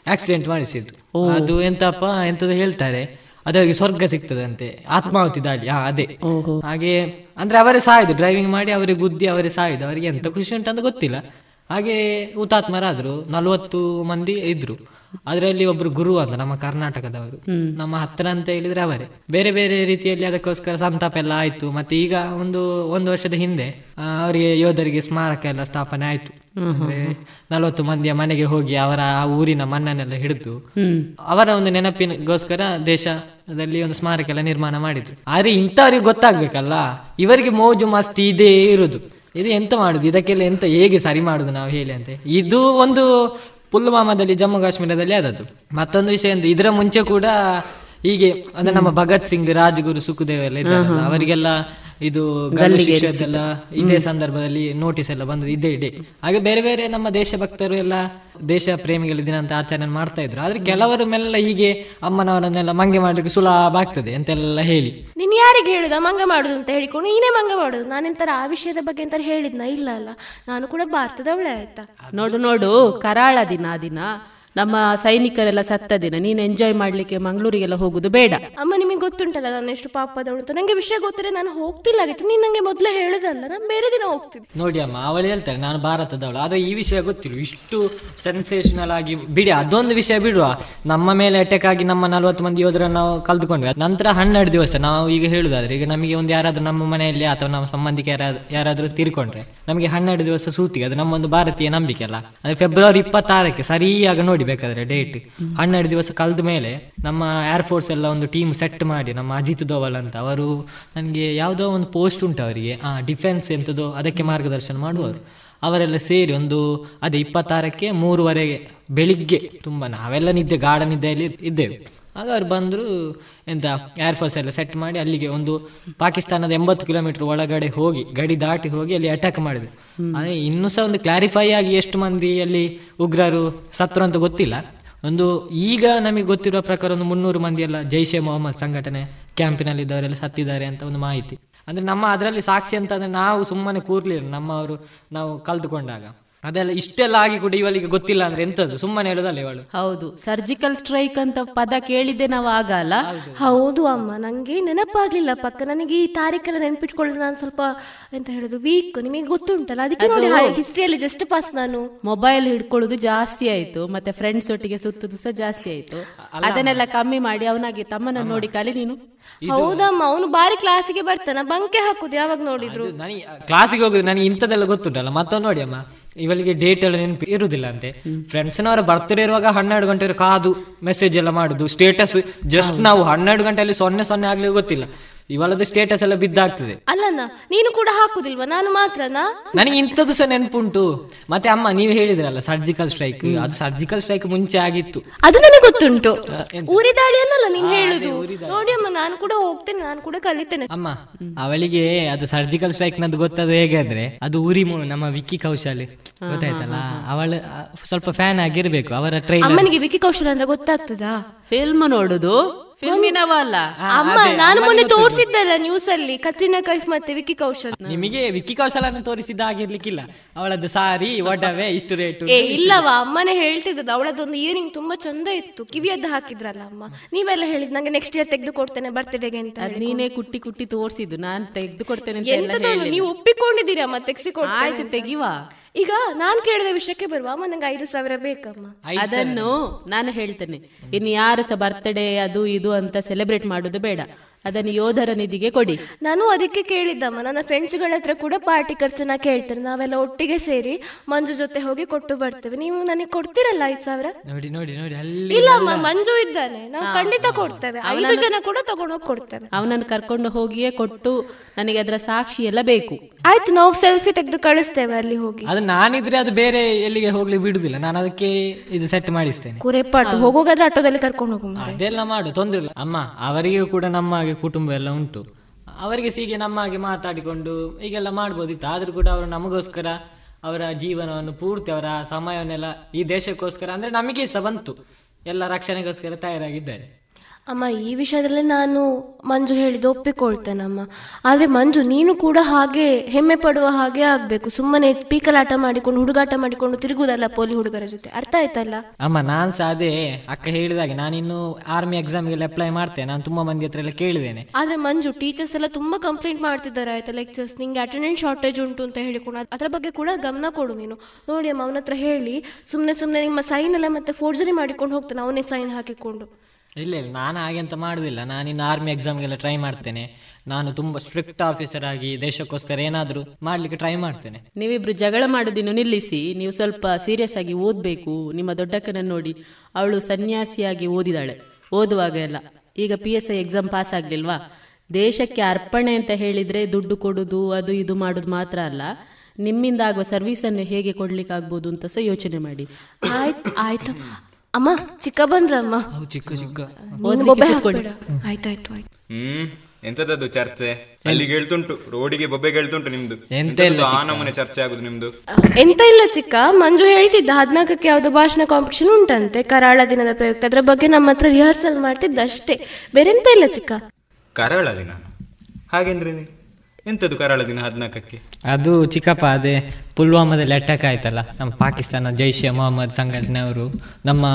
ಆಕ್ಸಿಡೆಂಟ್ ಮಾಡಿಸಿದ್ರು ಅದು ಎಂತಪ್ಪ ಎಂತದ ಹೇಳ್ತಾರೆ. ಅದವರಿಗೆ ಸ್ವರ್ಗ ಸಿಗ್ತದಂತೆ. ಆತ್ಮಾಹುತಿ ದಾಳಿ. ಹಾ ಅದೇ. ಹಾಗೆ ಅಂದ್ರೆ ಅವರೇ ಸಾಯ್ದು ಡ್ರೈವಿಂಗ್ ಮಾಡಿ ಅವರಿಗೆ ಗುದ್ದಿ ಅವರೇ ಸಾಯ್ದು ಅವರಿಗೆ ಎಂತ ಖುಷಿ ಉಂಟಂತ ಗೊತ್ತಿಲ್ಲ. ಹಾಗೆ ಹುತಾತ್ಮರಾದ್ರು ನಲ್ವತ್ತು ಮಂದಿ ಇದ್ರು. ಅದರಲ್ಲಿ ಒಬ್ರು ಗುರು ಅಂತ ನಮ್ಮ ಕರ್ನಾಟಕದವರು. ನಮ್ಮ ಹತ್ರ ಅಂತ ಹೇಳಿದ್ರೆ ಅವರೇ. ಬೇರೆ ಬೇರೆ ರೀತಿಯಲ್ಲಿ ಅದಕ್ಕೋಸ್ಕರ ಸಂತಾಪ ಎಲ್ಲ ಆಯ್ತು. ಮತ್ತೆ ಈಗ ಒಂದು ಒಂದು ವರ್ಷದ ಹಿಂದೆ ಅವರಿಗೆ ಯೋಧರಿಗೆ ಸ್ಮಾರಕ ಎಲ್ಲ ಸ್ಥಾಪನೆ ಆಯ್ತು. ನಲವತ್ತು ಮಂದಿಯ ಮನೆಗೆ ಹೋಗಿ ಅವರ ಆ ಊರಿನ ಮಣ್ಣನ್ನೆಲ್ಲ ಹಿಡಿದು ಅವರ ಒಂದು ನೆನಪಿನಗೋಸ್ಕರ ದೇಶದಲ್ಲಿ ಒಂದು ಸ್ಮಾರಕ ಎಲ್ಲ ನಿರ್ಮಾಣ ಮಾಡಿದ್ರು. ಆದ್ರೆ ಇಂಥವ್ರಿಗೆ ಗೊತ್ತಾಗ್ಬೇಕಲ್ಲ. ಇವರಿಗೆ ಮೋಜು ಮಸ್ತಿ ಇದೇ ಇರುದು. ಇದು ಎಂತ ಮಾಡುದು? ಇದಕ್ಕೆಲ್ಲ ಎಂತ ಹೇಗೆ ಸರಿ ಮಾಡುದು ನಾವು ಹೇಳಿ ಅಂತ? ಇದು ಒಂದು ಪುಲ್ವಾಮಾದಲ್ಲಿ ಜಮ್ಮು ಕಾಶ್ಮೀರದಲ್ಲಿ ಆದದ್ದು. ಮತ್ತೊಂದು ವಿಷಯ ಅಂದ್ರೆ ಇದರ ಮುಂಚೆ ಕೂಡ ಹೀಗೆ ಅಂದ್ರೆ ನಮ್ಮ ಭಗತ್ ಸಿಂಗ್ ರಾಜಗುರು ಸುಖದೇವ್ ಎಲ್ಲ ಇದ್ದಾರಲ್ಲ ಅವರಿಗೆಲ್ಲ ಇದು ಎಲ್ಲ ಇದೇ ಸಂದರ್ಭದಲ್ಲಿ ನೋಟಿಸ್ ಎಲ್ಲ ಬಂದದ್ದು ಇದೇ ಇದೆ. ಹಾಗೆ ಬೇರೆ ಬೇರೆ ನಮ್ಮ ದೇಶಭಕ್ತರು ಎಲ್ಲ ದೇಶ ಪ್ರೇಮಿಗಳ ದಿನ ಅಂತ ಆಚರಣೆ ಮಾಡ್ತಾ ಇದ್ರು. ಆದ್ರೆ ಕೆಲವರು ಮೆಲ್ಲ ಹೀಗೆ ಅಮ್ಮನವರನ್ನೆಲ್ಲ ಮಂಗೆ ಮಾಡ್ಲಿಕ್ಕೆ ಸುಲಭ ಆಗ್ತದೆ ಅಂತೆಲ್ಲ ಹೇಳಿ. ನೀನ್ ಯಾರಿಗೆ ಹೇಳುದ? ಮಂಗ ಮಾಡುದು ಅಂತ ಹೇಳಿಕೊಂಡು ನೀನೇ ಮಂಗ ಮಾಡುದು. ನಾನೆಂತರ ಆ ವಿಷಯದ ಬಗ್ಗೆ ಅಂತ ಹೇಳಿದ್ನ? ಇಲ್ಲ ಅಲ್ಲ. ನಾನು ಕೂಡ ಭಾರತದವಳೆ ಆಯ್ತಾ? ನೋಡು ನೋಡು ಕರಾಳ ದಿನ ದಿನ. ನಮ್ಮ ಸೈನಿಕರೆಲ್ಲ ಸತ್ತ ದಿನ. ನೀನು ಎಂಜಾಯ್ ಮಾಡ್ಲಿಕ್ಕೆ ಮಂಗಳೂರಿಗೆಲ್ಲ ಹೋಗುದು ಬೇಡ. ಅಮ್ಮ ನಿಮಗೆ ಗೊತ್ತುಂಟಲ್ಲ ನಾನು ಎಷ್ಟು ಪಾಪದವಳು ಅಂತ ನಂಗೆ ವಿಷಯ ಗೊತ್ತಿದ್ರೆ ನಾನು ಹೋಗ್ತಿಲ್ಲ ಆಗಿತ್ತು ನೀನ್ ನಂಗೆ ಮೊದಲೇ ಹೇಳುದಲ್ಲ ನಾನು ಬೇರೆ ದಿನ ಹೋಗ್ತಿದ್ದೆ ನೋಡಿ ಅಮ್ಮ ಅವಳು ಹೇಳ್ತಾರೆ ನಾನು ಭಾರತದವಳು. ಆದ್ರೆ ಈ ವಿಷಯ ಗೊತ್ತಿಲ್ಲ ಇಷ್ಟು ಸೆನ್ಸೇಷನಲ್ ಆಗಿ ಬಿಡಿ ಅದೊಂದು ವಿಷಯ ಬಿಡುವ. ನಮ್ಮ ಮೇಲೆ ಅಟ್ಯಾಕ್ ಆಗಿ ನಮ್ಮ ನಲ್ವತ್ತು ಮಂದಿ ಯೋಧರನ್ನು ನಾವು ಕಲ್ತ್ಕೊಂಡ್ವಿ. ನಂತರ ಹನ್ನೆರಡು ದಿವಸ ನಾವು ಈಗ ಹೇಳುದಾದ್ರೆ ಈಗ ನಮಗೆ ಒಂದು ಯಾರಾದ್ರೂ ನಮ್ಮ ಮನೆಯಲ್ಲಿ ಅಥವಾ ನಮ್ಮ ಸಂಬಂಧಿಕ ಯಾರಾದ್ರೂ ಯಾರಾದ್ರೂ ತೀರ್ಕೊಂಡ್ರೆ ನಮಗೆ ಹನ್ನೆರಡು ದಿವಸ ಸೂತಿಗೆ ಅದು ನಮ್ಮ ಒಂದು ಭಾರತೀಯ ನಂಬಿಕೆ ಅಲ್ಲ. ಅಂದ್ರೆ ಫೆಬ್ರವರಿ ಇಪ್ಪತ್ತಾರಕ್ಕೆ ಸರಿಯಾಗಿ ನೋಡಿ. ಬೇಕಾದ್ರೆ ಡೇಟ್ ಹನ್ನೆರಡು ದಿವಸ ಕಲ್ದ ಮೇಲೆ ನಮ್ಮ ಏರ್ ಫೋರ್ಸ್ ಎಲ್ಲ ಒಂದು ಟೀಮ್ ಸೆಟ್ ಮಾಡಿ, ನಮ್ಮ ಅಜಿತ್ ದೋವಲ್ ಅಂತ ಅವರು ನನಗೆ ಯಾವುದೋ ಒಂದು ಪೋಸ್ಟ್ ಉಂಟು ಅವರಿಗೆ. ಆ ಡಿಫೆನ್ಸ್ ಎಂಥದೋ ಅದಕ್ಕೆ ಮಾರ್ಗದರ್ಶನ ಮಾಡುವವರು. ಅವರೆಲ್ಲ ಸೇರಿ ಒಂದು, ಅದೇ ಇಪ್ಪತ್ತಾರಕ್ಕೆ ಮೂರುವರೆಗೆ ಬೆಳಿಗ್ಗೆ ತುಂಬ ನಾವೆಲ್ಲ ನಿದ್ದೆ, ಗಾಢ ನಿದ್ದೆಯಲ್ಲಿ ಇದ್ದೇವೆ. ಆಗ ಅವ್ರು ಬಂದರು ಎಂತ ಏರ್ಫೋರ್ಸ್ ಎಲ್ಲ ಸೆಟ್ ಮಾಡಿ ಅಲ್ಲಿಗೆ ಒಂದು ಪಾಕಿಸ್ತಾನದ ಎಂಬತ್ತು ಕಿಲೋಮೀಟರ್ ಒಳಗಡೆ ಹೋಗಿ ಗಡಿ ದಾಟಿ ಹೋಗಿ ಅಲ್ಲಿ ಅಟ್ಯಾಕ್ ಮಾಡಿದ್ರು. ಆದರೆ ಇನ್ನೂ ಸಹ ಒಂದು ಕ್ಲಾರಿಫೈ ಆಗಿ ಎಷ್ಟು ಮಂದಿ ಅಲ್ಲಿ ಉಗ್ರರು ಸತ್ರು ಅಂತ ಗೊತ್ತಿಲ್ಲ. ಒಂದು ಈಗ ನಮಗೆ ಗೊತ್ತಿರುವ ಪ್ರಕಾರ ಒಂದು ಮುನ್ನೂರು ಮಂದಿ ಎಲ್ಲ ಜೈಷೆ ಮೊಹಮ್ಮದ್ ಸಂಘಟನೆ ಕ್ಯಾಂಪಿನಲ್ಲಿ ಇದ್ದವರೆಲ್ಲ ಸತ್ತಿದ್ದಾರೆ ಅಂತ ಒಂದು ಮಾಹಿತಿ. ಅಂದ್ರೆ ನಮ್ಮ ಅದರಲ್ಲಿ ಸಾಕ್ಷಿ ಅಂತಂದ್ರೆ ನಾವು ಸುಮ್ಮನೆ ಕೂರ್ಲಿಲ್ಲ ನಮ್ಮವರು ನಾವು ಕಲ್ತುಕೊಂಡಾಗ. ಅದೆಲ್ಲ ಇಷ್ಟೆಲ್ಲ ಆಗಿ ಕೂಡ ಇವಳಿಗೆ ಗೊತ್ತಿಲ್ಲ ಅಂದ್ರೆ ಎಂತದ್ದು? ಸುಮ್ಮನೆ ಹೇಳುದಲ್ಲ ಇವಳು. ಹೌದು ಸರ್ಜಿಕಲ್ ಸ್ಟ್ರೈಕ್ ಅಂತ ಪದ ಕೇಳಿದ್ದೆ ನಾವು ಆಗಲ್ಲ. ಹೌದು. ಅಮ್ಮ ನಂಗೆ ನೆನಪಾಗ್ಲಿಲ್ಲ. ಪಕ್ಕ ನನಗೆ ಈ ತಾರೀಕೆಲ್ಲ ನೆನಪಿಟ್ಕೊಳ್ಳೋದು ನಾನು ಸ್ವಲ್ಪ ಎಂತ ಹೇಳುದು ವೀಕ್ ನಿಮಗೆ ಗೊತ್ತುಂಟಲ್ಲ? ಅದಕ್ಕೆ ನೋಡಿ ಹಿಸ್ಟ್ರಿಯಲ್ಲಿ ಜಸ್ಟ್ ಪಾಸ್ ನಾನು. ಮೊಬೈಲ್ ಹಿಡ್ಕೊಳ್ಳೋದು ಜಾಸ್ತಿ ಆಯ್ತು ಮತ್ತೆ ಫ್ರೆಂಡ್ಸ್ ಒಟ್ಟಿಗೆ ಸುತ್ತುದು ಸಹ ಜಾಸ್ತಿ ಆಯ್ತು. ಅದನ್ನೆಲ್ಲ ಕಮ್ಮಿ ಮಾಡಿ ಅವನಾಗಿ ತಮ್ಮನ ನೋಡಿ ಕಲಿ ನೀನು. ಹೌದಮ್ಮ ಅವನು ಬಾರಿ ಕ್ಲಾಸಿಗೆ ಬರ್ತಾನ ಬಂಕೆ ಹಾಕುದು ಯಾವಾಗ ನೋಡಿದ್ರು? ನನಗೆ ಕ್ಲಾಸಿಗೆ ಹೋಗುದು ನನಗೆ ಇಂಥದ್ದೆಲ್ಲ ಗೊತ್ತುಂಟಲ್ಲ ಮತ್ತೊಂದು ನೋಡಿ ಅಮ್ಮ. ಇವಳಿಗೆ ಡೇಟ್ ಎಲ್ಲ ನೆನಪು ಇರುದಿಲ್ಲ ಅಂತೆ. ಫ್ರೆಂಡ್ಸ್ನವರ ಬರ್ತ್ಡೇ ಇರುವಾಗ ಹನ್ನೆರಡು ಗಂಟೆ ಕಾದು ಮೆಸೇಜ್ ಎಲ್ಲ ಮಾಡುದು ಸ್ಟೇಟಸ್ ಜಸ್ಟ್ ನಾವು ಹನ್ನೆರಡು ಗಂಟೆಯಲ್ಲಿ ಸೊನ್ನೆ ಸೊನ್ನೆ ಆಗ್ಲಿ ಗೊತ್ತಿಲ್ಲ. ಇವಳದ್ದು ಸ್ಟೇಟಸ್ ಎಲ್ಲ ಬಿದ್ದಾಗ್ತದೆ. ಅಲ್ಲಣ್ಣ ನೀನು ಕೂಡ ಹಾಕುದಿಲ್ವಾ? ನಾನು ಮಾತ್ರನಾ? ನನಗೆ ಇಂಥದ್ದು ಸಹ ನೆನಪುಂಟು. ಮತ್ತೆ ಅಮ್ಮ ನೀವು ಹೇಳಿದ್ರಲ್ಲ ಸರ್ಜಿಕಲ್ ಸ್ಟ್ರೈಕ್ ಅದು ಸರ್ಜಿಕಲ್ ಸ್ಟ್ರೈಕ್ ಮುಂಚೆ ಆಗಿತ್ತು. ಅದು ನನಗೆ ಗೊತ್ತುಂಟು. ಊರಿ ದಾಳಿ ಅನ್ನಲ್ಲ ನೀನ್ ಹೇಳುದು? ನೋಡಿ ಅಮ್ಮ ನಾನು ಕೂಡ ಹೋಗ್ತೇನೆ ನಾನು ಕೂಡ ಕಲಿತೇನೆ. ಅಮ್ಮ ಅವಳಿಗೆ ಅದು ಸರ್ಜಿಕಲ್ ಸ್ಟ್ರೈಕ್ ನದ್ದು ಗೊತ್ತದು ಹೇಗೆ ಅಂದ್ರೆ ಅದು ಊರಿ ಮು- ನಮ್ಮ ವಿಕ್ಕಿ ಕೌಶಲ್. ಗೊತ್ತಾಯ್ತಲ್ಲ? ಅವಳು ಸ್ವಲ್ಪ ಫ್ಯಾನ್ ಆಗಿರ್ಬೇಕು ಅವರ ಟ್ರೈನ್ ಅಮ್ಮನಿಗೆ ವಿಕಿ ಕೌಶಲ್ ಅಂದ್ರೆ ಗೊತ್ತಾಗ್ತದಾ? ಫಿಲ್ಮ್ ನೋಡುದು. ಫಿಲ್ಮಿನವಲ್ಲ ಅಮ್ಮ ನಾನು ಮೊನ್ನೆ ತೋರಿಸಿದ್ದಲ್ಲ ನ್ಯೂಸ್ ಅಲ್ಲಿ ಕತ್ರಿನಾ ಕೈಫ್ ಮತ್ತೆ ವಿಕ್ಕಿ ಕೌಶಲ್ ನಿಮಗೆ ವಿಕ್ಕಿ ಕೌಶಲನ ತೋರಿಸಿದ ಆಗಿರ್ಲಿಕ್ಕಿಲ್ಲ ಅವಳದ್ದು ಸಾರಿ ಒಡವೆ ಇಷ್ಟು ರೇಟ್ ಏ ಇಲ್ಲವಾ ಅಮ್ಮನೇ ಹೇಳ್ತಿದ್ದದ್ದು. ಅವಳದೊಂದು ಇಯರಿಂಗ್ ತುಂಬಾ ಚಂದ ಇತ್ತು. ಕಿವಿಯದ್ದು ಹಾಕಿದ್ರಲ್ಲ ಅಮ್ಮ. ನೀವೆಲ್ಲ ಹೇಳಿದ್ ನಂಗೆ ನೆಕ್ಸ್ಟ್ ಇಯರ್ ತೆಗೆದು ಕೊಡ್ತೇನೆ ಬರ್ತ್ಡೇಗೆ ಅಂತ ನೀನೇ ಕುಟ್ಟಿ ಕುಟ್ಟಿ ತೋರಿಸಿದ್ದು. ನಾನು ತೆಗೆದು ಕೊಡ್ತೇನೆ. ನೀವು ಒಪ್ಪಿಕೊಂಡಿದ್ದೀರಾ ಅಮ್ಮ ತೆಗ್ಸಿ ಆಯ್ತು ತೆಗಿವಾ. ಈಗ ನಾನು ಕೇಳಿದ ವಿಷಯಕ್ಕೆ ಬರುವ ಅಮ್ಮ ನಂಗೆ ಐದು ಸಾವಿರ ಬೇಕಮ್ಮ. ಅದನ್ನು ನಾನು ಹೇಳ್ತೇನೆ. ಇನ್ನು ಯಾರು ಸಹ ಬರ್ತ್ಡೇ ಅದು ಇದು ಅಂತ ಸೆಲೆಬ್ರೇಟ್ ಮಾಡೋದು ಬೇಡ. ಅದನ್ನು ಯೋಧರ ನಿಧಿಗೆ ಕೊಡಿ. ನಾನು ಅದಕ್ಕೆ ಕೇಳಿದ್ದಮ್ಮ. ನನ್ನ ಫ್ರೆಂಡ್ಸ್ಗಳ ಹತ್ರ ಕೂಡ ಪಾರ್ಟಿ ಖರ್ಚನ್ನ ಕೇಳ್ತೇನೆ. ನಾವೆಲ್ಲ ಒಟ್ಟಿಗೆ ಸೇರಿ ಮಂಜು ಜೊತೆ ಹೋಗಿ ಕೊಟ್ಟು ಬರ್ತೇವೆ. ನೀವು ನನಗೆ ಕೊಡ್ತೀರಲ್ಲ ಐದು ಸಾವಿರ? ನೋಡಿ ನೋಡಿ ನೋಡಿ ಅಲ್ಲಿ ಇಲ್ಲ ಅಮ್ಮ ಮಂಜು ಇದ್ದಾನೆ. ನಾವು ಖಂಡಿತ ಕೊಡ್ತೇವೆ. ಐದು ಜನ ಕೂಡ ತಗೊಂಡೋಗಿ ಕೊಡ್ತೇವೆ. ಅವನನ್ನು ಕರ್ಕೊಂಡು ಹೋಗಿಯೇ ಕೊಟ್ಟು ನನಗೆ ಅದರ ಸಾಕ್ಷಿ ಎಲ್ಲ ಬೇಕು. ಆಯ್ತು ನಾವು ಸೆಲ್ಫಿ ತೆಗೆದು ಕಳಿಸ್ತೇವೆ ಅಲ್ಲಿ ಹೋಗಿ. ಅದು ನಾನಿದ್ರೆ ಅದು ಬೇರೆ ಎಲ್ಲಿಗೆ ಹೋಗ್ಲಿ ಬಿಡುದಿಲ್ಲ. ನಾನು ಅದಕ್ಕೆ ಇದು ಸೆಟ್ ಮಾಡಿಸ್ತೇನೆ. ಕುರೆಪಾಟು ಹೋಗೋಗಾದ್ರೆ ಆಟೋದಲ್ಲಿ ಕರ್ಕೊಂಡು ಹೋಗು. ಅದೆಲ್ಲ ಮಾಡು ತೊಂದ್ರೆ ಇಲ್ಲ. ಅಮ್ಮ ಅವರಿಗೂ ಕೂಡ ನಮ್ಮ ಹಾಗೆ ಕುಟುಂಬ ಎಲ್ಲ ಉಂಟು. ಅವರಿಗೆ ಹೀಗೆ ನಮ್ಮ ಹಾಗೆ ಮಾತಾಡಿಕೊಂಡು ಹೀಗೆಲ್ಲ ಮಾಡ್ಬೋದಿತ್ತು. ಆದರೂ ಕೂಡ ಅವರು ನಮಗೋಸ್ಕರ ಅವರ ಜೀವನವನ್ನು ಪೂರ್ತಿ ಅವರ ಸಮಯವನ್ನೆಲ್ಲ ಈ ದೇಶಕ್ಕೋಸ್ಕರ, ಅಂದ್ರೆ ನಮಗೆ ಸಹ ಬಂತು. ಎಲ್ಲ ರಕ್ಷಣೆಗೋಸ್ಕರ ತಯಾರಾಗಿದ್ದಾರೆ. ಅಮ್ಮ ಈ ವಿಷಯದಲ್ಲಿ ನಾನು ಮಂಜು ಹೇಳಿದ ಒಪ್ಪಿಕೊಳ್ತೇನಮ್ಮ ಆದ್ರೆ ಮಂಜು ನೀನು ಕೂಡ ಹಾಗೆ ಹೆಮ್ಮೆ ಪಡುವ ಹಾಗೆ ಆಗ್ಬೇಕು. ಸುಮ್ಮನೆ ಪೀಕಲಾಟ ಮಾಡಿಕೊಂಡು ಹುಡುಗಾಟ ಮಾಡಿಕೊಂಡು ತಿರುಗುದಲ್ಲ ಪೋಲಿ ಹುಡುಗರ ಜೊತೆ. ಅರ್ಥ ಆಯ್ತಲ್ಲ? ಅಮ್ಮ ನಾನ್ ಸಹ ಅದೇ ಅಕ್ಕ ಹೇಳಿದಾಗೆ. ನಾನಿನ್ನು ಆರ್ಮಿ ಎಕ್ಸಾಮ್ಗೆಲ್ಲ ಅಪ್ಲೈ ಮಾಡ್ತೇನೆ. ನಾನು ತುಂಬಾ ಮಂದಿ ಹತ್ರ ಎಲ್ಲ ಕೇಳಿದ್ದೇನೆ. ಆದ್ರೆ ಮಂಜು ಟೀಚರ್ಸ್ ಎಲ್ಲ ತುಂಬಾ ಕಂಪ್ಲೇಂಟ್ ಮಾಡ್ತಿದ್ದಾರೆ ಆಯ್ತಾ ಲೆಕ್ಚರ್ಸ್ ನಿಂಗೆ ಅಟೆಂಡೆನ್ಸ್ ಶಾರ್ಟೇಜ್ ಉಂಟು ಅಂತ ಹೇಳಿಕೊಂಡು ಅದರ ಅದ್ರ ಬಗ್ಗೆ ಕೂಡ ಗಮನ ಕೊಡು ನೀನು. ನೋಡಿ ಅಮ್ಮ ಅವನತ್ರ ಹೇಳಿ ಸುಮ್ಮನೆ ಸುಮ್ಮನೆ ನಿಮ್ಮ ಸೈನ್ ಎಲ್ಲ ಮತ್ತೆ ಫೋರ್ಜರಿ ಮಾಡಿಕೊಂಡು ಹೋಗ್ತಾನೆ. ಅವನೇ ಸೈನ್ ಹಾಕಿಕೊಂಡು. ಇಲ್ಲ ಇಲ್ಲ ನಾನು ಹಾಗೆ ಅಂತ ಮಾಡುದಿಲ್ಲ. ನಾನಿನ್ನು ಆರ್ಮಿ ಎಕ್ಸಾಮ್ಗೆಲ್ಲ ಟ್ರೈ ಮಾಡ್ತೇನೆ. ನಾನು ತುಂಬಾ ಸ್ಟ್ರಿಕ್ಟ್ ಆಫೀಸರ್ ಆಗಿ ದೇಶಕ್ಕೋಸ್ಕರ ಏನಾದರೂ ಮಾಡ್ಲಿಕ್ಕೆ ಟ್ರೈ ಮಾಡ್ತೇನೆ. ನೀವಿಬ್ರು ಜಗಳ ಮಾಡೋದಿನ್ನು ನಿಲ್ಲಿಸಿ. ನೀವು ಸ್ವಲ್ಪ ಸೀರಿಯಸ್ ಆಗಿ ಓದಬೇಕು. ನಿಮ್ಮ ದೊಡ್ಡಕ್ಕನನ್ನು ನೋಡಿ. ಅವಳು ಸನ್ಯಾಸಿಯಾಗಿ ಓದಿದಾಳೆ. ಓದುವಾಗ ಎಲ್ಲ. ಈಗ P S I exam pass ಆಗ್ಲಿಲ್ವಾ? ದೇಶಕ್ಕೆ ಅರ್ಪಣೆ ಅಂತ ಹೇಳಿದ್ರೆ ದುಡ್ಡು ಕೊಡುದು ಅದು ಇದು ಮಾಡುದು ಮಾತ್ರ ಅಲ್ಲ. ನಿಮ್ಮಿಂದ ಆಗುವ ಸರ್ವಿಸನ್ನು ಹೇಗೆ ಕೊಡ್ಲಿಕ್ಕೆ ಆಗ್ಬೋದು ಅಂತ ಸಹ ಯೋಚನೆ ಮಾಡಿ. ಆಯ್ತು ಆಯ್ತು. ಅಮ್ಮ ಚಿಕ್ಕ ಬಂದ್ರಮ್ಮ ಚಿಕ್ಕ ಚಿಕ್ಕ. ಆಯ್ತಾಯ್ತು ಆಯ್ತು. ಹ್ಮ್. ಎಂತದದ್ದು ಚರ್ಚೆ? ಅಲ್ಲಿಗೆ ಹೇಳ್ತುಂಟು. ರೋಡಿಗೆ ಬೊಬ್ಬೆ ಹೇಳ್ತುಂಟು ನಿಮ್ದು. ಎಂತ ಇಲ್ಲ ಆ ಚಿಕ್ಕ. ನಮೂನೆ ಚರ್ಚೆ ಆಗುದು ನಿಮ್ದು? ಎಂತ ಇಲ್ಲ ಚಿಕ್ಕ. ಮಂಜು ಹೇಳ್ತಿದ್ದ ಹದ್ನಾಲ್ಕಕ್ಕೆ ಯಾವ್ದು ಭಾಷಣ ಕಾಂಪಿಟಿಷನ್ ಉಂಟಂತೆ. ಕರಾಳ ದಿನದ ಪ್ರಯುಕ್ತ. ಅದ್ರ ಬಗ್ಗೆ ನಮ್ಮ ಹತ್ರ ರಿಹರ್ಸಲ್ ಮಾಡ್ತಿದ್ದ ಅಷ್ಟೇ ಬೇರೆ ಎಂತ ಇಲ್ಲ ಚಿಕ್ಕ? ಕರಾಳ ದಿನ ಹಾಗೆಂದ್ರೆ ನೀ- ಎಂತದು ಕರಾಳ ದಿನ ಹದಿನಾಲ್ಕಕ್ಕೆ? ಅದು ಚಿಕ್ಕಪ್ಪ ಅದೇ ಪುಲ್ವಾಮಾದಲ್ಲಿ ಅಟ್ಯಾಕ್ ಆಯ್ತಲ್ಲ, ನಮ್ಮ ಪಾಕಿಸ್ತಾನ ಜೈಷ್ ಎ ಮೊಹಮ್ಮದ್ ಸಂಘಟನೆಯವರು ನಮ್ಮ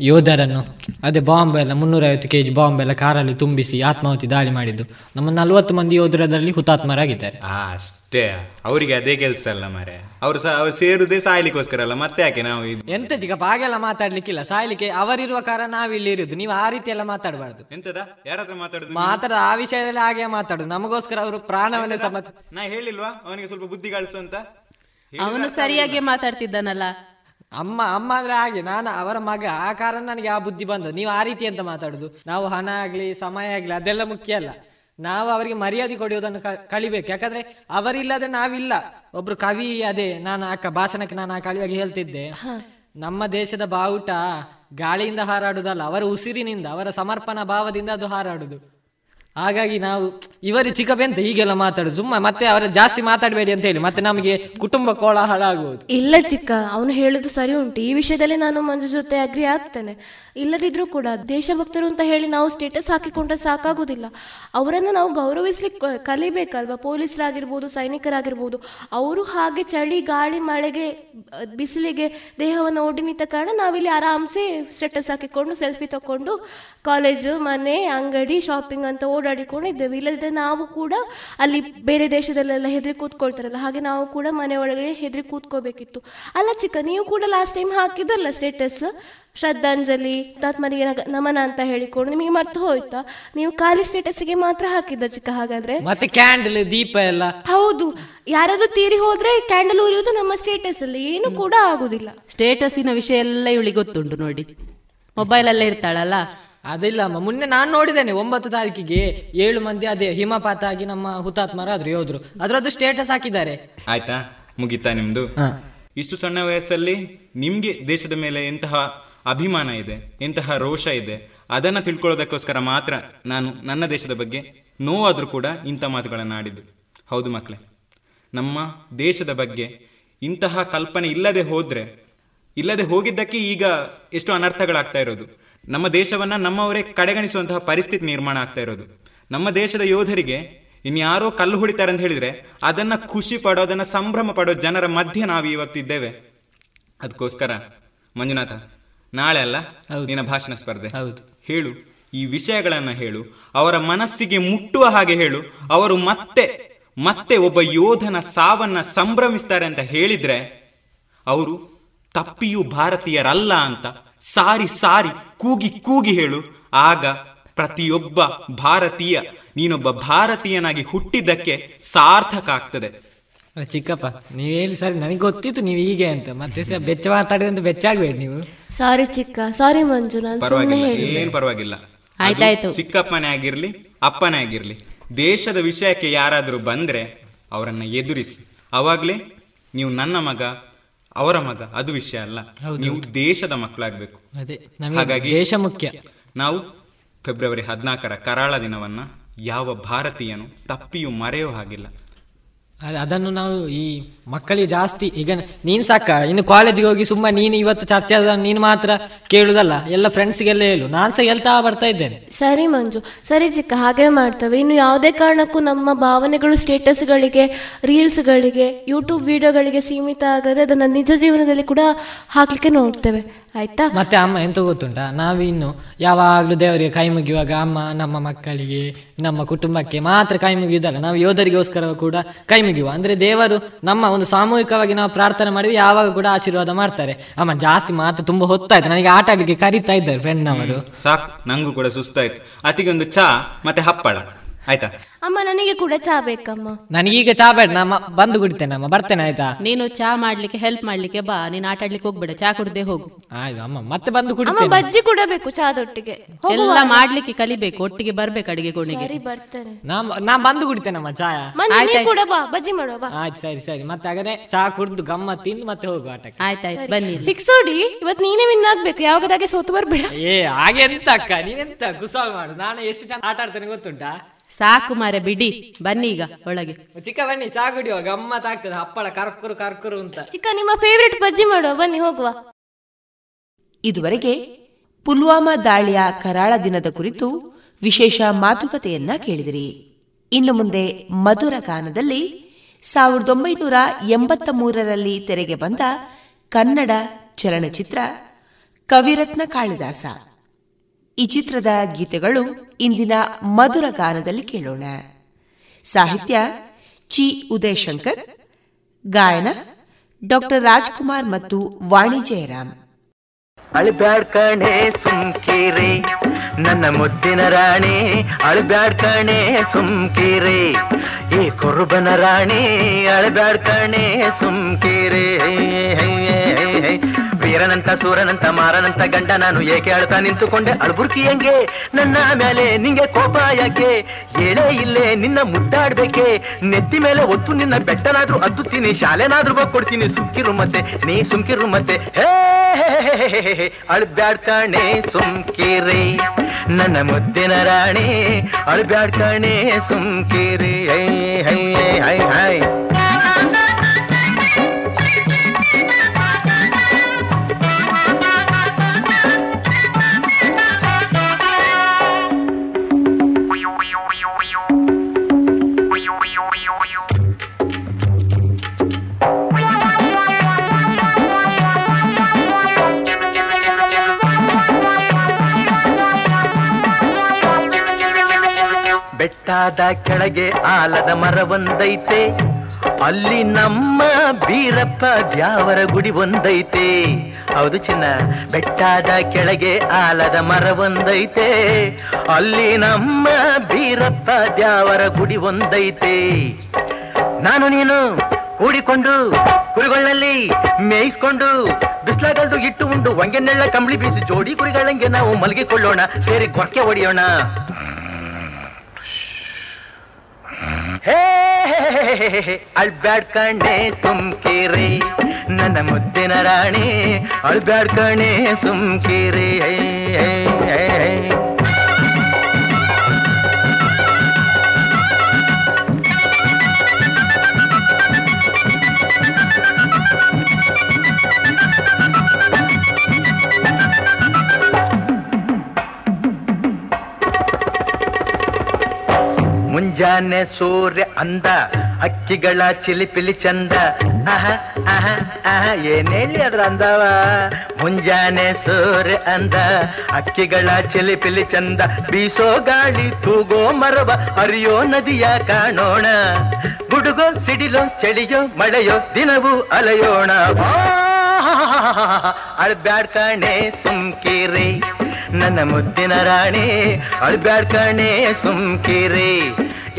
ಯೋಧರನ್ನು. ಅದೇ ಬಾಂಬ್ ಎಲ್ಲ ಮುನ್ನೂರೈವತ್ತು ಕೆ ಜಿ ಬಾಂಬ್ ಎಲ್ಲ ಕಾರಲ್ಲಿ ತುಂಬಿಸಿ ಆತ್ಮಾಹುತಿ ದಾಳಿ ಮಾಡಿದ್ದು. ನಮ್ಮ ನಲವತ್ತು ಮಂದಿ ಯೋಧರದಲ್ಲಿ ಹುತಾತ್ಮರಾಗಿದ್ದಾರೆ. ಆ ಅಷ್ಟೇ. ಅವರಿಗೆ ಅದೇ ಕೆಲಸ ಅಲ್ಲ ಮಾರೆ ಅವ್ರು ಸಹ ಅವ್ರು ಸೇರುದೇ ಸಾಯ್ಲಿಕ್ಕೋಸ್ಕರ ಅಲ್ಲ ಮತ್ತೆ ಯಾಕೆ ನಾವು ಇದು? ಎಂತ ಚಿಕ್ಕಪ್ಪ ಹಾಗೆಲ್ಲ ಮಾತಾಡ್ಲಿಕ್ಕಿಲ್ಲ. ಸಾಯ್ಲಿಕ್ಕೆ ಅವರಿರುವ ಕಾರಣ ನಾವಿಲ್ಲಿ ಇರುದು ನೀವು ಆ ರೀತಿ ಎಲ್ಲ ಮಾತಾಡಬಾರ್ದು. ಎಂತದ? ಯಾರ ಹತ್ರ ಮಾತಾಡುದು ಮಾತಾಡ ಆ ವಿಷಯದಲ್ಲಿ ಹಾಗೆ ಮಾತಾಡುದು. ನಮಗೋಸ್ಕರ ಅವರು ಪ್ರಾಣವನ್ನೇ ಸಮ ನಾ ಹೇಳಿಲ್ವಾ? ಅವನಿಗೆ ಸ್ವಲ್ಪ ಬುದ್ಧಿ ಕಳಿಸು ಅಂತ? ಅವನು ಸರಿಯಾಗಿ ಮಾತಾಡ್ತಿದ್ದಾನಲ್ಲ. ಅಮ್ಮ ಅಮ್ಮ ಅಂದ್ರೆ ಹಾಗೆ. ನಾನು ಅವರ ಮಗ. ಆ ಕಾರಣ ನನಗೆ ಆ ಬುದ್ಧಿ ಬಂದದ್ದು ನೀವು ಆ ರೀತಿ ಅಂತ ಮಾತಾಡುದು. ನಾವು ಹಣ ಆಗ್ಲಿ ಸಮಯ ಆಗ್ಲಿ ಅದೆಲ್ಲ ಮುಖ್ಯ ಅಲ್ಲ. ನಾವು ಅವರಿಗೆ ಮರ್ಯಾದೆ ಕೊಡುವುದನ್ನು ಕಲಿಬೇಕು. ಯಾಕಂದ್ರೆ ಅವರಿಲ್ಲದೆ ನಾವಿಲ್ಲ. ಒಬ್ರು ಕವಿ ಅದೇ. ನಾನು ಅಕ್ಕ ಭಾಷಣಕ್ಕೆ ನಾನು ಆ ಕಳಿಯಾಗಿ ಹೇಳ್ತಿದ್ದೆ. ನಮ್ಮ ದೇಶದ ಬಾವುಟ ಗಾಳಿಯಿಂದ ಹಾರಾಡುದಲ್ಲ. ಅವರ ಉಸಿರಿನಿಂದ ಅವರ ಸಮರ್ಪಣಾ ಭಾವದಿಂದ ಅದು ಹಾರಾಡುದು. ಹಾಗಾಗಿ ನಾವು ಇವರು ಚಿಕ್ಕಬೆಂತ ಹೀಗೆಲ್ಲ ಮಾತಾಡುದು. ಸುಮ್ಮ ಮತ್ತೆ ಅವರ ಜಾಸ್ತಿ ಮಾತಾಡಬೇಡಿ ಅಂತ ಹೇಳಿ ಮತ್ತೆ ನಮಗೆ ಕುಟುಂಬ ಕೋಲಾಹಲ ಆಗುವುದು. ಇಲ್ಲ ಚಿಕ್ಕ, ಅವನು ಹೇಳುದು ಸರಿ ಉಂಟು. ಈ ವಿಷಯದಲ್ಲಿ ನಾನು ಮಂಜು ಜೊತೆ ಅಗ್ರಿ ಆಗ್ತೇನೆ. ಇಲ್ಲದಿದ್ರೂ ಕೂಡ ದೇಶಭಕ್ತರು ಅಂತ ಹೇಳಿ ನಾವು ಸ್ಟೇಟಸ್ ಹಾಕಿಕೊಂಡ್ರೆ ಸಾಕಾಗುದಿಲ್ಲ. ಅವರನ್ನು ನಾವು ಗೌರವಿಸ್ಲಿಕ್ಕೆ ಕಲಿಬೇಕಲ್ವಾ? ಪೊಲೀಸರಾಗಿರ್ಬೋದು, ಸೈನಿಕರಾಗಿರ್ಬೋದು, ಅವರು ಹಾಗೆ ಚಳಿ, ಗಾಳಿ, ಮಳೆಗೆ ಬಿಸಿಲಿಗೆ ದೇಹವನ್ನು ಓಡಿ ನಿಂತ ಕಾರಣ ನಾವಿಲ್ಲಿ ಆರಾಮ್ಸೆ ಸ್ಟೇಟಸ್ ಹಾಕಿಕೊಂಡು ಸೆಲ್ಫಿ ತಕೊಂಡು ಕಾಲೇಜು ಮನೆ, ಅಂಗಡಿ ಶಾಪಿಂಗ್ ಅಂತ ಓಡಾಡಿಕೊಂಡು ಇದ್ದೇವೆ. ಇಲ್ಲದಿದ್ದರೆ ನಾವು ಕೂಡ ಅಲ್ಲಿ ಬೇರೆ ದೇಶದಲ್ಲೆಲ್ಲ ಹೆದರಿ ಕೂತ್ಕೊಳ್ತಾರಲ್ಲ, ಹಾಗೆ ನಾವು ಕೂಡ ಮನೆ ಒಳಗಡೆ ಹೆದರಿ ಕೂತ್ಕೋಬೇಕಿತ್ತು. ಅಲ್ಲ ಚಿಕ್ಕ, ನೀವು ಕೂಡ ಲಾಸ್ಟ್ ಟೈಮ್ ಹಾಕಿದ್ರಲ್ಲ ಸ್ಟೇಟಸ್ ಶ್ರದ್ಧಾಂಜಲಿ ಹುತಾತ್ಮರಿಗೆ ನಮನ ಅಂತ ಹೇಳಿಕೊಂಡು ನಿಮಗೆ ಮರ್ತು ಹೋಯ್ತಾ? ನೀವು ಖಾಲಿ ಸ್ಟೇಟಸ್ಗೆ ಮಾತ್ರ ಹಾಕಿದ್ದ ಚಿಕ್ಕ ಹಾಗಾದ್ರೆ? ಮತ್ತೆ ಕ್ಯಾಂಡಲ್ ದೀಪ ಎಲ್ಲ. ಹೌದು. ಯಾರಾದ್ರೂ ತೀರಿ ಹೋದ್ರೆ ಕ್ಯಾಂಡಲ್ ಉರಿಯುವುದು ನಮ್ಮ ಸ್ಟೇಟಸ್ ಅಲ್ಲಿ ಏನು ಕೂಡ ಆಗುದಿಲ್ಲ. ಸ್ಟೇಟಸ್ಸಿನ ವಿಷಯ ಎಲ್ಲ ಇವಳಿಗೆ ಗೊತ್ತುಂಟು ನೋಡಿ. ಮೊಬೈಲ್ ಅಲ್ಲೇ ಇರ್ತಾಳಲ್ಲ? ಅದಿಲ್ಲ ಅಮ್ಮ. ಮೊನ್ನೆ ನಾನು ನೋಡಿದ್ದೇನೆ ಒಂಬತ್ತು ತಾರೀಕಿಗೆ ಏಳು ಮಂದಿ ಅದೇ ಹಿಮಪಾತ ಆಗಿ ನಮ್ಮ ಹುತಾತ್ಮರಾದ್ರು ಹೋದ್ರು ಅದ್ರದ್ದು ಸ್ಟೇಟಸ್ ಹಾಕಿದ್ದಾರೆ. ಆಯ್ತಾ? ಮುಗಿತಾ ನಿಮ್ದು? ಇಷ್ಟು ಸಣ್ಣ ವಯಸ್ಸಲ್ಲಿ ನಿಮ್ಗೆ ದೇಶದ ಮೇಲೆ ಎಂತಹ ಅಭಿಮಾನ ಇದೆ, ಎಂತಹ ರೋಷ ಇದೆ, ಅದನ್ನ ತಿಳ್ಕೊಳ್ಳೋದಕ್ಕೋಸ್ಕರ ಮಾತ್ರ ನಾನು ನನ್ನ ದೇಶದ ಬಗ್ಗೆ ನೋವಾದ್ರೂ ಕೂಡ ಇಂಥ ಮಾತುಗಳನ್ನು ಆಡಿದ್ದು. ಹೌದು ಮಕ್ಕಳೇ ನಮ್ಮ ದೇಶದ ಬಗ್ಗೆ ಇಂತಹ ಕಲ್ಪನೆ ಇಲ್ಲದೆ ಹೋದರೆ, ಇಲ್ಲದೆ ಹೋಗಿದ್ದಕ್ಕೆ ಈಗ ಎಷ್ಟು ಅನರ್ಥಗಳಾಗ್ತಾ ಇರೋದು. ನಮ್ಮ ದೇಶವನ್ನ ನಮ್ಮವರೇ ಕಡೆಗಣಿಸುವಂತಹ ಪರಿಸ್ಥಿತಿ ನಿರ್ಮಾಣ ಆಗ್ತಾ ಇರೋದು. ನಮ್ಮ ದೇಶದ ಯೋಧರಿಗೆ ಇನ್ಯಾರೋ ಕಲ್ಲು ಹೊಡಿತಾರೆ ಅಂತ ಹೇಳಿದ್ರೆ ಅದನ್ನ ಖುಷಿ ಪಡೋ, ಅದನ್ನು ಸಂಭ್ರಮ ಪಡೋ ಜನರ ಮಧ್ಯೆ ನಾವು ಇವತ್ತಿದ್ದೇವೆ ಅದಕ್ಕೋಸ್ಕರ ಮಂಜುನಾಥ ನಾಳೆ ಅಲ್ಲ? ನಿನ್ನ ಭಾಷಣ ಸ್ಪರ್ಧೆ. ಹೌದು. ಹೇಳು ಈ ವಿಷಯಗಳನ್ನ ಹೇಳು ಅವರ ಮನಸ್ಸಿಗೆ ಮುಟ್ಟುವ ಹಾಗೆ ಹೇಳು ಅವರು ಮತ್ತೆ ಮತ್ತೆ ಒಬ್ಬ ಯೋಧನ ಸಾವನ್ನ ಸಂಭ್ರಮಿಸ್ತಾರೆ ಅಂತ ಹೇಳಿದ್ರೆ ಅವರು ತಪ್ಪಿಯೂ ಭಾರತೀಯರಲ್ಲ ಅಂತ ಸಾರಿ ಸಾರಿ ಕೂಗಿ ಕೂಗಿ ಹೇಳು. ಆಗ ಪ್ರತಿಯೊಬ್ಬ ಭಾರತೀಯ ನೀನೊಬ್ಬ ಭಾರತೀಯನಾಗಿ ಹುಟ್ಟಿದ್ದಕ್ಕೆ ಸಾರ್ಥಕ ಆಗ್ತದೆ. ಚಿಕ್ಕಪ್ಪ ನೀವು ಹೇಳಿ ಸರಿ ನನಗೆ ಗೊತ್ತಿತ್ತು ನೀವು ಹೀಗೆ ಅಂತ. ಮತ್ತೆ ಬೆಚ್ಚ ಮಾತಾಡಿದಂತ ಬೆಚ್ಚಾಗ್ಬೇಡಿ ನೀವು. ಸಾರಿ ಚಿಕ್ಕ. ಸಾರಿ ಮಂಜು ಏನ್ ಪರವಾಗಿಲ್ಲ. ಆಯ್ತಾಯ್ತು. ಚಿಕ್ಕಪ್ಪನೇ ಆಗಿರ್ಲಿ ಅಪ್ಪನೇ ಆಗಿರ್ಲಿ ದೇಶದ ವಿಷಯಕ್ಕೆ ಯಾರಾದ್ರೂ ಬಂದ್ರೆ ಅವರನ್ನ ಎದುರಿಸಿ. ಅವಾಗ್ಲೇ ನೀವು ನನ್ನ ಮಗ ಅವರ ಮಗ ಅದು ವಿಷಯ ಅಲ್ಲ. ನೀವು ದೇಶದ ಮಕ್ಕಳಾಗಬೇಕು. ಅದೇ ನಮಗೆ ದೇಶ ಮುಖ್ಯ. ನಾವು ಫೆಬ್ರವರಿ ಹದಿನಾಲ್ಕರ ಕರಾಳ ದಿನವನ್ನ ಯಾವ ಭಾರತೀಯನು ತಪ್ಪಿಯೂ ಮರೆಯೋ ಹಾಗಿಲ್ಲ. ಅದನ್ನು ನಾವು ಈ ಮಕ್ಕಳಿಗೆ ಜಾಸ್ತಿ, ಈಗ ನೀನ್ ಸಾಕ, ಇನ್ನು ಕಾಲೇಜಿಗೆ ಹೋಗಿ ಸುಮ್ಮ ನೀನು ಇವತ್ತು ಚರ್ಚೆ ನೀನು ಮಾತ್ರ ಕೇಳುದಲ್ಲ, ಎಲ್ಲ ಫ್ರೆಂಡ್ಸ್ಗೆಲ್ಲ ಹೇಳು, ನಾನು ಸಹ ಹೇಳ್ತಾ ಬರ್ತಾ ಇದ್ದೇನೆ. ಸರಿ ಮಂಜು, ಸರಿ ಚಿಕ್ಕ, ಹಾಗೆ ಮಾಡ್ತೇವೆ. ಇನ್ನು ಯಾವುದೇ ಕಾರಣಕ್ಕೂ ನಮ್ಮ ಭಾವನೆಗಳು ಸ್ಟೇಟಸ್ಗಳಿಗೆ ರೀಲ್ಸ್ಗಳಿಗೆ ಯೂಟ್ಯೂಬ್ ವಿಡಿಯೋಗಳಿಗೆ ಸೀಮಿತ ಆಗದೆ ಅದನ್ನ ನಿಜ ಜೀವನದಲ್ಲಿ ಕೂಡ ಹಾಕ್ಲಿಕ್ಕೆ ನೋಡ್ತೇವೆ. ಆಯ್ತಾ? ಮತ್ತೆ ಅಮ್ಮ ಎಂತ ಗೊತ್ತುಂಟಾ? ನಾವಿನ್ನು ಯಾವಾಗ್ಲೂ ದೇವರಿಗೆ ಕೈ ಮುಗಿಯುವಾಗ ಅಮ್ಮ ನಮ್ಮ ಮಕ್ಕಳಿಗೆ ನಮ್ಮ ಕುಟುಂಬಕ್ಕೆ ಮಾತ್ರ ಕೈ ಮುಗಿಯುವುದಲ್ಲ ನಾವು ಯೋಧರಿಗೋಸ್ಕರ ಕೂಡ ಕೈ ಮುಗಿಯುವ. ಅಂದ್ರೆ ದೇವರು ನಮ್ಮ ಒಂದು ಸಾಮೂಹಿಕವಾಗಿ ನಾವು ಪ್ರಾರ್ಥನೆ ಮಾಡಿದ್ರೆ ಯಾವಾಗ ಕೂಡ ಆಶೀರ್ವಾದ ಮಾಡ್ತಾರೆ. ಅಮ್ಮ ಜಾಸ್ತಿ ಮಾತು ತುಂಬಾ ಹೊತ್ತಾಯ್ತು. ನನಗೆ ಆಟ ಆಡ್ಲಿಕ್ಕೆ ಕರೀತಾ ಇದ್ದಾರೆ ಫ್ರೆಂಡ್ ನವರು. ಸಾಕು. ನಂಗೂ ಕೂಡ ಸುಸ್ತಾಯ್ತು. ಅತಿಗೊಂದು ಚಾ ಮತ್ತೆ ಹಪ್ಪಳ. ಆಯ್ತಾ? ಅಮ್ಮ ನನಗೆ ಕೂಡ ಚಾ ಬೇಕಮ್ಮ. ನನಗೀಗ ಚಾ ಬೇಡ ನಮ್ಮ ಬಂದು ಕುಡಿತೇನೆ ಅಮ್ಮ ಬರ್ತೇನೆ ಆಯ್ತಾ? ನೀನು ಚಾ ಮಾಡ್ಲಿಕ್ಕೆ ಹೆಲ್ಪ್ ಮಾಡ್ಲಿಕ್ಕೆ ಬಾ ನೀನ್ ಆಟ ಆಡ್ಲಿಕ್ಕೆ ಹೋಗ್ಬೇಡ ಚಾ ಕುಡ್ದೆ ಹೋಗು. ಆಯ್ತು ಅಮ್ಮ ಮತ್ತೆ ಬಂದು ಅಮ್ಮ ಕುಡಿತೇನೆ ಬಜ್ಜಿ ಕೂಡ ಬೇಕು ಚಾದೊಟ್ಟಿಗೆ. ಹೋಗುವ. ಎಲ್ಲ ಮಾಡ್ಲಿಕ್ಕೆ ಕಲಿಬೇಕು ಒಟ್ಟಿಗೆ ಬರ್ಬೇಕು ಅಡಿಗೆ ಕೋಣೆಗೆ. ಸರಿ ಬರ್ತೇನೆ. ನಾ ನಾ ಬಂದು ಕುಡಿತೇನಮ್ಮ ಚಾಯ. ಮಂಜು. ಕೂಡ ಬಾ ಬಜ್ಜಿ ಮಾಡುವ ಬಾ. ಆಯ್ತು ಸರಿ ಸರಿ. ಮತ್ತೆ ಹಾಗಾದ್ರೆ ಚಾ ಕುಡ್ದು ಗಮ್ಮ ತಿಂದು ಮತ್ತೆ ಹೋಗು ಆಟಕ್ಕೆ. ಆಯ್ತಾಯ್ತು ಬನ್ನಿ ಸಿಕ್ಸ್ ಓಡಿ ಇವತ್ ನೀನೇ ವಿನ್ ಆಗ್ಬೇಕು ಯಾವಾಗದಾಗೆ ಸೋತು ಬರ್ಬೇಡ. ಏ ಹಾಗೆ ಎಂತ ಅಕ್ಕ ನೀನೆಂತ ಕುಸಾಲ್ ಮಾಡು. ನಾನು ಎಷ್ಟು ಚೆನ್ನಾಗಿ ಆಟ ಆಡ್ತೇನೆ ಗೊತ್ತುಂಟಾ? ಸಾಕು ಮಾರೆ ಬಿಡಿ. ಬನ್ನಿ ಈಗ ಒಳಗೆ. ಚಿಕ್ಕ ಬನ್ನಿ ಚಾ ಕುಡಿಯುವ. ಗಮ್ಮತ್ ಆಗ್ತದೆ. ಹಪ್ಪಳ ಕರ್ಕುರು ಕರ್ಕರು ಅಂತ. ಚಿಕ್ಕ ನಿಮ್ಮ ಫೇವ್ರೆಟ್ ಬಜ್ಜಿ ಮಾಡುವ. ಬನ್ನಿ ಹೋಗುವ. ಇದುವರೆಗೆ ಪುಲ್ವಾಮಾ ದಾಳಿಯ ಕರಾಳ ದಿನದ ಕುರಿತು ವಿಶೇಷ ಮಾತುಕತೆಯನ್ನ ಕೇಳಿದಿರಿ. ಇನ್ನು ಮುಂದೆ ಮಧುರ ಗಾನದಲ್ಲಿ ಸಾವಿರದ ಒಂಬೈನೂರ ಎಂಬತ್ತ ಮೂರರಲ್ಲಿ ತೆರೆಗೆ ಬಂದ ಕನ್ನಡ ಚಲನಚಿತ್ರ ಕವಿರತ್ನ ಕಾಳಿದಾಸ. ಈ ಚಿತ್ರದ ಗೀತೆಗಳು ಇಂದಿನ ಮಧುರ ಗಾನದಲ್ಲಿ ಕೇಳೋಣ. ಸಾಹಿತ್ಯ ಚಿ ಉದಯಶಂಕರ್, ಗಾಯನ ಡಾಕ್ಟರ್ ರಾಜ್ಕುಮಾರ್ ಮತ್ತು ವಾಣಿ ಜಯರಾಮ್. ಅಳ್ಬ್ಯಾಡ್ ಕಣೆ ಸುಮ್ಕಿರಿ, ನನ್ನ ಮುದ್ದಿನ ರಾಣಿ ಅಳ್ಬ್ಯಾಡ್ ಕಣೆ ಸುಮ್ಕಿರಿ, ಈ ಕುರುಬನ ರಾಣಿ ಅಳ್ಬ್ಯಾಡ್ ಕಣೆ ಸುಮ್ಕೀರಿ. ವೀರನಂತ, ಸೂರನಂತ, ಮಾರನಂತ ಗಂಡ ನಾನು ಏಕೆ ಅಳ್ತಾ ನಿಂತುಕೊಂಡೆ? ಅಳ್ಬುರ್ಕಿ ಹೆಂಗೆ? ನನ್ನ ಮೇಲೆ ನಿಂಗೆ ಕೋಪ ಯಾಕೆ? ಏಳೇ ಇಲ್ಲೇ ನಿನ್ನ ಮುದ್ದಾಡ್ಬೇಕೆ? ನೆತ್ತಿ ಮೇಲೆ ಒತ್ತು ನಿನ್ನ ಬೆಟ್ಟನಾದ್ರೂ ಹತ್ತುತ್ತೀನಿ ಶಾಲೆನಾದ್ರೂ ಬಗ್ಗೆ ಕೊಡ್ತೀನಿ ಸುಮ್ಕಿರು ಮತ್ತೆ, ನೀ ಸುಮ್ಕಿರು ಮತ್ತೆ. ಹೇ ಅಳ್ಬ್ಯಾಡ್ ಕಣೆ ಸುಮ್ಕಿರಿ. ನನ್ನ ಮುದ್ದಿನ ರಾಣಿ ಅಳ್ಬ್ಯಾಡ್ ಕಣೆ ಸುಮ್ಕಿರಿ ಹೈ ಹೈ ಹೈ ಹೈ. ಬೆಟ್ಟಾದ ಕೆಳಗೆ ಆಲದ ಮರವೊಂದೈತೆ. ಅಲ್ಲಿ ನಮ್ಮ ಬೀರಪ್ಪ ದ್ಯಾವರ ಗುಡಿ ಒಂದೈತೆ. ಹೌದು ಚಿನ್ನ, ಬೆಟ್ಟಾದ ಕೆಳಗೆ ಆಲದ ಮರವೊಂದೈತೆ. ಅಲ್ಲಿ ನಮ್ಮ ಬೀರಪ್ಪ ದ್ಯಾವರ ಗುಡಿ ಒಂದೈತೆ. ನಾನು ನೀನು ಕೂಡಿಕೊಂಡು ಕುರಿಗಳಲ್ಲಿ ಮೇಯಿಸ್ಕೊಂಡು ಬಿಸ್ಲಾಗಲ್ದು ಇಟ್ಟು ಉಂಡು ನೆಳ್ಳ ಕಂಬಳಿ ಬೀಸಿ ಜೋಡಿ ಕುರಿಗಳಂಗೆ ನಾವು ಮಲಗಿಕೊಳ್ಳೋಣ, ಸೇರಿ ಗೊಕ್ಕೆ ಹೊಡೆಯೋಣ. ಹೇ ಅಳ್ಬ್ಯಾಡ್ ಕಣೆ ಸುಮ್ಕಿರಿ ನನ್ನ ಮುದ್ದಿನ ರಾಣಿ ಅಳ್ಬ್ಯಾಡ್ ಕಣೆ ಸುಮ್ಕಿರಿ ಮುಂಜಾನೆ ಸೂರ್ಯ ಅಂದ, ಅಕ್ಕಿಗಳ ಚಿಲಿಪಿಲಿ ಚಂದ. ಅಹ ಅಹ ಆಹ ಏನೇಲಿ ಅದ್ರ ಅಂದವ? ಮುಂಜಾನೆ ಸೂರ್ಯ ಅಂದ, ಅಕ್ಕಿಗಳ ಚಿಲಿಪಿಲಿ ಚಂದ. ಬೀಸೋ ಗಾಳಿ, ತೂಗೋ ಮರವ ಅರಿಯೋ ನದಿಯ ಕಾಣೋಣ. ಗುಡುಗೋ, ಸಿಡಿಲೋ, ಚಳಿಯೋ, ಮಳೆಯೋ, ದಿನವೂ ಅಲೆಯೋಣ. ಅಳ್ಬ್ಯಾಡ್ ಕಾಣೆ, ಸುಮ್ಕಿರಿ. ನನ್ನ ಮುದ್ದಿನ ರಾಣಿ ಅಳ್ಬ್ಯಾಡ್ ಕಣೆ ಸುಮ್ಕಿರಿ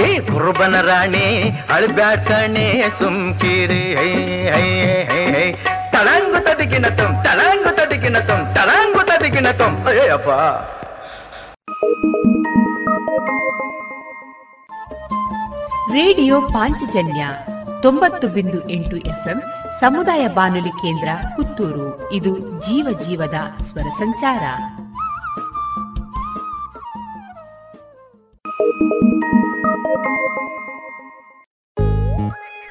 ಏ ಕುರುಬನ ರಾಣಿ ಅಳ್ಬ್ಯಾಡ್ ಕಣೆ ಸುಮ್ಕಿರಿ ಹೈ ಹೈ ಹೈ ಹೈ ತಳಂಗು ತದಿಗಿನ ತುಂ ತಳಂಗು ತದಿಗಿನ ತುಂ ತಳಂಗು ತದಿಗಿನ ತುಂ ಅಯ್ಯಪ್ಪ ರೇಡಿಯೋ ಪಾಂಚಜನ್ಯ ತೊಂಬತ್ತು ಬಿಂದು ಎಂಟು ಎಫ್ಎಂ, ಸಮುದಾಯ ಬಾನುಲಿ ಕೇಂದ್ರ, ಪುತ್ತೂರು. ಇದು ಜೀವ ಜೀವದ ಸ್ವರ ಸಂಚಾರ. Thank you.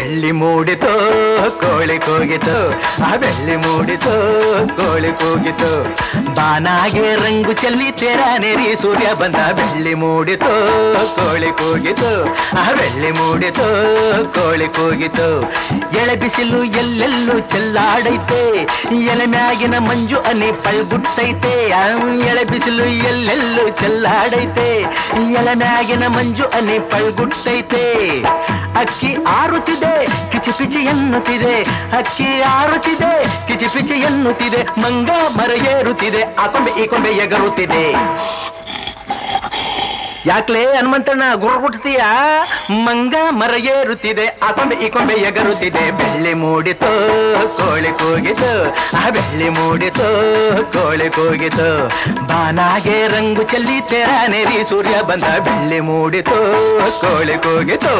ಬೆಳ್ಳಿ ಮೂಡಿತು, ಕೋಳಿ ಕೂಗಿತು. ಆ ಬೆಳ್ಳಿ ಮೂಡಿತು, ಕೋಳಿ ಕೂಗಿತು. ಬಾನಾಗೆ ರಂಗು ಚೆಲ್ಲಿ ತೆರ ನೆರಿ ಸೂರ್ಯ ಬಂದ. ಬೆಳ್ಳಿ ಮೂಡಿತು, ಕೋಳಿ ಕೂಗಿತು. ಆ ಬೆಳ್ಳಿ ಮೂಡಿತು, ಕೋಳಿ ಕೂಗಿತು. ಎಳೆ ಬಿಸಿಲು ಎಲ್ಲೆಲ್ಲೂ ಚೆಲ್ಲಾಡೈತೆ. ಎಲೆ ಮ್ಯಾಗಿನ ಮಂಜು ಅನಿ ಪಳ್ಗುಟ್ಟೈತೆ. ಎಳೆ ಬಿಸಿಲು ಎಲ್ಲೆಲ್ಲೂ ಚೆಲ್ಲಾಡೈತೆ. ಎಲೆ ಮ್ಯಾಗಿನ ಮಂಜು ಅನಿ ಪಳ್ಗುಟ್ಟೈತೆ. ಅಕ್ಕಿ ಆರುತ್ತಿದೆ ಕಿಚಿ ಪಿಚಿ ಎನ್ನುತ್ತಿದೆ ಅಕ್ಕಿ ಆರುತ್ತಿದೆ ಕಿಚಿ ಪಿಚಿ ಎನ್ನುತ್ತಿದೆ ಮಂಗ ಮರ ಏರುತ್ತಿದೆ, ಆ ಕೊಂಬೆ ಈ ಕೊಂಬೆ ಎಗರುತ್ತಿದೆ. ಯಾಕ್ಲೇ ಹನುಮಂತಣ್ಣ ಗುರುಗುಟ್ತೀಯ ಮಂಗ ಮರ ಏರುತ್ತಿದೆ, ಆ ಕೊಂಬೆ ಈ ಕೊಂಬೆ ಎಗರುತ್ತಿದೆ. ಬೆಳ್ಳಿ ಮೂಡಿತು, ಕೋಳಿ ಕೂಗಿತು, ಆ ಬೆಳ್ಳಿ ಮೂಡಿತು, ಕೋಳಿ ಕೂಗಿತು. ಬಾನಾಗೆ ರಂಗು ಚೆಲ್ಲಿ ನೆರಿ ಸೂರ್ಯ ಬಂದ ಬೆಳ್ಳಿ ಮೂಡಿತು, ಕೋಳಿ ಕೂಗಿತು.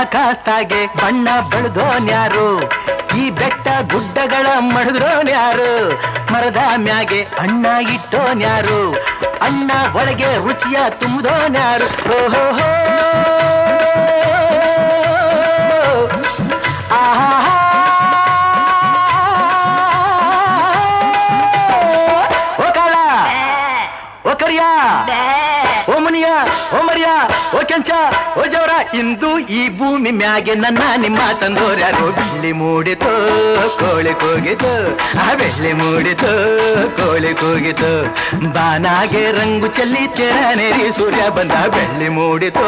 ಆಕಾಶದಾಗೆ ಬಣ್ಣ ಬೆಳೆದೋನ್ಯಾರು ಈ ಬೆಟ್ಟ ಗುಡ್ಡಗಳ ಮಡದ್ರೋನ್ಯಾರು ಮರದ ಮ್ಯಾಗೆ ಅಣ್ಣ ಇಟ್ಟೋನ್ಯಾರು ಅಣ್ಣ ಒಳಗೆ ರುಚಿಯ ತುಂಬಿದೋನ್ಯಾರು ಓಹೋ ಓ ಕೆಂಚ, ಓ ಜವರ, ಇಂದು ಈ ಭೂಮಿ ಮ್ಯಾಗೆ ನನ್ನ ನಿಮ್ಮ ತಂದೋರ್ಯಾರು. ಬೆಳ್ಳಿ ಮೂಡಿತು, ಕೋಳಿ ಕೂಗಿತು. ಆ ಬೆಳ್ಳಿ ಮೂಡಿತು, ಕೋಳಿ ಕೂಗಿತು. ಬಾನಾಗೆ ರಂಗು ಚೆಲ್ಲಿ ಚೆರನೇರಿ ಸೂರ್ಯ ಬಂದ ಬೆಳ್ಳಿ ಮೂಡಿತು,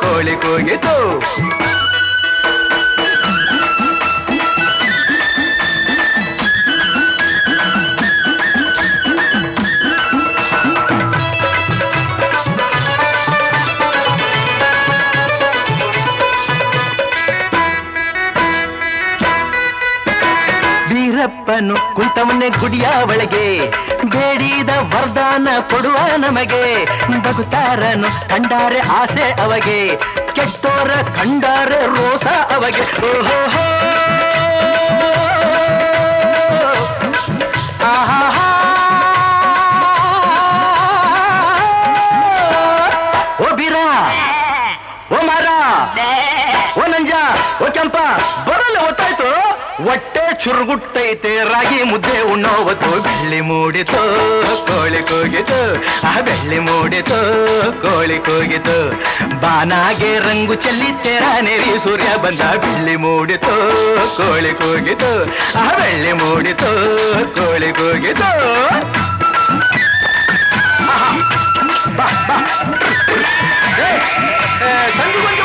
ಕೋಳಿ ಕೂಗಿತು. ಬೀರಪ್ಪನು ಕುಂತವನ್ನೇ ಗುಡಿಯ ಒಳಗೆ ಬೇಡಿದ ವರದಾನ ಕೊಡುವ ನಮಗೆ. ಬಗುತಾರನು ಕಂಡಾರೆ ಆಸೆ ಅವಗೆ ಕೆಟ್ಟೋರ ಕಂಡಾರೆ ರೋಸ ಅವಗೆ. ಓಹೋ ಓ ಬೀರ! ಓ ಮಾರ! ಓ ನಂಜ! ಓ ಚಂಪಾ ಬರಲ್ಲ ಗೊತ್ತಾಯ್ತು ಹೊಟ್ಟೆ ಚುರುಗುಟ್ಟೈತೆ ರಾಗಿ ಮುದ್ದೆ ಉಣ್ಣೋವತ್ತು ಬೆಳ್ಳಿ ಮೂಡಿತು ಕೋಳಿ ಕೂಗಿತು ಆ ಬೆಳ್ಳಿ ಮೂಡಿತು ಕೋಳಿ ಕೂಗಿತು ಬಾನಾಗೆ ರಂಗು ಚೆಲ್ಲಿ ತೆರ ನೆರಿ ಸೂರ್ಯ ಬಂದ ಬೆಳ್ಳಿ ಮೂಡಿತು ಕೋಳಿ ಕೂಗಿತು ಆ ಬೆಳ್ಳಿ ಮೂಡಿತು ಕೋಳಿ ಕೂಗಿತು ಆಹಾ. ಬಾ ಬಾ ಏ, ಏ, ಸಂಜು ಗೊಂಜು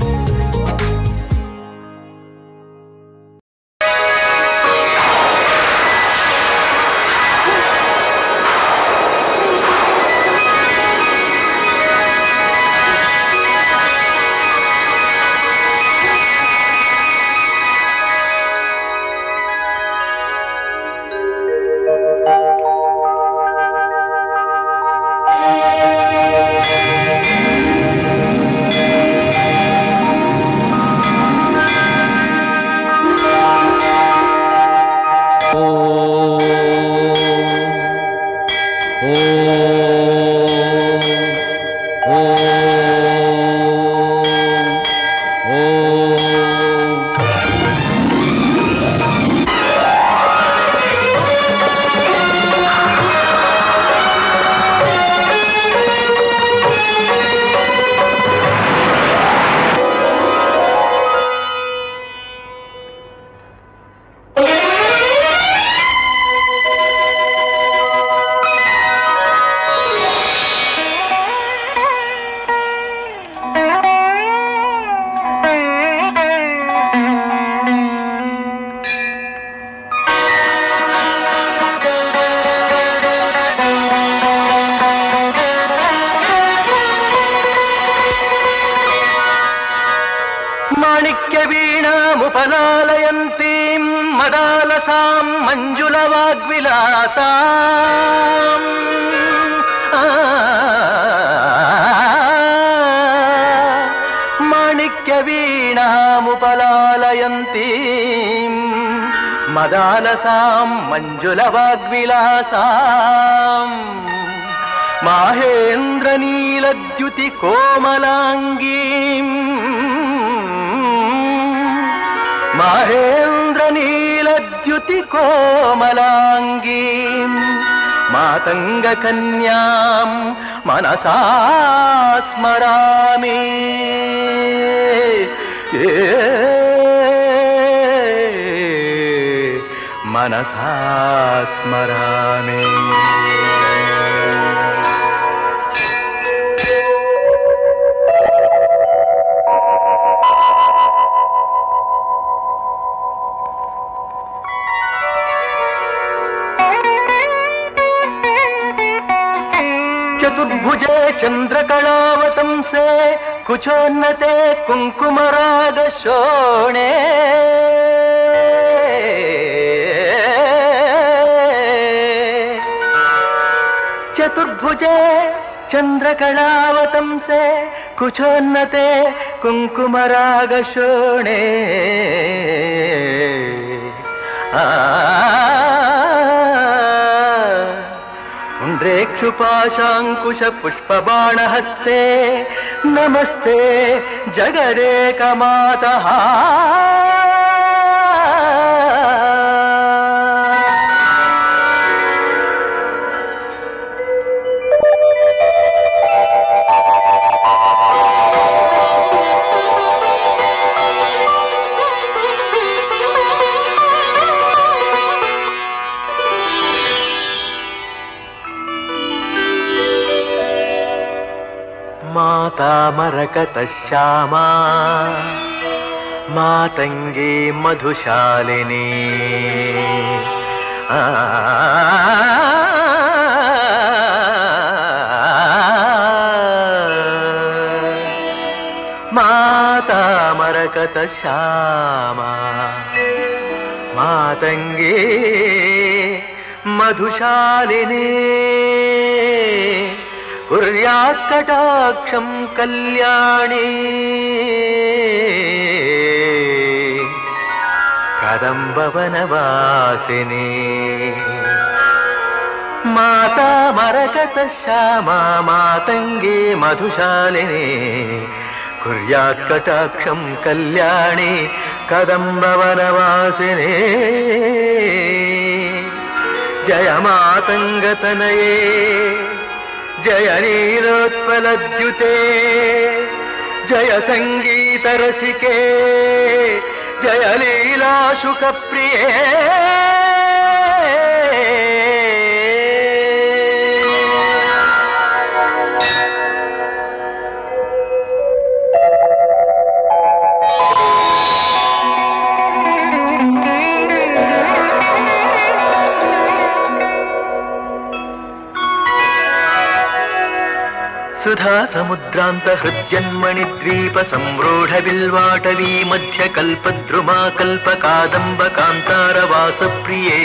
మధుల వాగ్విలాసాం మాహేంద్ర నీలద్యుతి కోమలాంగీం. మాహేంద్ర నీలద్యుతి కోమలాంగీం. మాతంగ కన్యాం మనసా స్మరామి. मनसा स्मरा चतुर्भुजे चंद्रकलावतंसे कुछोन्नते कुंकुमराग शोणे मुझे चंद्रकलावतम से कुछोन्नते कुंकुमराग शोणे क्षुपाशाकुश पुष्पाण हस्ते नमस्ते जगरे माता हा। माता मरकतश्यामा मातङ्गी मधुशालिनी आ माता मरकतश्यामा मातङ्गी मधुशालिनी कुर्यात् കല്യാണി. കദംബവനവാസിനി. മാതാമരകത ശ്യാമ മാതംഗി മധുശാലിനി. കുര്യാക്കടാക്ഷം കല്യാണി കദംബവനവാസിനി. ജയ മാതംഗതനയേ जय नीलोत्पलद्युते जय सङ्गीतरसिके जय लीलाशुकप्रिये సుधा సముద్రాంత హృద్యన్మణి ద్వీప సంరూఢ బిల్వాటవీ మధ్య కల్పద్రుమా కల్ప కాదంబ కాంతార వాస ప్రియే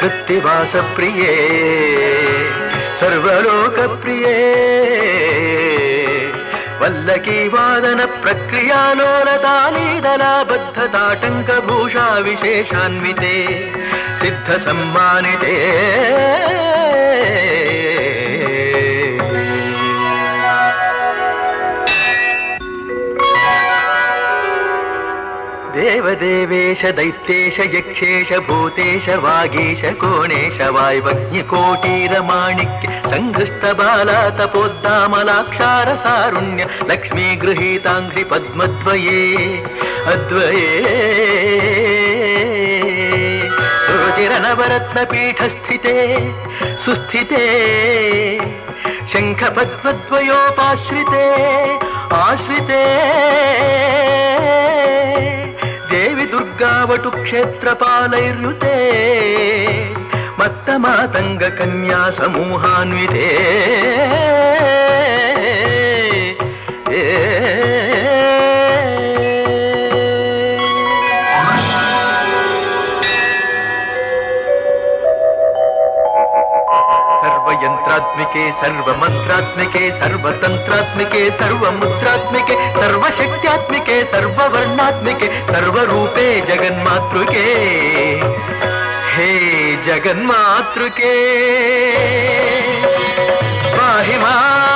కృత్తివాస ప్రియే సర్వలోక ప్రియే వల్లకీ వాదన ప్రక్రియాలోలతాళీదలాబద్ధతాటంకభూషా విశేషాన్వితే సిద్ధ సమ్మానితే देव देवेश दैत्येश यक्षेश भूतेश वागीश कोणेश वायवग्निकोटीरमाणिक्य संघृष्टबाल तपोद्दामलाक्षारसारुण्य अद्वये। रुचिरनवरत्नपीठस्थिते सुस्थिते। शङ्खपद्मद्वयोपाश्विते आश्रिते। ದುರ್ಗಾವಟು ಕ್ಷೇತ್ರಪಾಲೈರ್ಯುತೆ ಮತ್ತ ಮಾತಂಗ ಕನ್ಯಾ ಸಮೂಹಾನ್ವಿತೆ सर्वभूतात्मिके सर्वमन्त्रात्मिके सर्वतन्त्रात्मिके सर्वमुद्रात्मिके सर्वशक्त्यात्मिके सर्ववर्णात्मिके सर्वरूपे जगन्मातृके। हे जगन्मातृके पाहि मा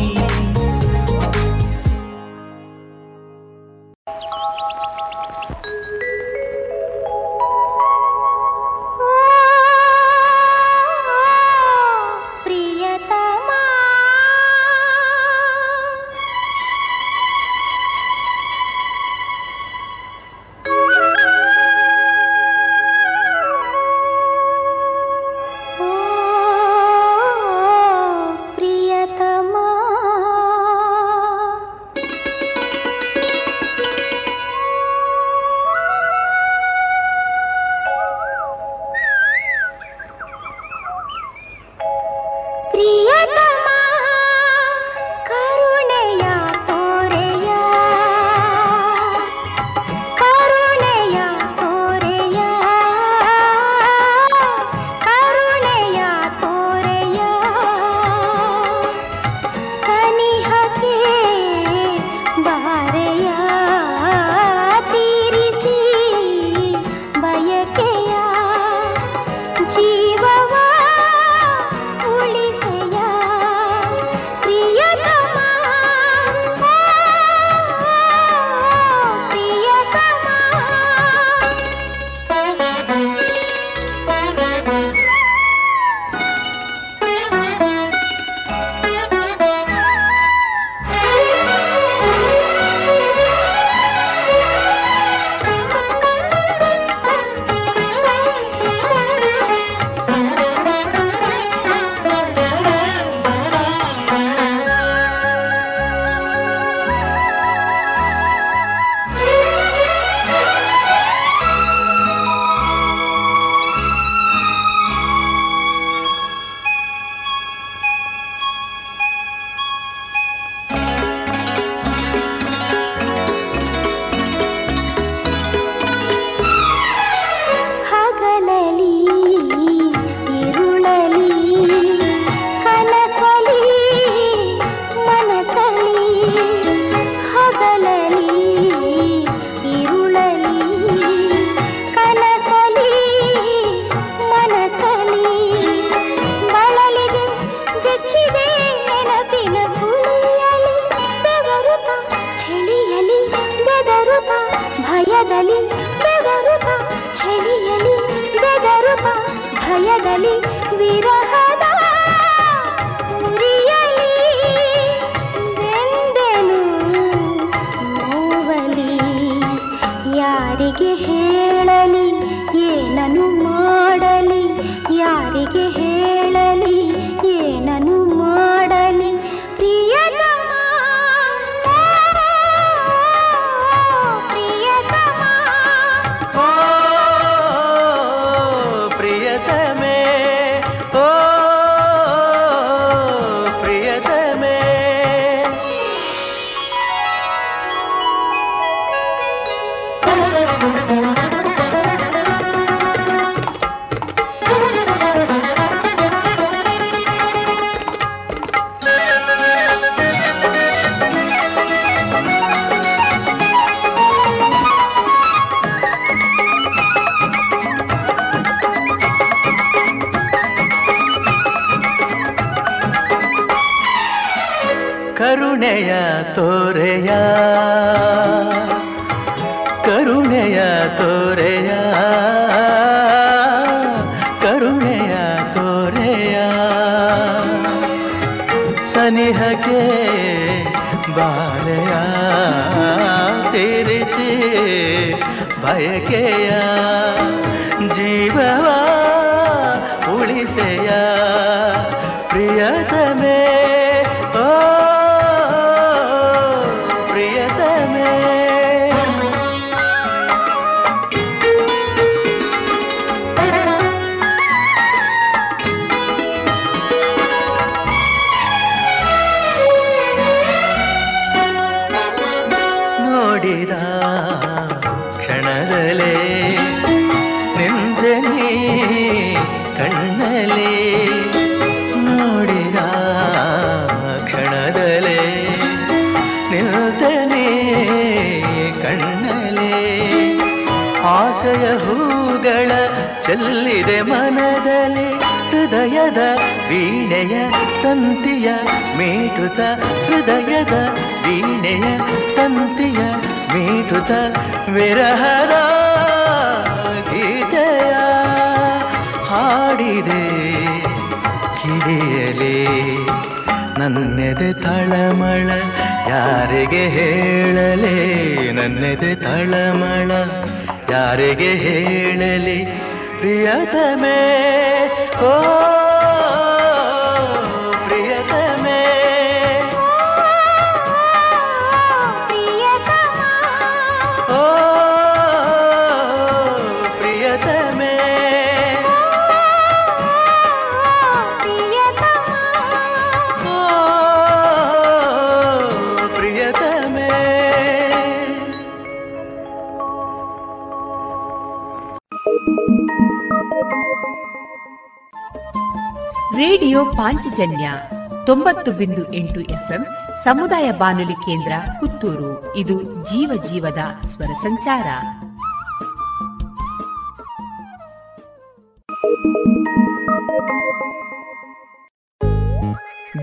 ಬಿಂದು ಎಂಟು ಎಫ್ಎಂ, ಸಮುದಾಯ ಬಾನುಲಿ ಕೇಂದ್ರ, ಪುತ್ತೂರು. ಇದು ಜೀವ ಜೀವದ ಸ್ವರ ಸಂಚಾರ.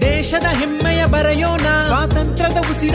ದೇಶದ ಹೆಮ್ಮೆಯ ಬರೆಯೋಣ, ಸ್ವಾತಂತ್ರ್ಯದ ಉಸಿರ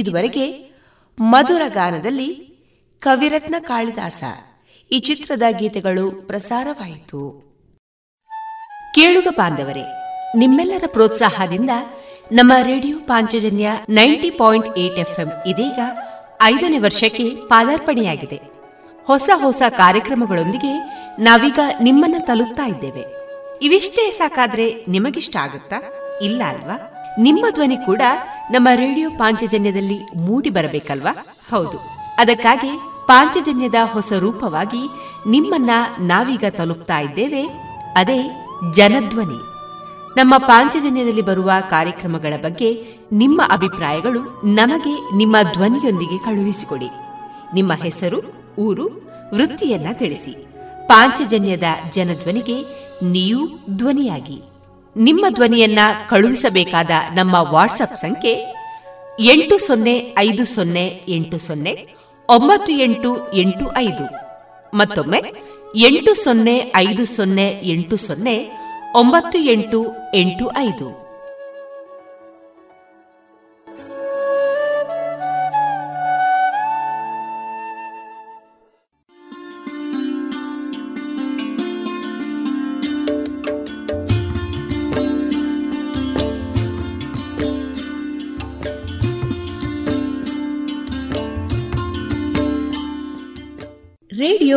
ಇದುವರೆಗೆ ಮಧುರ ಗಾನದಲ್ಲಿ ಕವಿರತ್ನ ಕಾಳಿದಾಸ ಈ ಚಿತ್ರದ ಗೀತೆಗಳು ಪ್ರಸಾರವಾಯಿತು. ಕೇಳುಗ ಬಾಂಧವರೇ, ನಿಮ್ಮೆಲ್ಲರ ಪ್ರೋತ್ಸಾಹದಿಂದ ನಮ್ಮ radio Panchajanya ninety point eight FM ಇದೀಗ ಐದನೇ ವರ್ಷಕ್ಕೆ ಪಾದಾರ್ಪಣೆಯಾಗಿದೆ. ಹೊಸ ಹೊಸ ಕಾರ್ಯಕ್ರಮಗಳೊಂದಿಗೆ ನಾವೀಗ ನಿಮ್ಮನ್ನ ತಲುಪ್ತಾ ಇದ್ದೇವೆ. ಇವಿಷ್ಟೇ ಸಾಕಾದ್ರೆ ನಿಮಗಿಷ್ಟ ಆಗುತ್ತಾ? ಇಲ್ಲ ಅಲ್ವಾ? ನಿಮ್ಮ ಧ್ವನಿ ಕೂಡ ನಮ್ಮ ರೇಡಿಯೋ ಪಾಂಚಜನ್ಯದಲ್ಲಿ ಮೂಡಿ ಬರಬೇಕಲ್ವಾ? ಹೌದು. ಅದಕ್ಕಾಗಿ ಪಾಂಚಜನ್ಯದ ಹೊಸ ರೂಪವಾಗಿ ನಿಮ್ಮನ್ನ ನಾವೀಗ ತಲುಪ್ತಾ ಇದ್ದೇವೆ. ಅದೇ ಜನಧ್ವನಿ. ನಮ್ಮ ಪಾಂಚಜನ್ಯದಲ್ಲಿ ಬರುವ ಕಾರ್ಯಕ್ರಮಗಳ ಬಗ್ಗೆ ನಿಮ್ಮ ಅಭಿಪ್ರಾಯಗಳು ನಮಗೆ ನಿಮ್ಮ ಧ್ವನಿಯೊಂದಿಗೆ ಕಳುಹಿಸಿಕೊಡಿ. ನಿಮ್ಮ ಹೆಸರು ಊರು ವೃತ್ತಿಯನ್ನ ತಿಳಿಸಿ. ಪಾಂಚಜನ್ಯದ ಜನಧ್ವನಿಗೆ ನೀವು ಧ್ವನಿಯಾಗಿ. ನಿಮ್ಮ ಧ್ವನಿಯನ್ನ ಕಳುಹಿಸಬೇಕಾದ ನಮ್ಮ ವಾಟ್ಸ್ಆಪ್ ಸಂಖ್ಯೆ ಎಂಟು ಸೊನ್ನೆ ಐದು ಸೊನ್ನೆ ಎಂಟು ಸೊನ್ನೆ ಒಂಬತ್ತು ಎಂಟು ಎಂಟು ಐದು. ಮತ್ತೊಮ್ಮೆ ಎಂಟು ಸೊನ್ನೆ ಐದು ಸೊನ್ನೆ ಎಂಟು ಸೊನ್ನೆ ಒಂಬತ್ತು ಎಂಟು ಎಂಟು ಐದು.